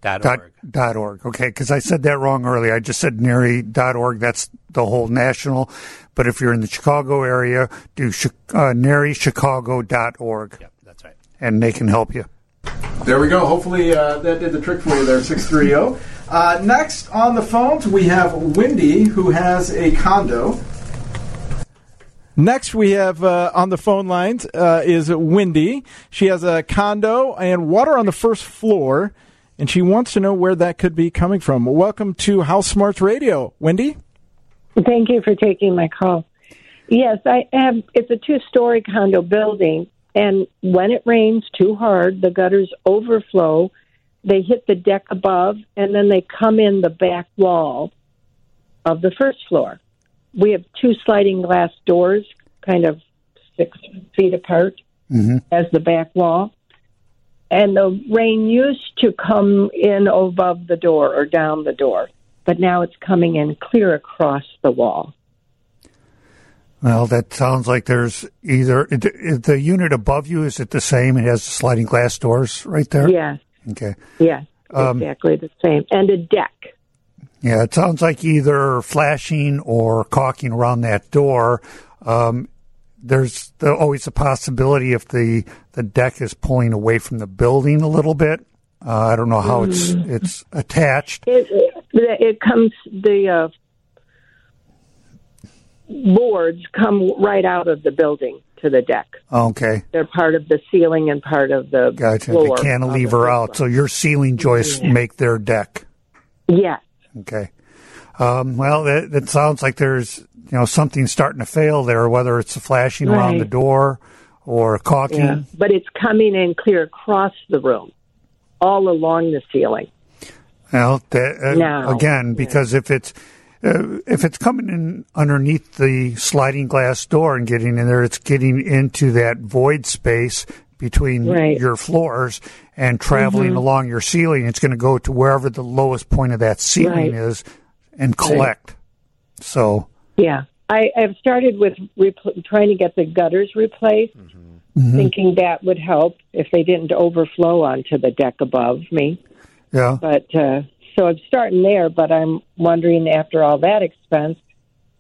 Speaker 3: Dot
Speaker 5: dot,
Speaker 3: org.
Speaker 5: dot org. Okay, because I said that wrong earlier. I just said NARI dot org. That's the whole national. But if you're in the Chicago area, do Chi- uh, NARIChicago dot org. Yep,
Speaker 3: that's right.
Speaker 5: And they can help you.
Speaker 2: There we go. Hopefully uh, that did the trick for you there, 630. Uh, next on the phones, we have Wendy, who has a condo. Next, we have uh, on the phone lines uh, is Wendy. She has a condo and water on the first floor, and she wants to know where that could be coming from. Welcome to House Smarts Radio, Wendy.
Speaker 23: Thank you for taking my call. Yes, I have. It's a two-story condo building, and when it rains too hard, the gutters overflow, they hit the deck above, and then they come in the back wall of the first floor. We have two sliding glass doors, kind of six feet apart
Speaker 5: Mm-hmm.
Speaker 23: as the back wall. And the rain used to come in above the door or down the door, but now it's coming in clear across the wall.
Speaker 5: Well, that sounds like there's either the the unit above you. Is it the same? It has sliding glass doors right there.
Speaker 23: Yes,
Speaker 5: Okay.
Speaker 23: yes,
Speaker 5: Um,
Speaker 23: exactly the same. And a deck.
Speaker 5: Yeah, it sounds like either flashing or caulking around that door. Um, there's the, always a possibility if the the deck is pulling away from the building a little bit. Uh, I don't know how it's
Speaker 23: Mm.
Speaker 5: it's attached.
Speaker 23: It, it, it comes, the uh, boards come right out of the building to the deck.
Speaker 5: Okay,
Speaker 23: They're part of the ceiling and part of the
Speaker 5: gotcha.
Speaker 23: floor.
Speaker 5: The
Speaker 23: the
Speaker 5: cantilever
Speaker 23: first
Speaker 5: out, so your ceiling joists
Speaker 23: Yeah.
Speaker 5: make their deck.
Speaker 23: Yes.
Speaker 5: Okay. Um, well, that, that sounds like there's you know something starting to fail there, whether it's the flashing around the door or caulking.
Speaker 23: Yeah, but it's coming in clear across the room, all along the ceiling.
Speaker 5: Well, that, uh,
Speaker 23: Now,
Speaker 5: again, because if it's uh, if it's coming in underneath the sliding glass door and getting in there, it's getting into that void space between
Speaker 23: Right.
Speaker 5: your floors and traveling
Speaker 23: Mhm.
Speaker 5: along your ceiling. It's going to go to wherever the lowest point of that ceiling
Speaker 23: Right.
Speaker 5: is and collect. So,
Speaker 23: Yeah, I, I've started with repl- trying to get the gutters replaced,
Speaker 5: mm-hmm.
Speaker 23: thinking that would help if they didn't overflow onto the deck above me.
Speaker 5: yeah.
Speaker 23: But uh, so I'm starting there, but I'm wondering after all that expense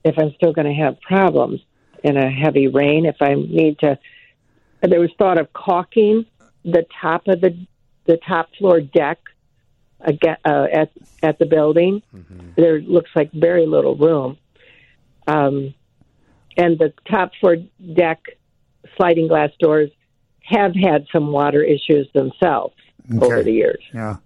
Speaker 23: if I'm still going to have problems in a heavy rain. If I need to, there was thought of caulking the top of the the top floor deck aga uh, at at the building. There looks like very little room, um, and the top floor deck sliding glass doors have had some water issues themselves over the years.
Speaker 5: Yeah.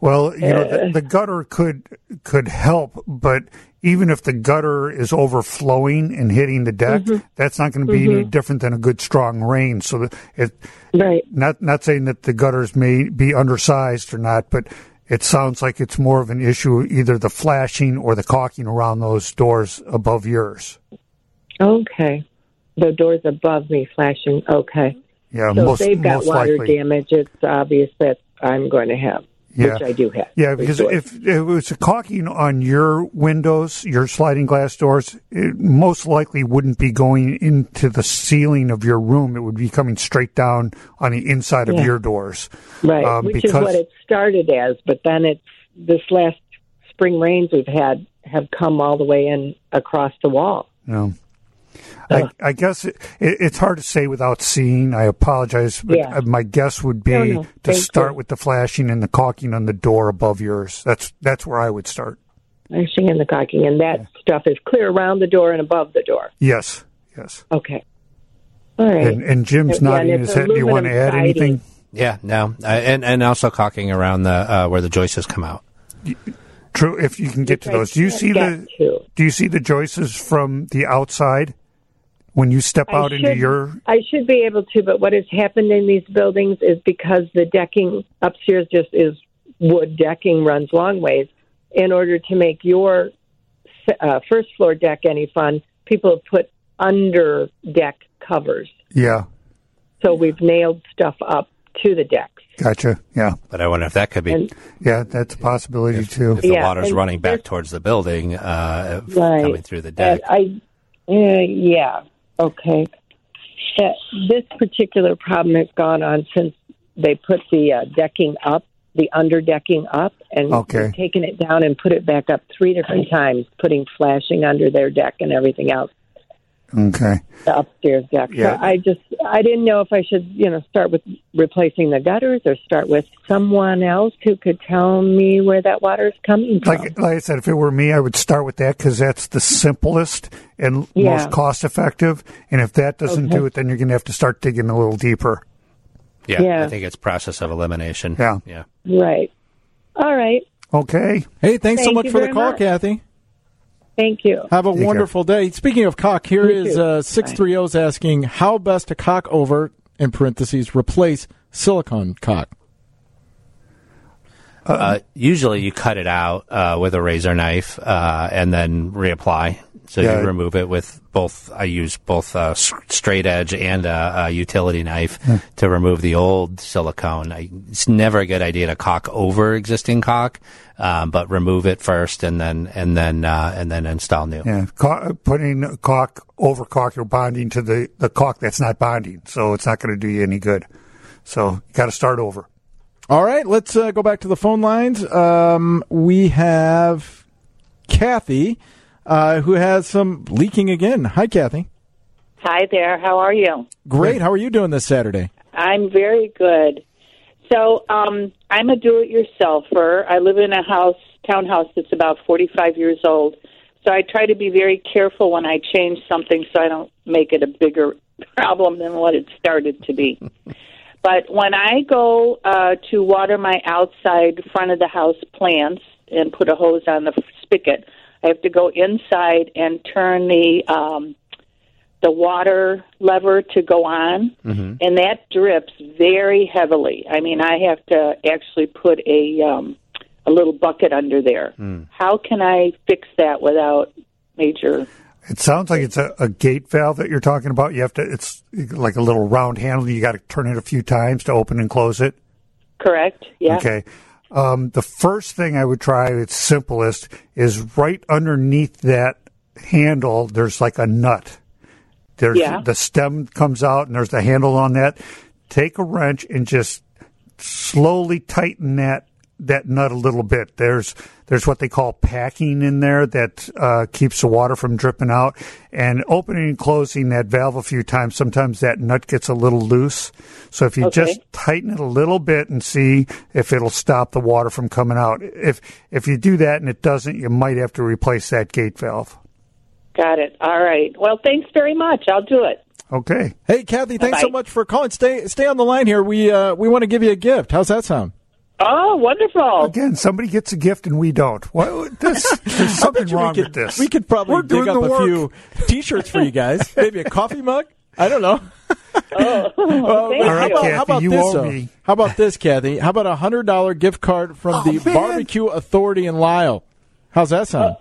Speaker 5: Well, you know, the,
Speaker 23: Uh,
Speaker 5: the gutter could could help, but even if the gutter is overflowing and hitting the deck,
Speaker 23: Mm-hmm.
Speaker 5: that's not going to be any different than a good strong rain. So it,
Speaker 23: right.
Speaker 5: Not not saying that the gutters may be undersized or not, but it sounds like it's more of an issue either the flashing or the caulking around those doors above yours.
Speaker 23: Okay. The doors above me flashing. Okay.
Speaker 5: Yeah,
Speaker 23: so
Speaker 5: most
Speaker 23: if they've got water
Speaker 5: likely.
Speaker 23: damage, it's obvious that I'm going to have,
Speaker 5: Yeah.
Speaker 23: which I do have.
Speaker 5: Yeah, because
Speaker 23: Doors.
Speaker 5: if it was a caulking on your windows, your sliding glass doors, it most likely wouldn't be going into the ceiling of your room. It would be coming straight down on the inside of your doors.
Speaker 23: right,
Speaker 5: um,
Speaker 23: which
Speaker 5: because
Speaker 23: is what it started as, but then it's this last spring rains we've had have come all the way in across the wall.
Speaker 5: No. I, I guess it, it, it's hard to say without seeing. I apologize, but
Speaker 23: Yeah.
Speaker 5: uh, my guess would be
Speaker 23: No, no.
Speaker 5: to
Speaker 23: Thank
Speaker 5: start
Speaker 23: you.
Speaker 5: with the flashing and the caulking on the door above yours. That's that's where I would start.
Speaker 23: Flashing and the caulking, and that stuff is clear around the door and above the door.
Speaker 5: Yes, yes.
Speaker 23: Okay. All right.
Speaker 5: And, and Jim's
Speaker 23: Yeah,
Speaker 5: nodding
Speaker 23: and
Speaker 5: his head. Do you want to add
Speaker 23: siding.
Speaker 5: anything?
Speaker 3: Yeah, no, uh, and and also caulking around the uh, where the joists come out.
Speaker 5: True, if you can get to those. Do you see the
Speaker 23: to.
Speaker 5: Do you see the joists from the outside when you step
Speaker 23: I
Speaker 5: out into
Speaker 23: should-
Speaker 5: your?
Speaker 23: I should be able to, but what has happened in these buildings is because the decking upstairs just is wood decking runs long ways. In order to make your uh, first floor deck any fun, people have put under deck covers.
Speaker 5: Yeah,
Speaker 23: So we've nailed stuff up to the decks.
Speaker 5: gotcha. Yeah,
Speaker 3: But I wonder if that could be
Speaker 23: And-
Speaker 5: yeah, that's a possibility too.
Speaker 3: if the
Speaker 23: Yeah,
Speaker 3: water's
Speaker 23: and
Speaker 3: running back towards the building, uh,
Speaker 23: Right.
Speaker 3: coming through the deck.
Speaker 23: And I, uh, yeah, okay. Uh, this particular problem has gone on since they put the uh, decking up, the underdecking up, and
Speaker 5: Okay.
Speaker 23: taken it down and put it back up three different times, putting flashing under their deck and everything else,
Speaker 5: Okay.
Speaker 23: the upstairs deck.
Speaker 5: Yeah.
Speaker 23: So I just, I didn't know if I should, you know, start with replacing the gutters or start with someone else who could tell me where that water is coming from.
Speaker 5: Like, like I said, if it were me, I would start with that because that's the simplest and
Speaker 23: Yeah.
Speaker 5: most cost effective. And if that doesn't
Speaker 23: Okay.
Speaker 5: do it, then you're going to have to start digging a little deeper.
Speaker 3: yeah,
Speaker 23: Yeah.
Speaker 3: I think it's process of elimination.
Speaker 5: Yeah.
Speaker 3: yeah.
Speaker 23: Right. All right.
Speaker 5: Okay.
Speaker 2: Hey, thanks so much for the call,
Speaker 23: much.
Speaker 2: Kathy.
Speaker 23: Thank you.
Speaker 2: Have a
Speaker 5: Take care.
Speaker 2: wonderful day. Speaking of caulk, here
Speaker 23: You
Speaker 2: is
Speaker 23: too.
Speaker 2: uh, 630's asking how best to caulk over, in parentheses, replace silicone caulk.
Speaker 3: Uh, usually, you cut it out uh, with a razor knife uh, and then reapply. So
Speaker 5: Yeah.
Speaker 3: you remove it with both. I use both uh, s- straight edge and a, a utility knife
Speaker 5: Hmm.
Speaker 3: to remove the old silicone. I, it's never a good idea to caulk over existing caulk, um, but remove it first and then and then uh, and then install new.
Speaker 5: Yeah, ca- putting caulk over caulk, you're bonding to the, the caulk that's not bonding, so it's not going to do you any good. So you got to start over.
Speaker 2: All right, let's uh, go back to the phone lines. Um, we have Kathy, uh, who has some leaking again. Hi, Kathy.
Speaker 24: Hi there. How are you?
Speaker 2: Great. How are you doing this Saturday?
Speaker 24: I'm very good. So, um, I'm a do-it-yourselfer. I live in a house, townhouse that's about 45 years old. So I try to be very careful when I change something so I don't make it a bigger problem than what it started to be. but when I go uh, to water my outside front of the house plants and put a hose on the spigot, I have to go inside and turn the um, the water lever to go on,
Speaker 3: Mm-hmm.
Speaker 24: and that drips very heavily. I mean, I have to actually put a um, a little bucket under there. How can I fix that without major?
Speaker 5: It sounds like it's a, a gate valve that you're talking about. You have to, it's like a little round handle. You got to turn it a few times to open and close it.
Speaker 24: Correct? Yeah.
Speaker 5: Okay. Um, the first thing I would try, it's simplest, is right underneath that handle, there's like a nut. There's
Speaker 24: Yeah.
Speaker 5: the stem comes out and there's the handle on that. Take a wrench and just slowly tighten that that nut a little bit. There's there's what they call packing in there that uh, keeps the water from dripping out. And opening and closing that valve a few times, sometimes that nut gets a little loose. So if you
Speaker 24: Okay.
Speaker 5: just tighten it a little bit and see if it'll stop the water from coming out. If if you do that and it doesn't, you might have to replace that gate valve.
Speaker 24: Got it. All right. Well, thanks very much. I'll do it.
Speaker 5: Okay.
Speaker 2: Hey, Kathy, thanks so
Speaker 24: Bye-bye.
Speaker 2: much for calling. Stay stay on the line here. We uh, we want to give you a gift. How's that sound?
Speaker 24: Oh, wonderful!
Speaker 5: Again, somebody gets a gift and we don't. What, this, there's something
Speaker 2: bet you we
Speaker 5: wrong
Speaker 2: could-
Speaker 5: with this.
Speaker 2: We could probably
Speaker 5: We're
Speaker 2: dig up a few T-shirts for you guys. Maybe a coffee mug. I don't know.
Speaker 24: Oh,
Speaker 2: Well, how
Speaker 5: right,
Speaker 2: about,
Speaker 5: Kathy,
Speaker 2: how about this?
Speaker 5: owe
Speaker 2: though?
Speaker 5: me.
Speaker 2: How about this, Kathy? How about a hundred dollar gift card from
Speaker 5: Oh,
Speaker 2: the
Speaker 5: man.
Speaker 2: Barbecue Authority in Lisle? How's that sound?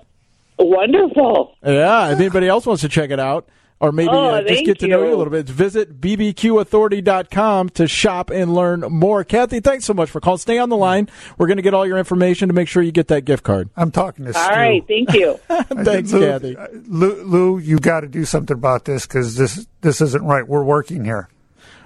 Speaker 24: Uh, wonderful.
Speaker 2: Yeah. If anybody else wants to check it out, or maybe
Speaker 24: Oh,
Speaker 2: uh, just get to know you a little bit, visit bbqauthority.com to shop and learn more. Kathy, thanks so much for calling. Stay on the line. We're going to get all your information to make sure you get that gift card.
Speaker 5: I'm talking to
Speaker 24: All
Speaker 5: Stu.
Speaker 24: right. Thank you.
Speaker 2: Thanks,
Speaker 5: Lou,
Speaker 2: Kathy.
Speaker 5: uh, Lou, Lou, you got to do something about this because this this isn't right. We're working here.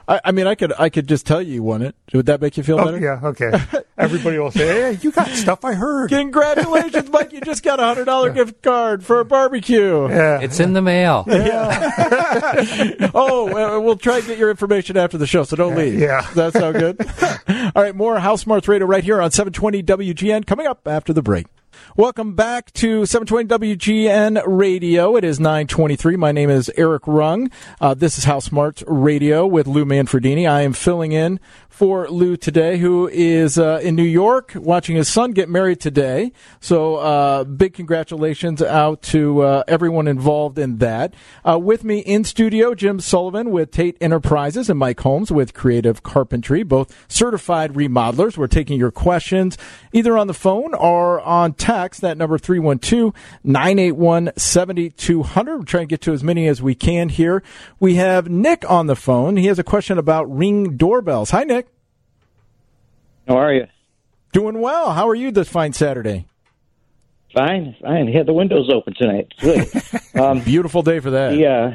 Speaker 2: I, I mean, I could I could just tell you you won it. Would that make you feel
Speaker 5: Oh,
Speaker 2: better?
Speaker 5: yeah, okay. Everybody will say, "Hey, you got stuff I heard."
Speaker 2: Congratulations, Mike! You just got a hundred dollar gift card for a barbecue.
Speaker 5: Yeah.
Speaker 3: It's in the mail. Yeah.
Speaker 2: oh, well, we'll try and get your information after the show, so don't leave.
Speaker 5: Yeah.
Speaker 2: Does that sound good? All right, more House Smarts Radio right here on 720 WGN coming up after the break. Welcome back to 720 WGN Radio. It is 923. My name is Eric Rung. Uh, this is House Smarts Radio with Lou Manfredini. I am filling in for Lou today, who is uh, in New York watching his son get married today. So, uh, big congratulations out to uh, everyone involved in that. Uh, with me in studio, Jim Sullivan with Tate Enterprises and Mike Holmes with Creative Carpentry, both certified remodelers. We're taking your questions either on the phone or on text. That number 312 981 7200. We're trying to get to as many as we can here. We have Nick on the phone. He has a question about ring doorbells. Hi, Nick.
Speaker 25: How are you?
Speaker 2: Doing well. How are you this fine Saturday?
Speaker 25: Fine, fine. Had the windows open tonight. Good. Um,
Speaker 2: Beautiful day for that.
Speaker 25: the uh,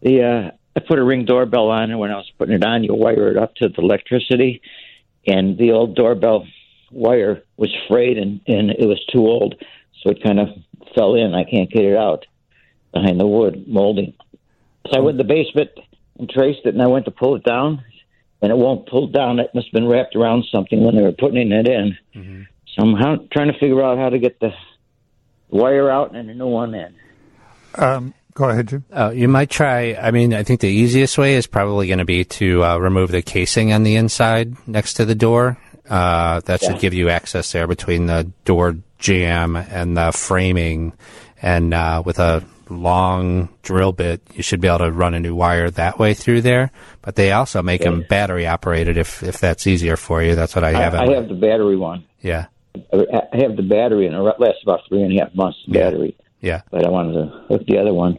Speaker 25: the uh, I put a ring doorbell on, and when I was putting it on, you wire it up to the electricity, and the old doorbell wire was frayed, and and it was too old, so it kind of fell in. I can't get it out behind the wood molding. So I went to the basement and traced it, and I went to pull it down, and it won't pull down. It must have been wrapped around something when they were putting it in. So I'm how, trying to figure out how to get the wire out and a new one in.
Speaker 5: Um, go ahead, Jim.
Speaker 3: Uh, you might try. I mean, I think the easiest way is probably going to be to uh, remove the casing on the inside next to the door. Uh, that should
Speaker 25: Yeah.
Speaker 3: give you access there between the door jamb and the framing. And uh, with a long drill bit, you should be able to run a new wire that way through there. But they also make them battery operated if if that's easier for you. That's what I have.
Speaker 25: I,
Speaker 3: in my-
Speaker 25: have the battery one.
Speaker 3: Yeah.
Speaker 25: I I have the battery, and it lasts about three and a half months. The battery.
Speaker 3: Yeah.
Speaker 25: But I wanted to hook the other one.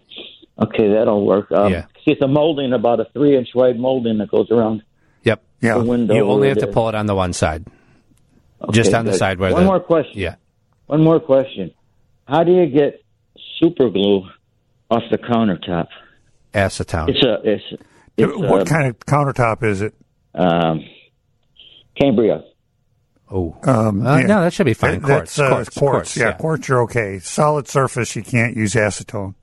Speaker 25: Okay, that'll work. Um,
Speaker 3: Yeah.
Speaker 25: See, it's a molding, about a three-inch wide molding that goes around
Speaker 3: Yep.
Speaker 25: the window.
Speaker 3: You only have to pull it on the one side. Okay, Just
Speaker 25: Okay,
Speaker 3: on the side where
Speaker 25: One
Speaker 3: the
Speaker 25: more question.
Speaker 3: Yeah.
Speaker 25: One more question. How do you get super glue off the countertop?
Speaker 3: Acetone.
Speaker 25: It's a it's, it's
Speaker 5: what
Speaker 25: a,
Speaker 5: kind of countertop is it?
Speaker 25: um, Cambria.
Speaker 3: Oh,
Speaker 5: Um,
Speaker 3: Uh,
Speaker 5: yeah.
Speaker 3: no, that should be fine.
Speaker 5: That-
Speaker 3: Quartz,
Speaker 5: That's, uh,
Speaker 3: quartz,
Speaker 5: quartz,
Speaker 3: quartz,
Speaker 5: yeah,
Speaker 3: yeah.
Speaker 5: quartz. You're okay. Solid surface, you can't use acetone.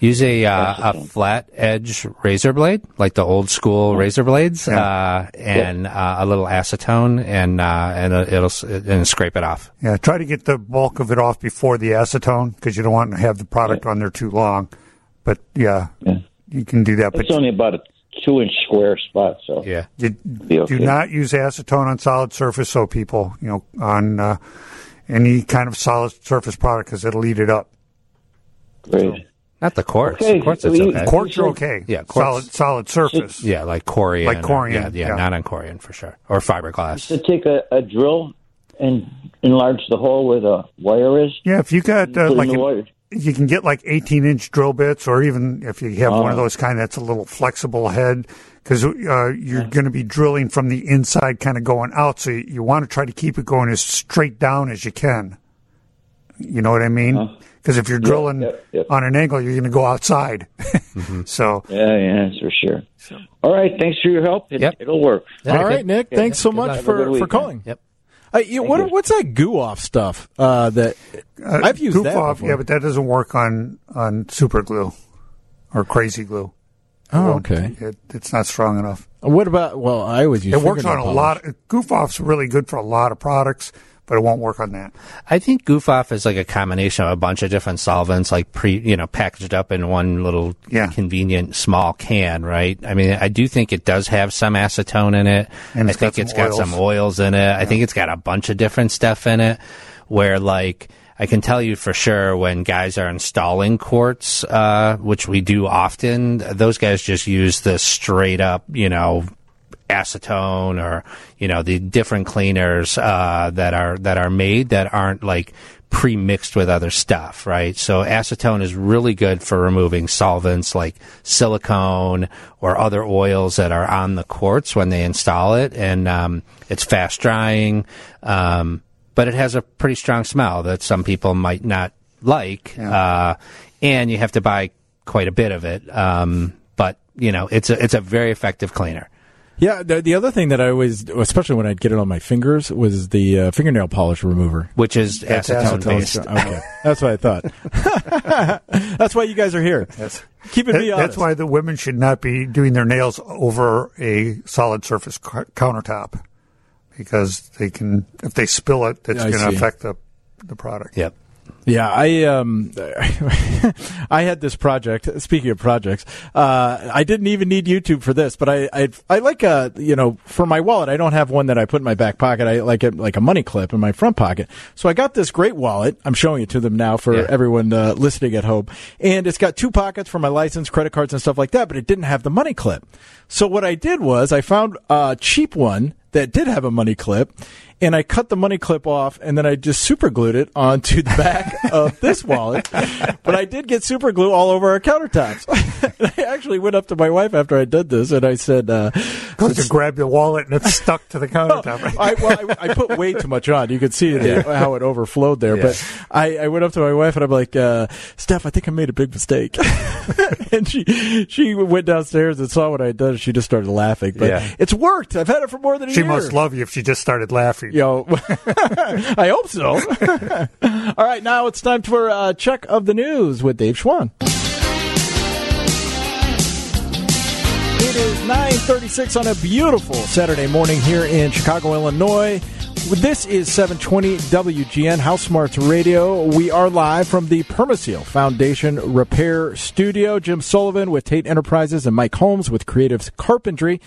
Speaker 3: Use a uh, a flat edge razor blade, like the old school razor blades, uh, and uh, a little acetone, and uh, and uh, it'll and scrape it off.
Speaker 5: Yeah, try to get the bulk of it off before the acetone because you don't want to have the product on there too long. But yeah, you can do that. But
Speaker 25: It's only about a two-inch square spot, so
Speaker 3: yeah.
Speaker 5: you
Speaker 25: okay.
Speaker 5: do not use acetone on solid surface so people, you know, on uh, any kind of solid surface product because it'll eat it up.
Speaker 25: Great.
Speaker 3: Not the quartz.
Speaker 5: Okay,
Speaker 3: quartz,
Speaker 5: so
Speaker 3: it's
Speaker 5: you-
Speaker 3: okay.
Speaker 5: quartz are okay.
Speaker 3: Yeah,
Speaker 5: Solid- solid surface.
Speaker 3: Yeah, like corian.
Speaker 5: Like
Speaker 3: or-
Speaker 5: corian,
Speaker 3: Yeah, yeah,
Speaker 5: yeah.
Speaker 3: not on corian for sure, or fiberglass.
Speaker 25: To take a, a drill and enlarge the hole where the wire is.
Speaker 5: Yeah, if you got uh, like
Speaker 25: the
Speaker 5: an- you can get like 18 inch drill bits, or even if you have one of
Speaker 25: Oh.
Speaker 5: those kind that's a little flexible head, because uh, you're going to be drilling from the inside, kind of going out. So you, you want to try to keep it going as straight down as you can. You know what I mean? Because if you're.
Speaker 25: Yeah,
Speaker 5: drilling
Speaker 25: yeah, yeah.
Speaker 5: on an angle, you're going to go outside. So
Speaker 25: Yeah, yeah, that's for sure. All right, thanks for your help. It, It'll work.
Speaker 2: All right, Nick.
Speaker 25: Okay,
Speaker 2: Thanks so
Speaker 25: good
Speaker 2: much
Speaker 25: luck.
Speaker 2: For, for
Speaker 25: weekend.
Speaker 2: calling.
Speaker 3: Yep.
Speaker 2: Uh, you, what, what's that goo off stuff uh, that I've used
Speaker 5: goof
Speaker 2: that
Speaker 5: off,
Speaker 2: before.
Speaker 5: yeah, but that doesn't work on on super glue or crazy glue.
Speaker 2: Oh, okay.
Speaker 5: It, it's not strong enough.
Speaker 2: What about? Well, I always use.
Speaker 5: It works on
Speaker 2: fingernail
Speaker 5: a lot. Goof off's really good for a lot of products, but it won't work on that.
Speaker 3: I think Goof Off is like a combination of a bunch of different solvents, like pre, you know, packaged up in one little convenient small can, right? I mean, I do think it does have some acetone in it.
Speaker 5: And
Speaker 3: I think
Speaker 5: got
Speaker 3: it's
Speaker 5: some
Speaker 3: got some
Speaker 5: oils.
Speaker 3: oils in it. I think it's got a bunch of different stuff in it. Where like I can tell you for sure when guys are installing quartz, uh, which we do often, those guys just use the straight up, you know, acetone or you know the different cleaners uh, that are that are made that aren't like pre-mixed with other stuff right? So acetone is really good for removing solvents like silicone or other oils that are on the quartz when they install it. And um, it's fast drying um, but it has a pretty strong smell that some people might not like uh, and you have to buy quite a bit of it. Um, but you know it's a it's a very effective cleaner
Speaker 2: Yeah, the, the other thing that I always, especially when I'd get it on my fingers, was the uh, fingernail polish remover,
Speaker 3: which is
Speaker 2: That's
Speaker 3: acetone
Speaker 2: acetone.
Speaker 3: based.
Speaker 2: Okay, that's what I thought. that's why you guys are here.
Speaker 5: That's,
Speaker 2: Keeping me
Speaker 5: that-
Speaker 2: honest.
Speaker 5: That's why the women should not be doing their nails over a solid surface cu- countertop because they can, if they spill it, that's
Speaker 2: Yeah,
Speaker 5: going to affect the the product.
Speaker 3: Yep.
Speaker 2: Yeah, I um, I had this project. Speaking of projects, uh, I didn't even need YouTube for this, but I I, I like a you know for my wallet. I don't have one that I put in my back pocket. I like it like a money clip in my front pocket. So I got this great wallet. I'm showing it to them now for
Speaker 3: Yeah.
Speaker 2: everyone uh, listening at home, and it's got two pockets for my license, credit cards, and stuff like that. But it didn't have the money clip. So what I did was I found a cheap one that did have a money clip and I cut the money clip off and then I just super glued it onto the back of this wallet. But I did get super glue all over our countertops. I actually went up to my wife after I did this and I said, uh,
Speaker 5: Goes to grab your wallet and it's stuck to the countertop.
Speaker 2: I, well, I, I put way too much on. You could see the, how it overflowed there.
Speaker 3: Yeah.
Speaker 2: But I, I went up to my wife and I'm like, uh, Steph, I think I made a big mistake. and she she went downstairs and saw what I had done. And she just started laughing. But
Speaker 3: Yeah.
Speaker 2: it's worked. I've had it for more than a
Speaker 5: She
Speaker 2: year.
Speaker 5: She must love you if she just started laughing.
Speaker 2: Yo, I hope so. All right, now it's time for a check of the news with Dave Schwan. It is 9:36 on a beautiful Saturday morning here in Chicago, Illinois. This is 720 WGN House Smarts Radio. We are live from the Permaseal Foundation Repair Studio. Jim Sullivan with Tate Enterprises and Mike Holmes with Creative Carpentry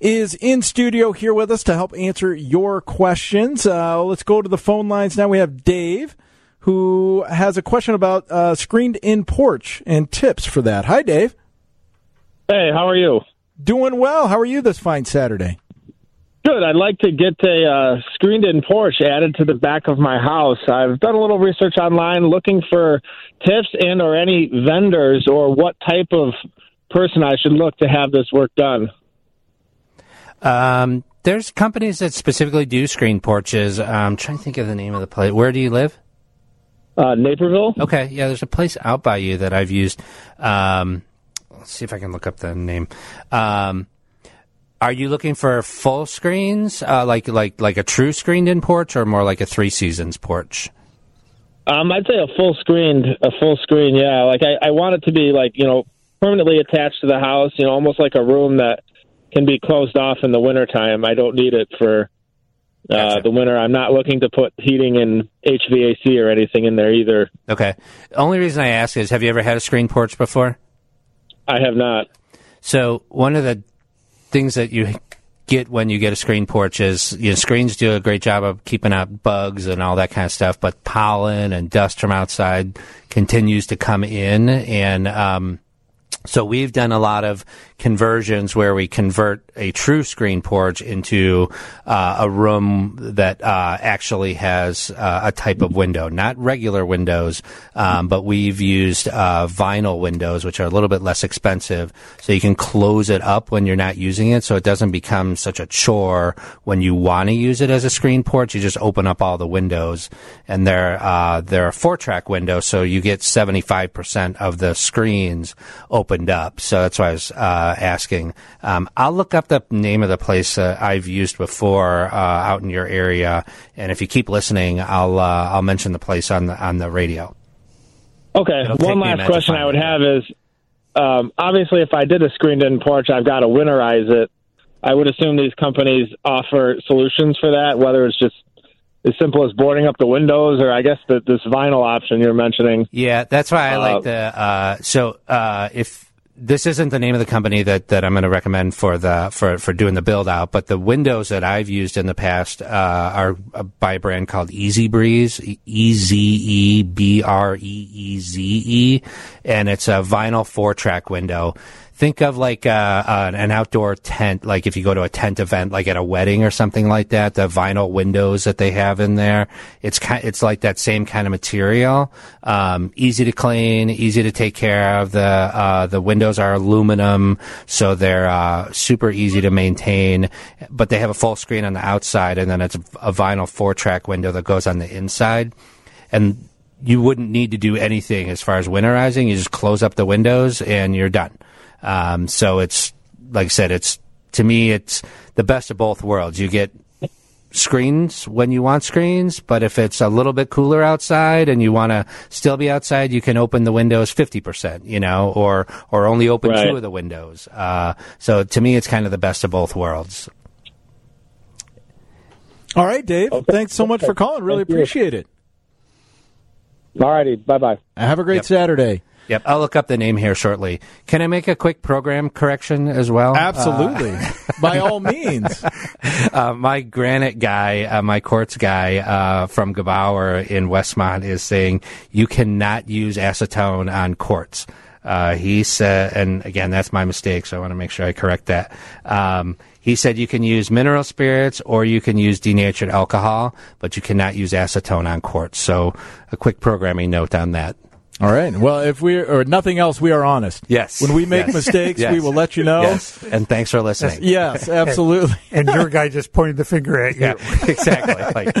Speaker 2: is in studio here with us to help answer your questions. Uh, let's go to the phone lines now. We have Dave who has a question about uh, screened in porch and tips for that. Hi, Dave.
Speaker 26: Hey, how are you?
Speaker 2: Doing well. How are you this fine Saturday?
Speaker 26: Good. I'd like to get a uh, screened-in porch added to the back of my house. I've done a little research online, looking for tips and or any vendors or what type of person I should look to have this work done.
Speaker 3: Um, there's companies that specifically do screen porches. I'm trying to think of the name of the place. Where do you live?
Speaker 26: Uh, Naperville.
Speaker 3: Okay, yeah, there's a place out by you that I've used. Um, let's see if I can look up the name. Um, are you looking for full screens, uh, like like like a true screened-in porch, or more like a three seasons porch?
Speaker 26: Um, I'd say a full screened, a full screen. Yeah, like I, I want it to be like you know permanently attached to the house. You know, almost like a room that can be closed off in the wintertime. I don't need it for uh, the winter. I'm not looking to put heating and HVAC or anything in there either.
Speaker 3: Okay. The only reason I ask is, have you ever had a screen porch before?
Speaker 26: I have not.
Speaker 3: So one of the things that you get when you get a screen porch is you know, screens do a great job of keeping out bugs and all that kind of stuff, but pollen and dust from outside continues to come in and um, so we've done a lot of conversions where we convert a true screen porch into uh, a room that uh, actually has uh, a type of window, not regular windows, um, but we've used uh, vinyl windows, which are a little bit less expensive, so you can close it up when you're not using it, so it doesn't become such a chore when you want to use it as a screen porch. You just open up all the windows, and they're uh, they're a four track window, so you get seventy five percent of the screens opened up. So that's why I was uh, asking. Um, I'll look up the name of the place uh, I've used before uh, out in your area, and if you keep listening, I'll uh, I'll mention the place on the on the radio.
Speaker 26: Okay.
Speaker 3: It'll
Speaker 26: One last question I would have is, um, obviously, if I did a screened-in porch, I've got to winterize it. I would assume these companies offer solutions for that, whether it's just as simple as boarding up the windows, or I guess the, this vinyl option you're mentioning.
Speaker 3: Yeah, that's why I
Speaker 26: Uh,
Speaker 3: like the. Uh, so uh, if this isn't the name of the company that, that I'm going to recommend for the for for doing the build out, but the windows that I've used in the past uh, are by a brand called Easy Breeze, E Z E B R E E Z E, and it's a vinyl four track window. Think of like uh, uh, an outdoor tent, like if you go to a tent event, like at a wedding or something like that. The vinyl windows that they have in there, it's kind, it's like that same kind of material. Um, easy to clean, easy to take care of. The uh, the windows are aluminum, so they're uh, super easy to maintain. But they have a full screen on the outside, and then it's a, a vinyl four track window that goes on the inside, and you wouldn't need to do anything as far as winterizing. You just close up the windows and you're done. Um, so it's like I said, it's to me, it's the best of both worlds. You get screens when you want screens, but if it's a little bit cooler outside and you want to still be outside, you can open the windows 50%, you know, or, or only open
Speaker 26: Right.
Speaker 3: two of the windows. Uh, so to me, it's kind of the best of both worlds.
Speaker 2: All right, Dave. Thanks so much for calling. Really
Speaker 26: Thank you.
Speaker 2: appreciate it.
Speaker 26: All righty. Bye bye.
Speaker 2: Have a great
Speaker 3: Yep.
Speaker 2: Saturday.
Speaker 3: Yep, I'll look up the name here shortly. Can I make a quick program correction as well?
Speaker 2: Absolutely.
Speaker 3: Uh,
Speaker 2: By all means.
Speaker 3: uh, my granite guy, uh, my quartz guy uh, from Gebauer in Westmont is saying you cannot use acetone on quartz. Uh, he said, and again, that's my mistake, so I want to make sure I correct that. Um, he said you can use mineral spirits or you can use denatured alcohol, but you cannot use acetone on quartz. So, a quick programming note on that.
Speaker 2: All right. Well, if we or nothing else, we are honest.
Speaker 3: Yes.
Speaker 2: When we make
Speaker 3: Yes.
Speaker 2: mistakes,
Speaker 3: Yes.
Speaker 2: we will let you know.
Speaker 3: Yes. And thanks for listening.
Speaker 2: Yes, absolutely.
Speaker 5: and your guy just pointed the finger at you.
Speaker 3: Yeah, exactly. Like,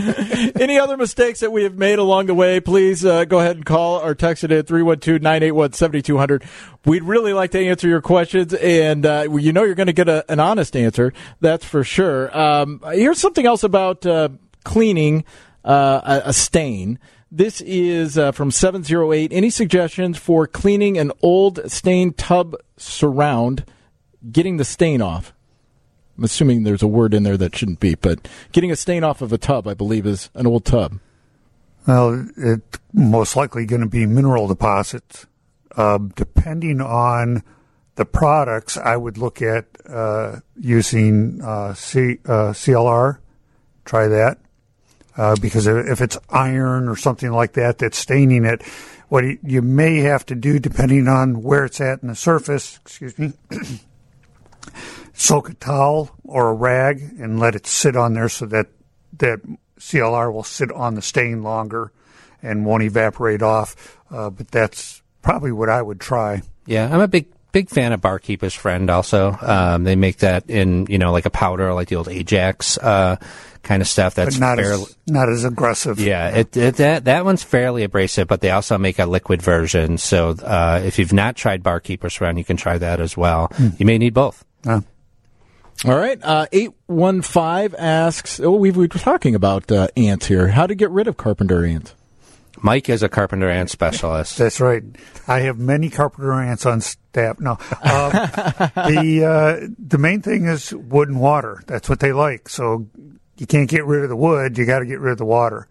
Speaker 2: Any other mistakes that we have made along the way, please uh, go ahead and call or text it at 312 981 7200. We'd really like to answer your questions, and uh, you know you're going to get a, an honest answer, that's for sure. Um, here's something else about uh, cleaning uh, a, a stain. This is uh, from 708. Any suggestions for cleaning an old stained tub surround, getting the stain off? I'm assuming there's a word in there that shouldn't be, but getting a stain off of a tub, I believe, is an old tub.
Speaker 5: Well, it's most likely going to be mineral deposits. Uh, depending on the products, I would look at uh, using uh, C, uh, CLR. Try that. Uh, because if it's iron or something like that that's staining it, what you- you may have to do, depending on where it's at in the surface, excuse me, soak a towel or a rag and let it sit on there so that that CLR will sit on the stain longer and won't evaporate off. Uh, but that's probably what I would try.
Speaker 3: Yeah, I'm a big big fan of Barkeeper's Friend. Also, um, they make that in you know like a powder, like the old Ajax uh, kind of stuff. That's
Speaker 5: but not
Speaker 3: fairly,
Speaker 5: as not as aggressive.
Speaker 3: yeah, it, it, that that one's fairly abrasive, but they also make a liquid version. So uh, if you've not tried Barkeeper's Friend, you can try that as well. You may need both.
Speaker 2: All right. Uh, 815 asks, oh, we we were talking about uh, ants here. How to get rid of carpenter ants?
Speaker 3: Mike is a carpenter ant specialist.
Speaker 5: That's right. I have many carpenter ants on staff. No, um, the uh, the main thing is wood and water. That's what they like. So you can't get rid of the wood. You got to get rid of the water.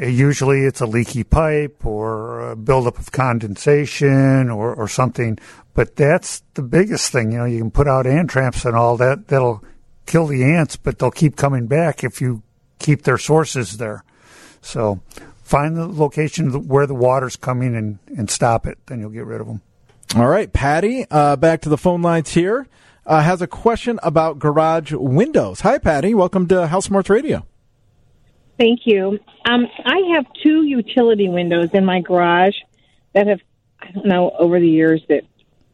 Speaker 5: Uh, Usually, it's a leaky pipe or a buildup of condensation or, or something. But that's the biggest thing. You know, you can put out ant traps and all that. That'll kill the ants, but they'll keep coming back if you keep their sources there. So find the location where the water's coming and, and stop it. Then you'll get rid of them.
Speaker 2: All right. Patty, uh, back to the phone lines here, uh, has a question about garage windows. Hi, Patty. Welcome to House Smarts Radio.
Speaker 27: Thank you. Um, I have two utility windows in my garage that have, I don't know, over the years that,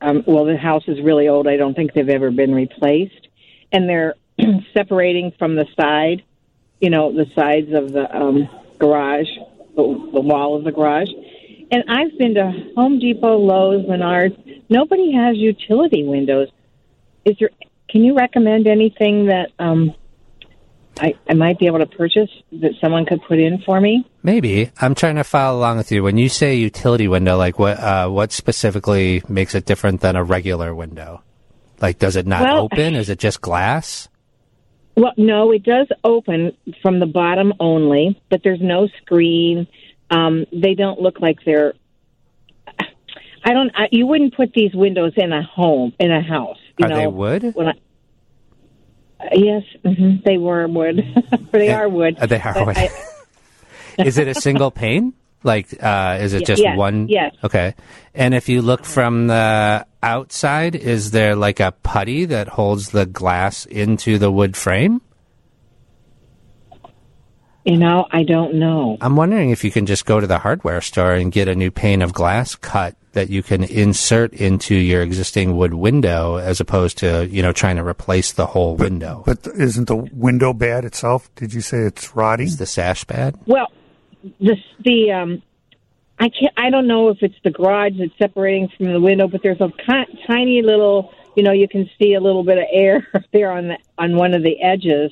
Speaker 27: um, well, the house is really old. I don't think they've ever been replaced. And they're separating from the side, you know, the sides of the um, garage, the, the wall of the garage. And I've been to Home Depot, Lowe's, Menards. Nobody has utility windows. Is there? Can you recommend anything that um, I, I might be able to purchase that someone could put in for me?
Speaker 3: Maybe I'm trying to follow along with you. When you say utility window, like what uh, what specifically makes it different than a regular window? Like, does it not
Speaker 27: Well-
Speaker 3: open? Is it just glass?
Speaker 27: Well, no, it does open from the bottom only, but there's no screen. Um, they don't look like they're. I don't. I, you wouldn't put these windows in a home in a house. You
Speaker 3: Are
Speaker 27: know,
Speaker 3: they wood?
Speaker 27: When I, yes, hmm they were wood. they are wood.
Speaker 3: Uh, they are wood.
Speaker 27: I-
Speaker 3: is it a single pane? Like, uh, is it just
Speaker 27: yes,
Speaker 3: one?
Speaker 27: yes.
Speaker 3: Okay. And if you look from the outside, is there like a putty that holds the glass into the wood frame?
Speaker 27: You know, I don't know.
Speaker 3: I'm wondering if you can just go to the hardware store and get a new pane of glass cut that you can insert into your existing wood window as opposed to, you know, trying to replace the whole window.
Speaker 5: But isn't the window bad itself? Did you say it's rotting? Is
Speaker 3: the sash bad?
Speaker 27: Well, the the um, I can't. I don't know if it's the garage that's separating from the window, but there's a ki- tiny little. You know, you can see a little bit of air there on the on one of the edges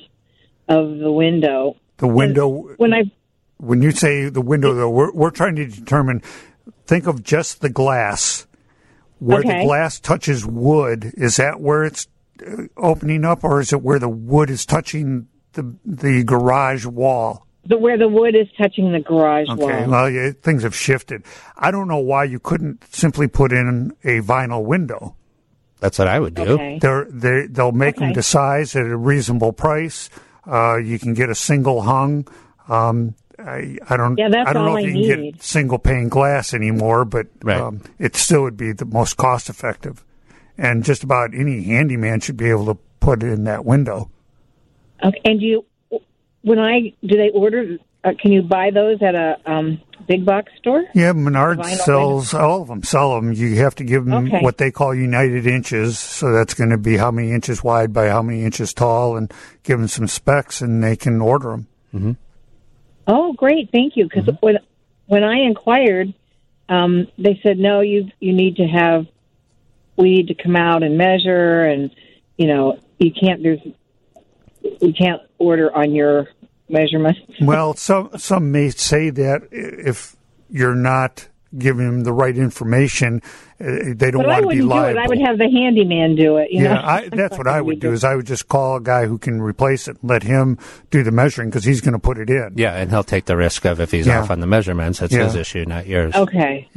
Speaker 27: of the window.
Speaker 5: The window.
Speaker 27: When I
Speaker 5: When you say the window, though, we're, we're trying to determine. Think of just the glass. Where
Speaker 27: Okay.
Speaker 5: the glass touches wood, is that where it's uh, opening up, or is it where the wood is touching the the garage wall?
Speaker 27: the where the wood is touching the garage
Speaker 5: Okay,
Speaker 27: wall.
Speaker 5: well, yeah, things have shifted. I don't know why you couldn't simply put in a vinyl window.
Speaker 3: That's what I would do.
Speaker 27: Okay.
Speaker 5: They're, they they'll make them
Speaker 27: Okay.
Speaker 5: to size at a reasonable price. Uh, you can get a single hung. Um, I, I don't.
Speaker 27: Yeah, that's
Speaker 5: I don't know if
Speaker 27: I
Speaker 5: you can get single pane glass anymore, but um, it still would be the most cost effective. And just about any handyman should be able to put it in that window.
Speaker 27: Okay, and you, when I do they order? Uh, can you buy those at a um, big box store?
Speaker 5: Yeah, Menards
Speaker 27: Vinyl
Speaker 5: sells all of them. Sell them. You have to give them
Speaker 27: Okay.
Speaker 5: what they call united inches. So that's going to be how many inches wide by how many inches tall, and give them some specs, and they can order them.
Speaker 3: Mm-hmm.
Speaker 27: Oh, great! Thank you. Because when when I inquired, um, they said no. You you need to have. We need to come out and measure, and you know you can't. There's we can't order on your measurement.
Speaker 5: well, some some may say that if you're not giving them the right information, uh, they don't
Speaker 27: but I
Speaker 5: want to be
Speaker 27: wouldn't do it.
Speaker 5: liable.
Speaker 27: I would have the handyman do it. You
Speaker 5: yeah,
Speaker 27: know?
Speaker 5: I, that's what I would do. Is I would just call a guy who can replace it, and let him do the measuring because he's going to put it in.
Speaker 3: Yeah, and he'll take the risk of if he's
Speaker 5: Yeah.
Speaker 3: off on the measurements. That's
Speaker 5: Yeah.
Speaker 3: his issue, not yours.
Speaker 27: Okay.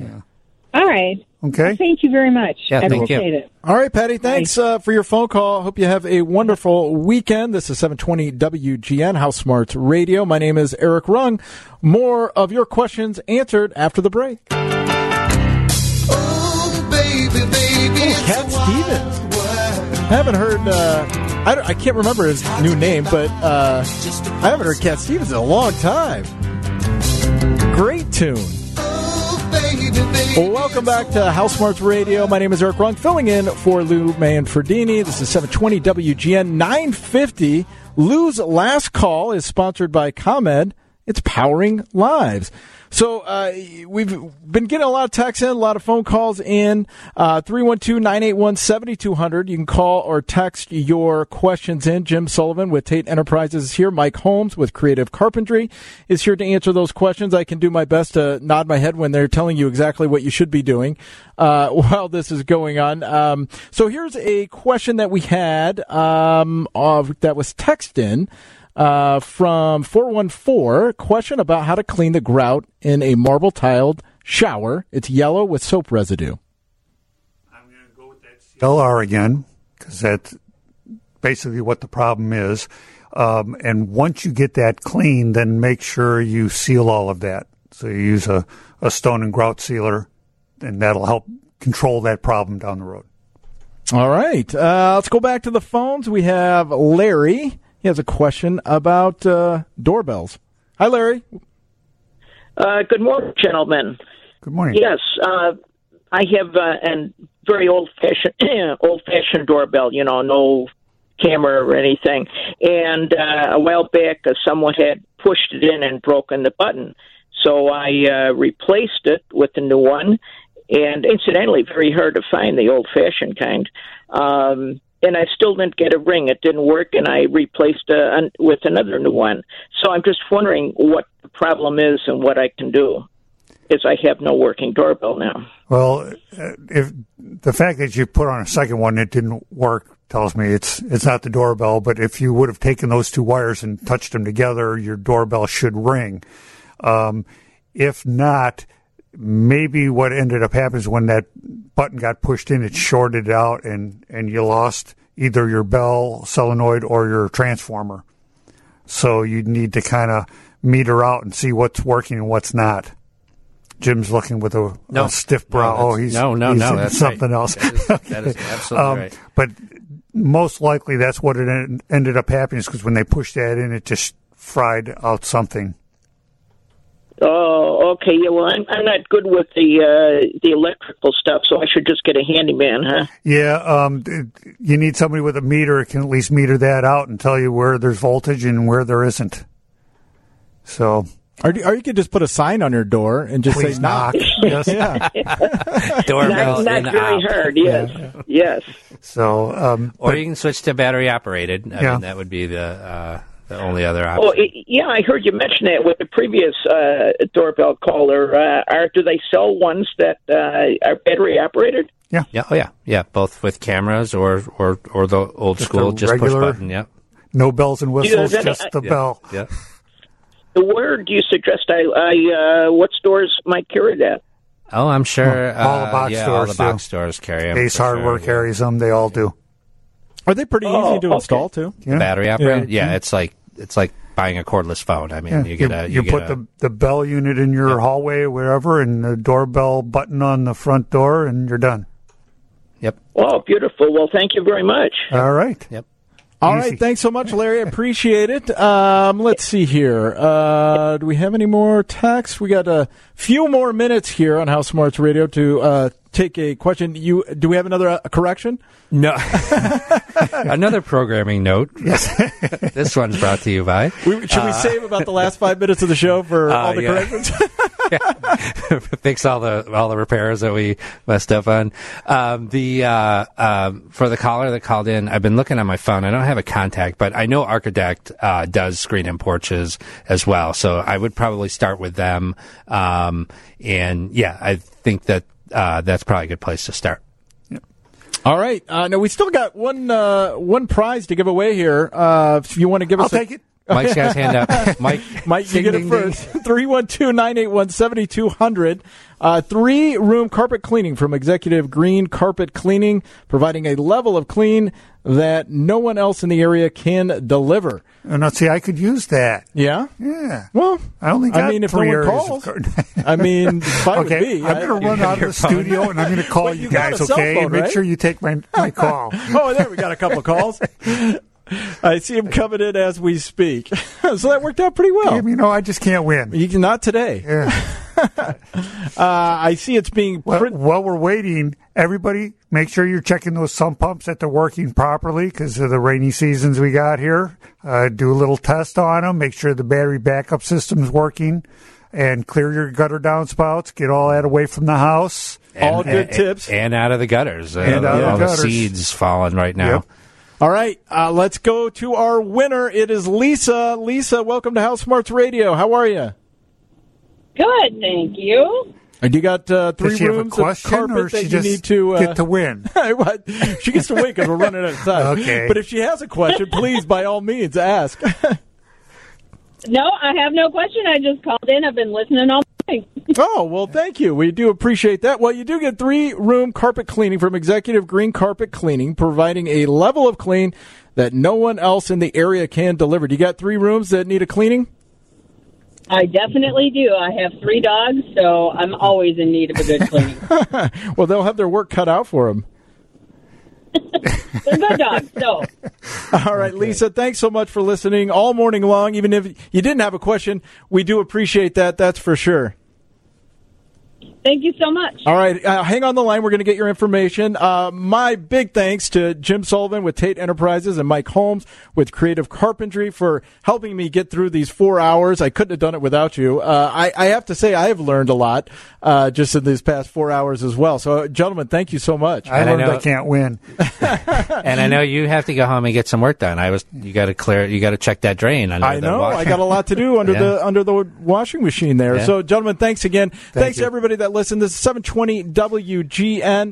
Speaker 27: All right.
Speaker 5: Okay.
Speaker 27: Thank you very much.
Speaker 3: Yeah,
Speaker 27: I
Speaker 3: thank you.
Speaker 27: appreciate it.
Speaker 2: All right, Patty. Thanks uh, for your phone call. Hope you have a wonderful weekend. This is 720 WGN House Smarts Radio. My name is Eric Rung. More of your questions answered after the break.
Speaker 17: Oh, baby, baby.
Speaker 2: Cat Stevens. I haven't heard. Uh, I, don't- I can't remember his new name, but uh, I haven't heard Cat Stevens in a long time. Great tune. Welcome back to House Smarts Radio. My name is Eric Rung, filling in for Lou Manfredini. This is 720 WGN 950. Lou's last call is sponsored by ComEd. It's powering lives. So uh, we've been getting a lot of texts in, a lot of phone calls in. Uh, 312-981-7200. You can call or text your questions in. Jim Sullivan with Tate Enterprises is here. Mike Holmes with Creative Carpentry is here to answer those questions. I can do my best to nod my head when they're telling you exactly what you should be doing uh, while this is going on. Um, so here's a question that we had um, of, that was texted in uh, from 414. Question about how to clean the grout in a marble tiled shower. It's yellow with soap residue.
Speaker 5: I'm going to go with that. CLR again, because that's basically what the problem is. Um, and once you get that clean, then make sure you seal all of that. So you use a, a stone and grout sealer, and that'll help control that problem down the road.
Speaker 2: All right. Uh, let's go back to the phones. We have Larry. He has a question about uh, doorbells. Hi, Larry.
Speaker 28: Uh, good morning, gentlemen.
Speaker 5: Good morning.
Speaker 28: Yes, uh, I have uh, an very old fashioned old fashioned doorbell. You know, no camera or anything. And uh, a while back, uh, someone had pushed it in and broken the button. So I uh, replaced it with a new one. And incidentally, very hard to find the old fashioned kind. Um, and I still didn't get a ring. It didn't work, and I replaced an, with another new one. So I'm just wondering what the problem is and what I can do. Is I have no working doorbell now.
Speaker 5: Well, uh, if the fact that you put on a second one it didn't work tells me it's it's not the doorbell. But if you would have taken those two wires and touched them together, your doorbell should ring. Um, if not, maybe what ended up happening is when that button got pushed in, it shorted out, and and you lost either your bell solenoid or your transformer. So you need to kind of meter out and see what's working and what's not. Jim's looking with a,
Speaker 3: No.
Speaker 5: a stiff
Speaker 3: No,
Speaker 5: brow. oh, he's
Speaker 3: no, no,
Speaker 5: he's
Speaker 3: no, that's
Speaker 5: something
Speaker 3: right.
Speaker 5: else.
Speaker 3: That is- that is absolutely
Speaker 5: Um,
Speaker 3: right.
Speaker 5: But most likely, that's what it en- ended up happening. Is because when they pushed that in, it just fried out something.
Speaker 28: Oh, okay. Yeah, well, I'm I'm not good with the uh, the electrical stuff, so I should just get a handyman, huh?
Speaker 5: Yeah, um, you need somebody with a meter who can at least meter that out and tell you where there's voltage and where there isn't. So,
Speaker 2: Or, you- or you could just put a sign on your door and just
Speaker 5: Please
Speaker 2: say knock.
Speaker 5: knock. Yes.
Speaker 2: yeah.
Speaker 3: Doorbell
Speaker 28: not
Speaker 3: in
Speaker 28: not very
Speaker 3: op.
Speaker 28: hard. Yes, yes.
Speaker 5: so, um,
Speaker 3: Or you can switch to battery operated. I
Speaker 5: Yeah.
Speaker 3: mean, that would be the uh, the only other option.
Speaker 28: Oh, i yeah, I heard you mention it with the previous uh, doorbell caller. Uh, are do they sell ones that uh, are battery operated?
Speaker 5: Yeah.
Speaker 3: Yeah. Oh, yeah. Yeah. Both with cameras or or or the old
Speaker 5: Just
Speaker 3: school
Speaker 5: a
Speaker 3: just push button. Yep.
Speaker 5: no bells and whistles,
Speaker 28: Yeah, that-
Speaker 5: just the
Speaker 28: I-
Speaker 5: bell.
Speaker 3: Yep.
Speaker 28: Where do you suggest I? I uh, what stores might carry that?
Speaker 3: Oh, I'm sure.
Speaker 5: All the
Speaker 3: uh,
Speaker 5: box
Speaker 3: yeah, all
Speaker 5: stores
Speaker 3: the
Speaker 5: do.
Speaker 3: box stores carry 'em
Speaker 5: Ace
Speaker 3: for
Speaker 5: Hardware
Speaker 3: sure,
Speaker 5: carries them. They all do.
Speaker 2: Are they pretty
Speaker 28: Oh,
Speaker 2: easy to
Speaker 28: okay.
Speaker 2: install too?
Speaker 3: yeah. Battery operated.
Speaker 2: Yeah.
Speaker 3: Yeah. It's like it's like buying a cordless phone. I mean,
Speaker 5: Yeah,
Speaker 3: you get a
Speaker 5: you,
Speaker 3: you,
Speaker 5: put
Speaker 3: a,
Speaker 5: the the bell unit in your hallway or wherever, and the doorbell button on the front door, and you're done.
Speaker 3: Yep.
Speaker 28: Oh, beautiful. Well, thank you very much.
Speaker 5: All right.
Speaker 3: Yep.
Speaker 2: All
Speaker 5: Easy.
Speaker 2: right, thanks so much, Larry. I appreciate it. Um, let's see here. Uh, do we have any more texts? We got a few more minutes here on House Smarts Radio to uh, take a question. You do we have another uh, correction?
Speaker 3: No. Another programming note.
Speaker 5: Yes.
Speaker 3: this one's brought to you by.
Speaker 2: We, should we save about the last five minutes of the show for
Speaker 3: Uh,
Speaker 2: all the
Speaker 3: yeah.
Speaker 2: corrections?
Speaker 3: fix all the all the repairs that we messed up on. Um, the uh, um, for the caller that called in, I've been looking on my phone. I don't have a contact, but I know Archadeck uh, does screen and porches as well. So I would probably start with them. Um, and yeah, I think that uh, that's probably a good place to start.
Speaker 2: all right. Uh, now we still got one uh, one prize to give away here. Uh, if you want to give
Speaker 5: I'll
Speaker 2: us, a-
Speaker 5: take it.
Speaker 3: Mike's got his hand up. Mike,
Speaker 2: Mike, you
Speaker 3: ding,
Speaker 2: get it first. 312 981 7200. Uh, three room carpet cleaning from Executive Green Carpet Cleaning, providing a level of clean that no one else in the area can deliver.
Speaker 5: And now, see, I could use that.
Speaker 2: Yeah?
Speaker 5: Yeah.
Speaker 2: Well,
Speaker 5: I only got
Speaker 2: I mean, if
Speaker 5: three
Speaker 2: no one
Speaker 5: areas
Speaker 2: calls,
Speaker 5: car-
Speaker 2: I mean, fine
Speaker 5: okay,
Speaker 2: with me.
Speaker 5: I'm going to run out of the
Speaker 2: phone.
Speaker 5: studio and I'm going to call
Speaker 2: Well,
Speaker 5: you,
Speaker 2: you
Speaker 5: guys, okay?
Speaker 2: phone,
Speaker 5: and make sure you take my, my call.
Speaker 2: oh, there we got a couple of calls. I see him coming in as we speak. so that worked out pretty well.
Speaker 5: You know, I just can't win.
Speaker 2: You can, not today.
Speaker 5: Yeah.
Speaker 2: uh, I see it's being.
Speaker 5: Well, while we're waiting, everybody make sure you're checking those sump pumps that they're working properly because of the rainy seasons we got here. Uh, do a little test on them. Make sure the battery backup system's working, and clear your gutter downspouts. Get all that away from the house.
Speaker 2: All good tips.
Speaker 3: And out of the gutters. Uh,
Speaker 5: And out of
Speaker 3: all
Speaker 5: the
Speaker 3: the
Speaker 5: gutters.
Speaker 3: seeds falling right now.
Speaker 5: Yep.
Speaker 2: All right, uh, let's go to our winner. It is Lisa. Lisa, welcome to House Smarts Radio. How are you?
Speaker 29: Good, thank you.
Speaker 2: And you got uh, three
Speaker 5: Does she have
Speaker 2: rooms of carpet that you need to uh,
Speaker 5: get to win?
Speaker 2: She gets to win because we're running out of time.
Speaker 5: Okay.
Speaker 2: But if she has a question, please, by all means, ask.
Speaker 29: No, I have no question. I just called in. I've been listening all morning.
Speaker 2: oh, well, thank you. We do appreciate that. Well, you do get three room carpet cleaning from Executive Green Carpet Cleaning, providing a level of clean that no one else in the area can deliver. Do you got three rooms that need a cleaning?
Speaker 29: I definitely do. I have three dogs, so I'm always in need of a good cleaning.
Speaker 2: well, they'll have their work cut out for them.
Speaker 29: They're good dogs, so
Speaker 2: All right, Lisa, thanks so much for listening all morning long. Even if you didn't have a question, we do appreciate that. That's for sure.
Speaker 29: Thank you so much.
Speaker 2: All right, uh, hang on the line. We're going to get your information. Uh, my big thanks to Jim Sullivan with Tate Enterprises and Mike Holmes with Creative Carpentry for helping me get through these four hours. I couldn't have done it without you. Uh, I, I have to say, I have learned a lot uh, just in these past four hours as well. So, gentlemen, thank you so much.
Speaker 5: I
Speaker 3: And I
Speaker 5: learned I,
Speaker 3: know-
Speaker 5: can't win.
Speaker 3: and I know you have to go home and get some work done. I was you got to clear you got to check that drain. Under
Speaker 2: I know.
Speaker 3: wa-
Speaker 2: I got a lot to do under
Speaker 3: Yeah.
Speaker 2: the under the washing machine there.
Speaker 3: Yeah.
Speaker 2: So, gentlemen, thanks again. thanks to
Speaker 5: you.
Speaker 2: everybody that listened. This is 720 WGN.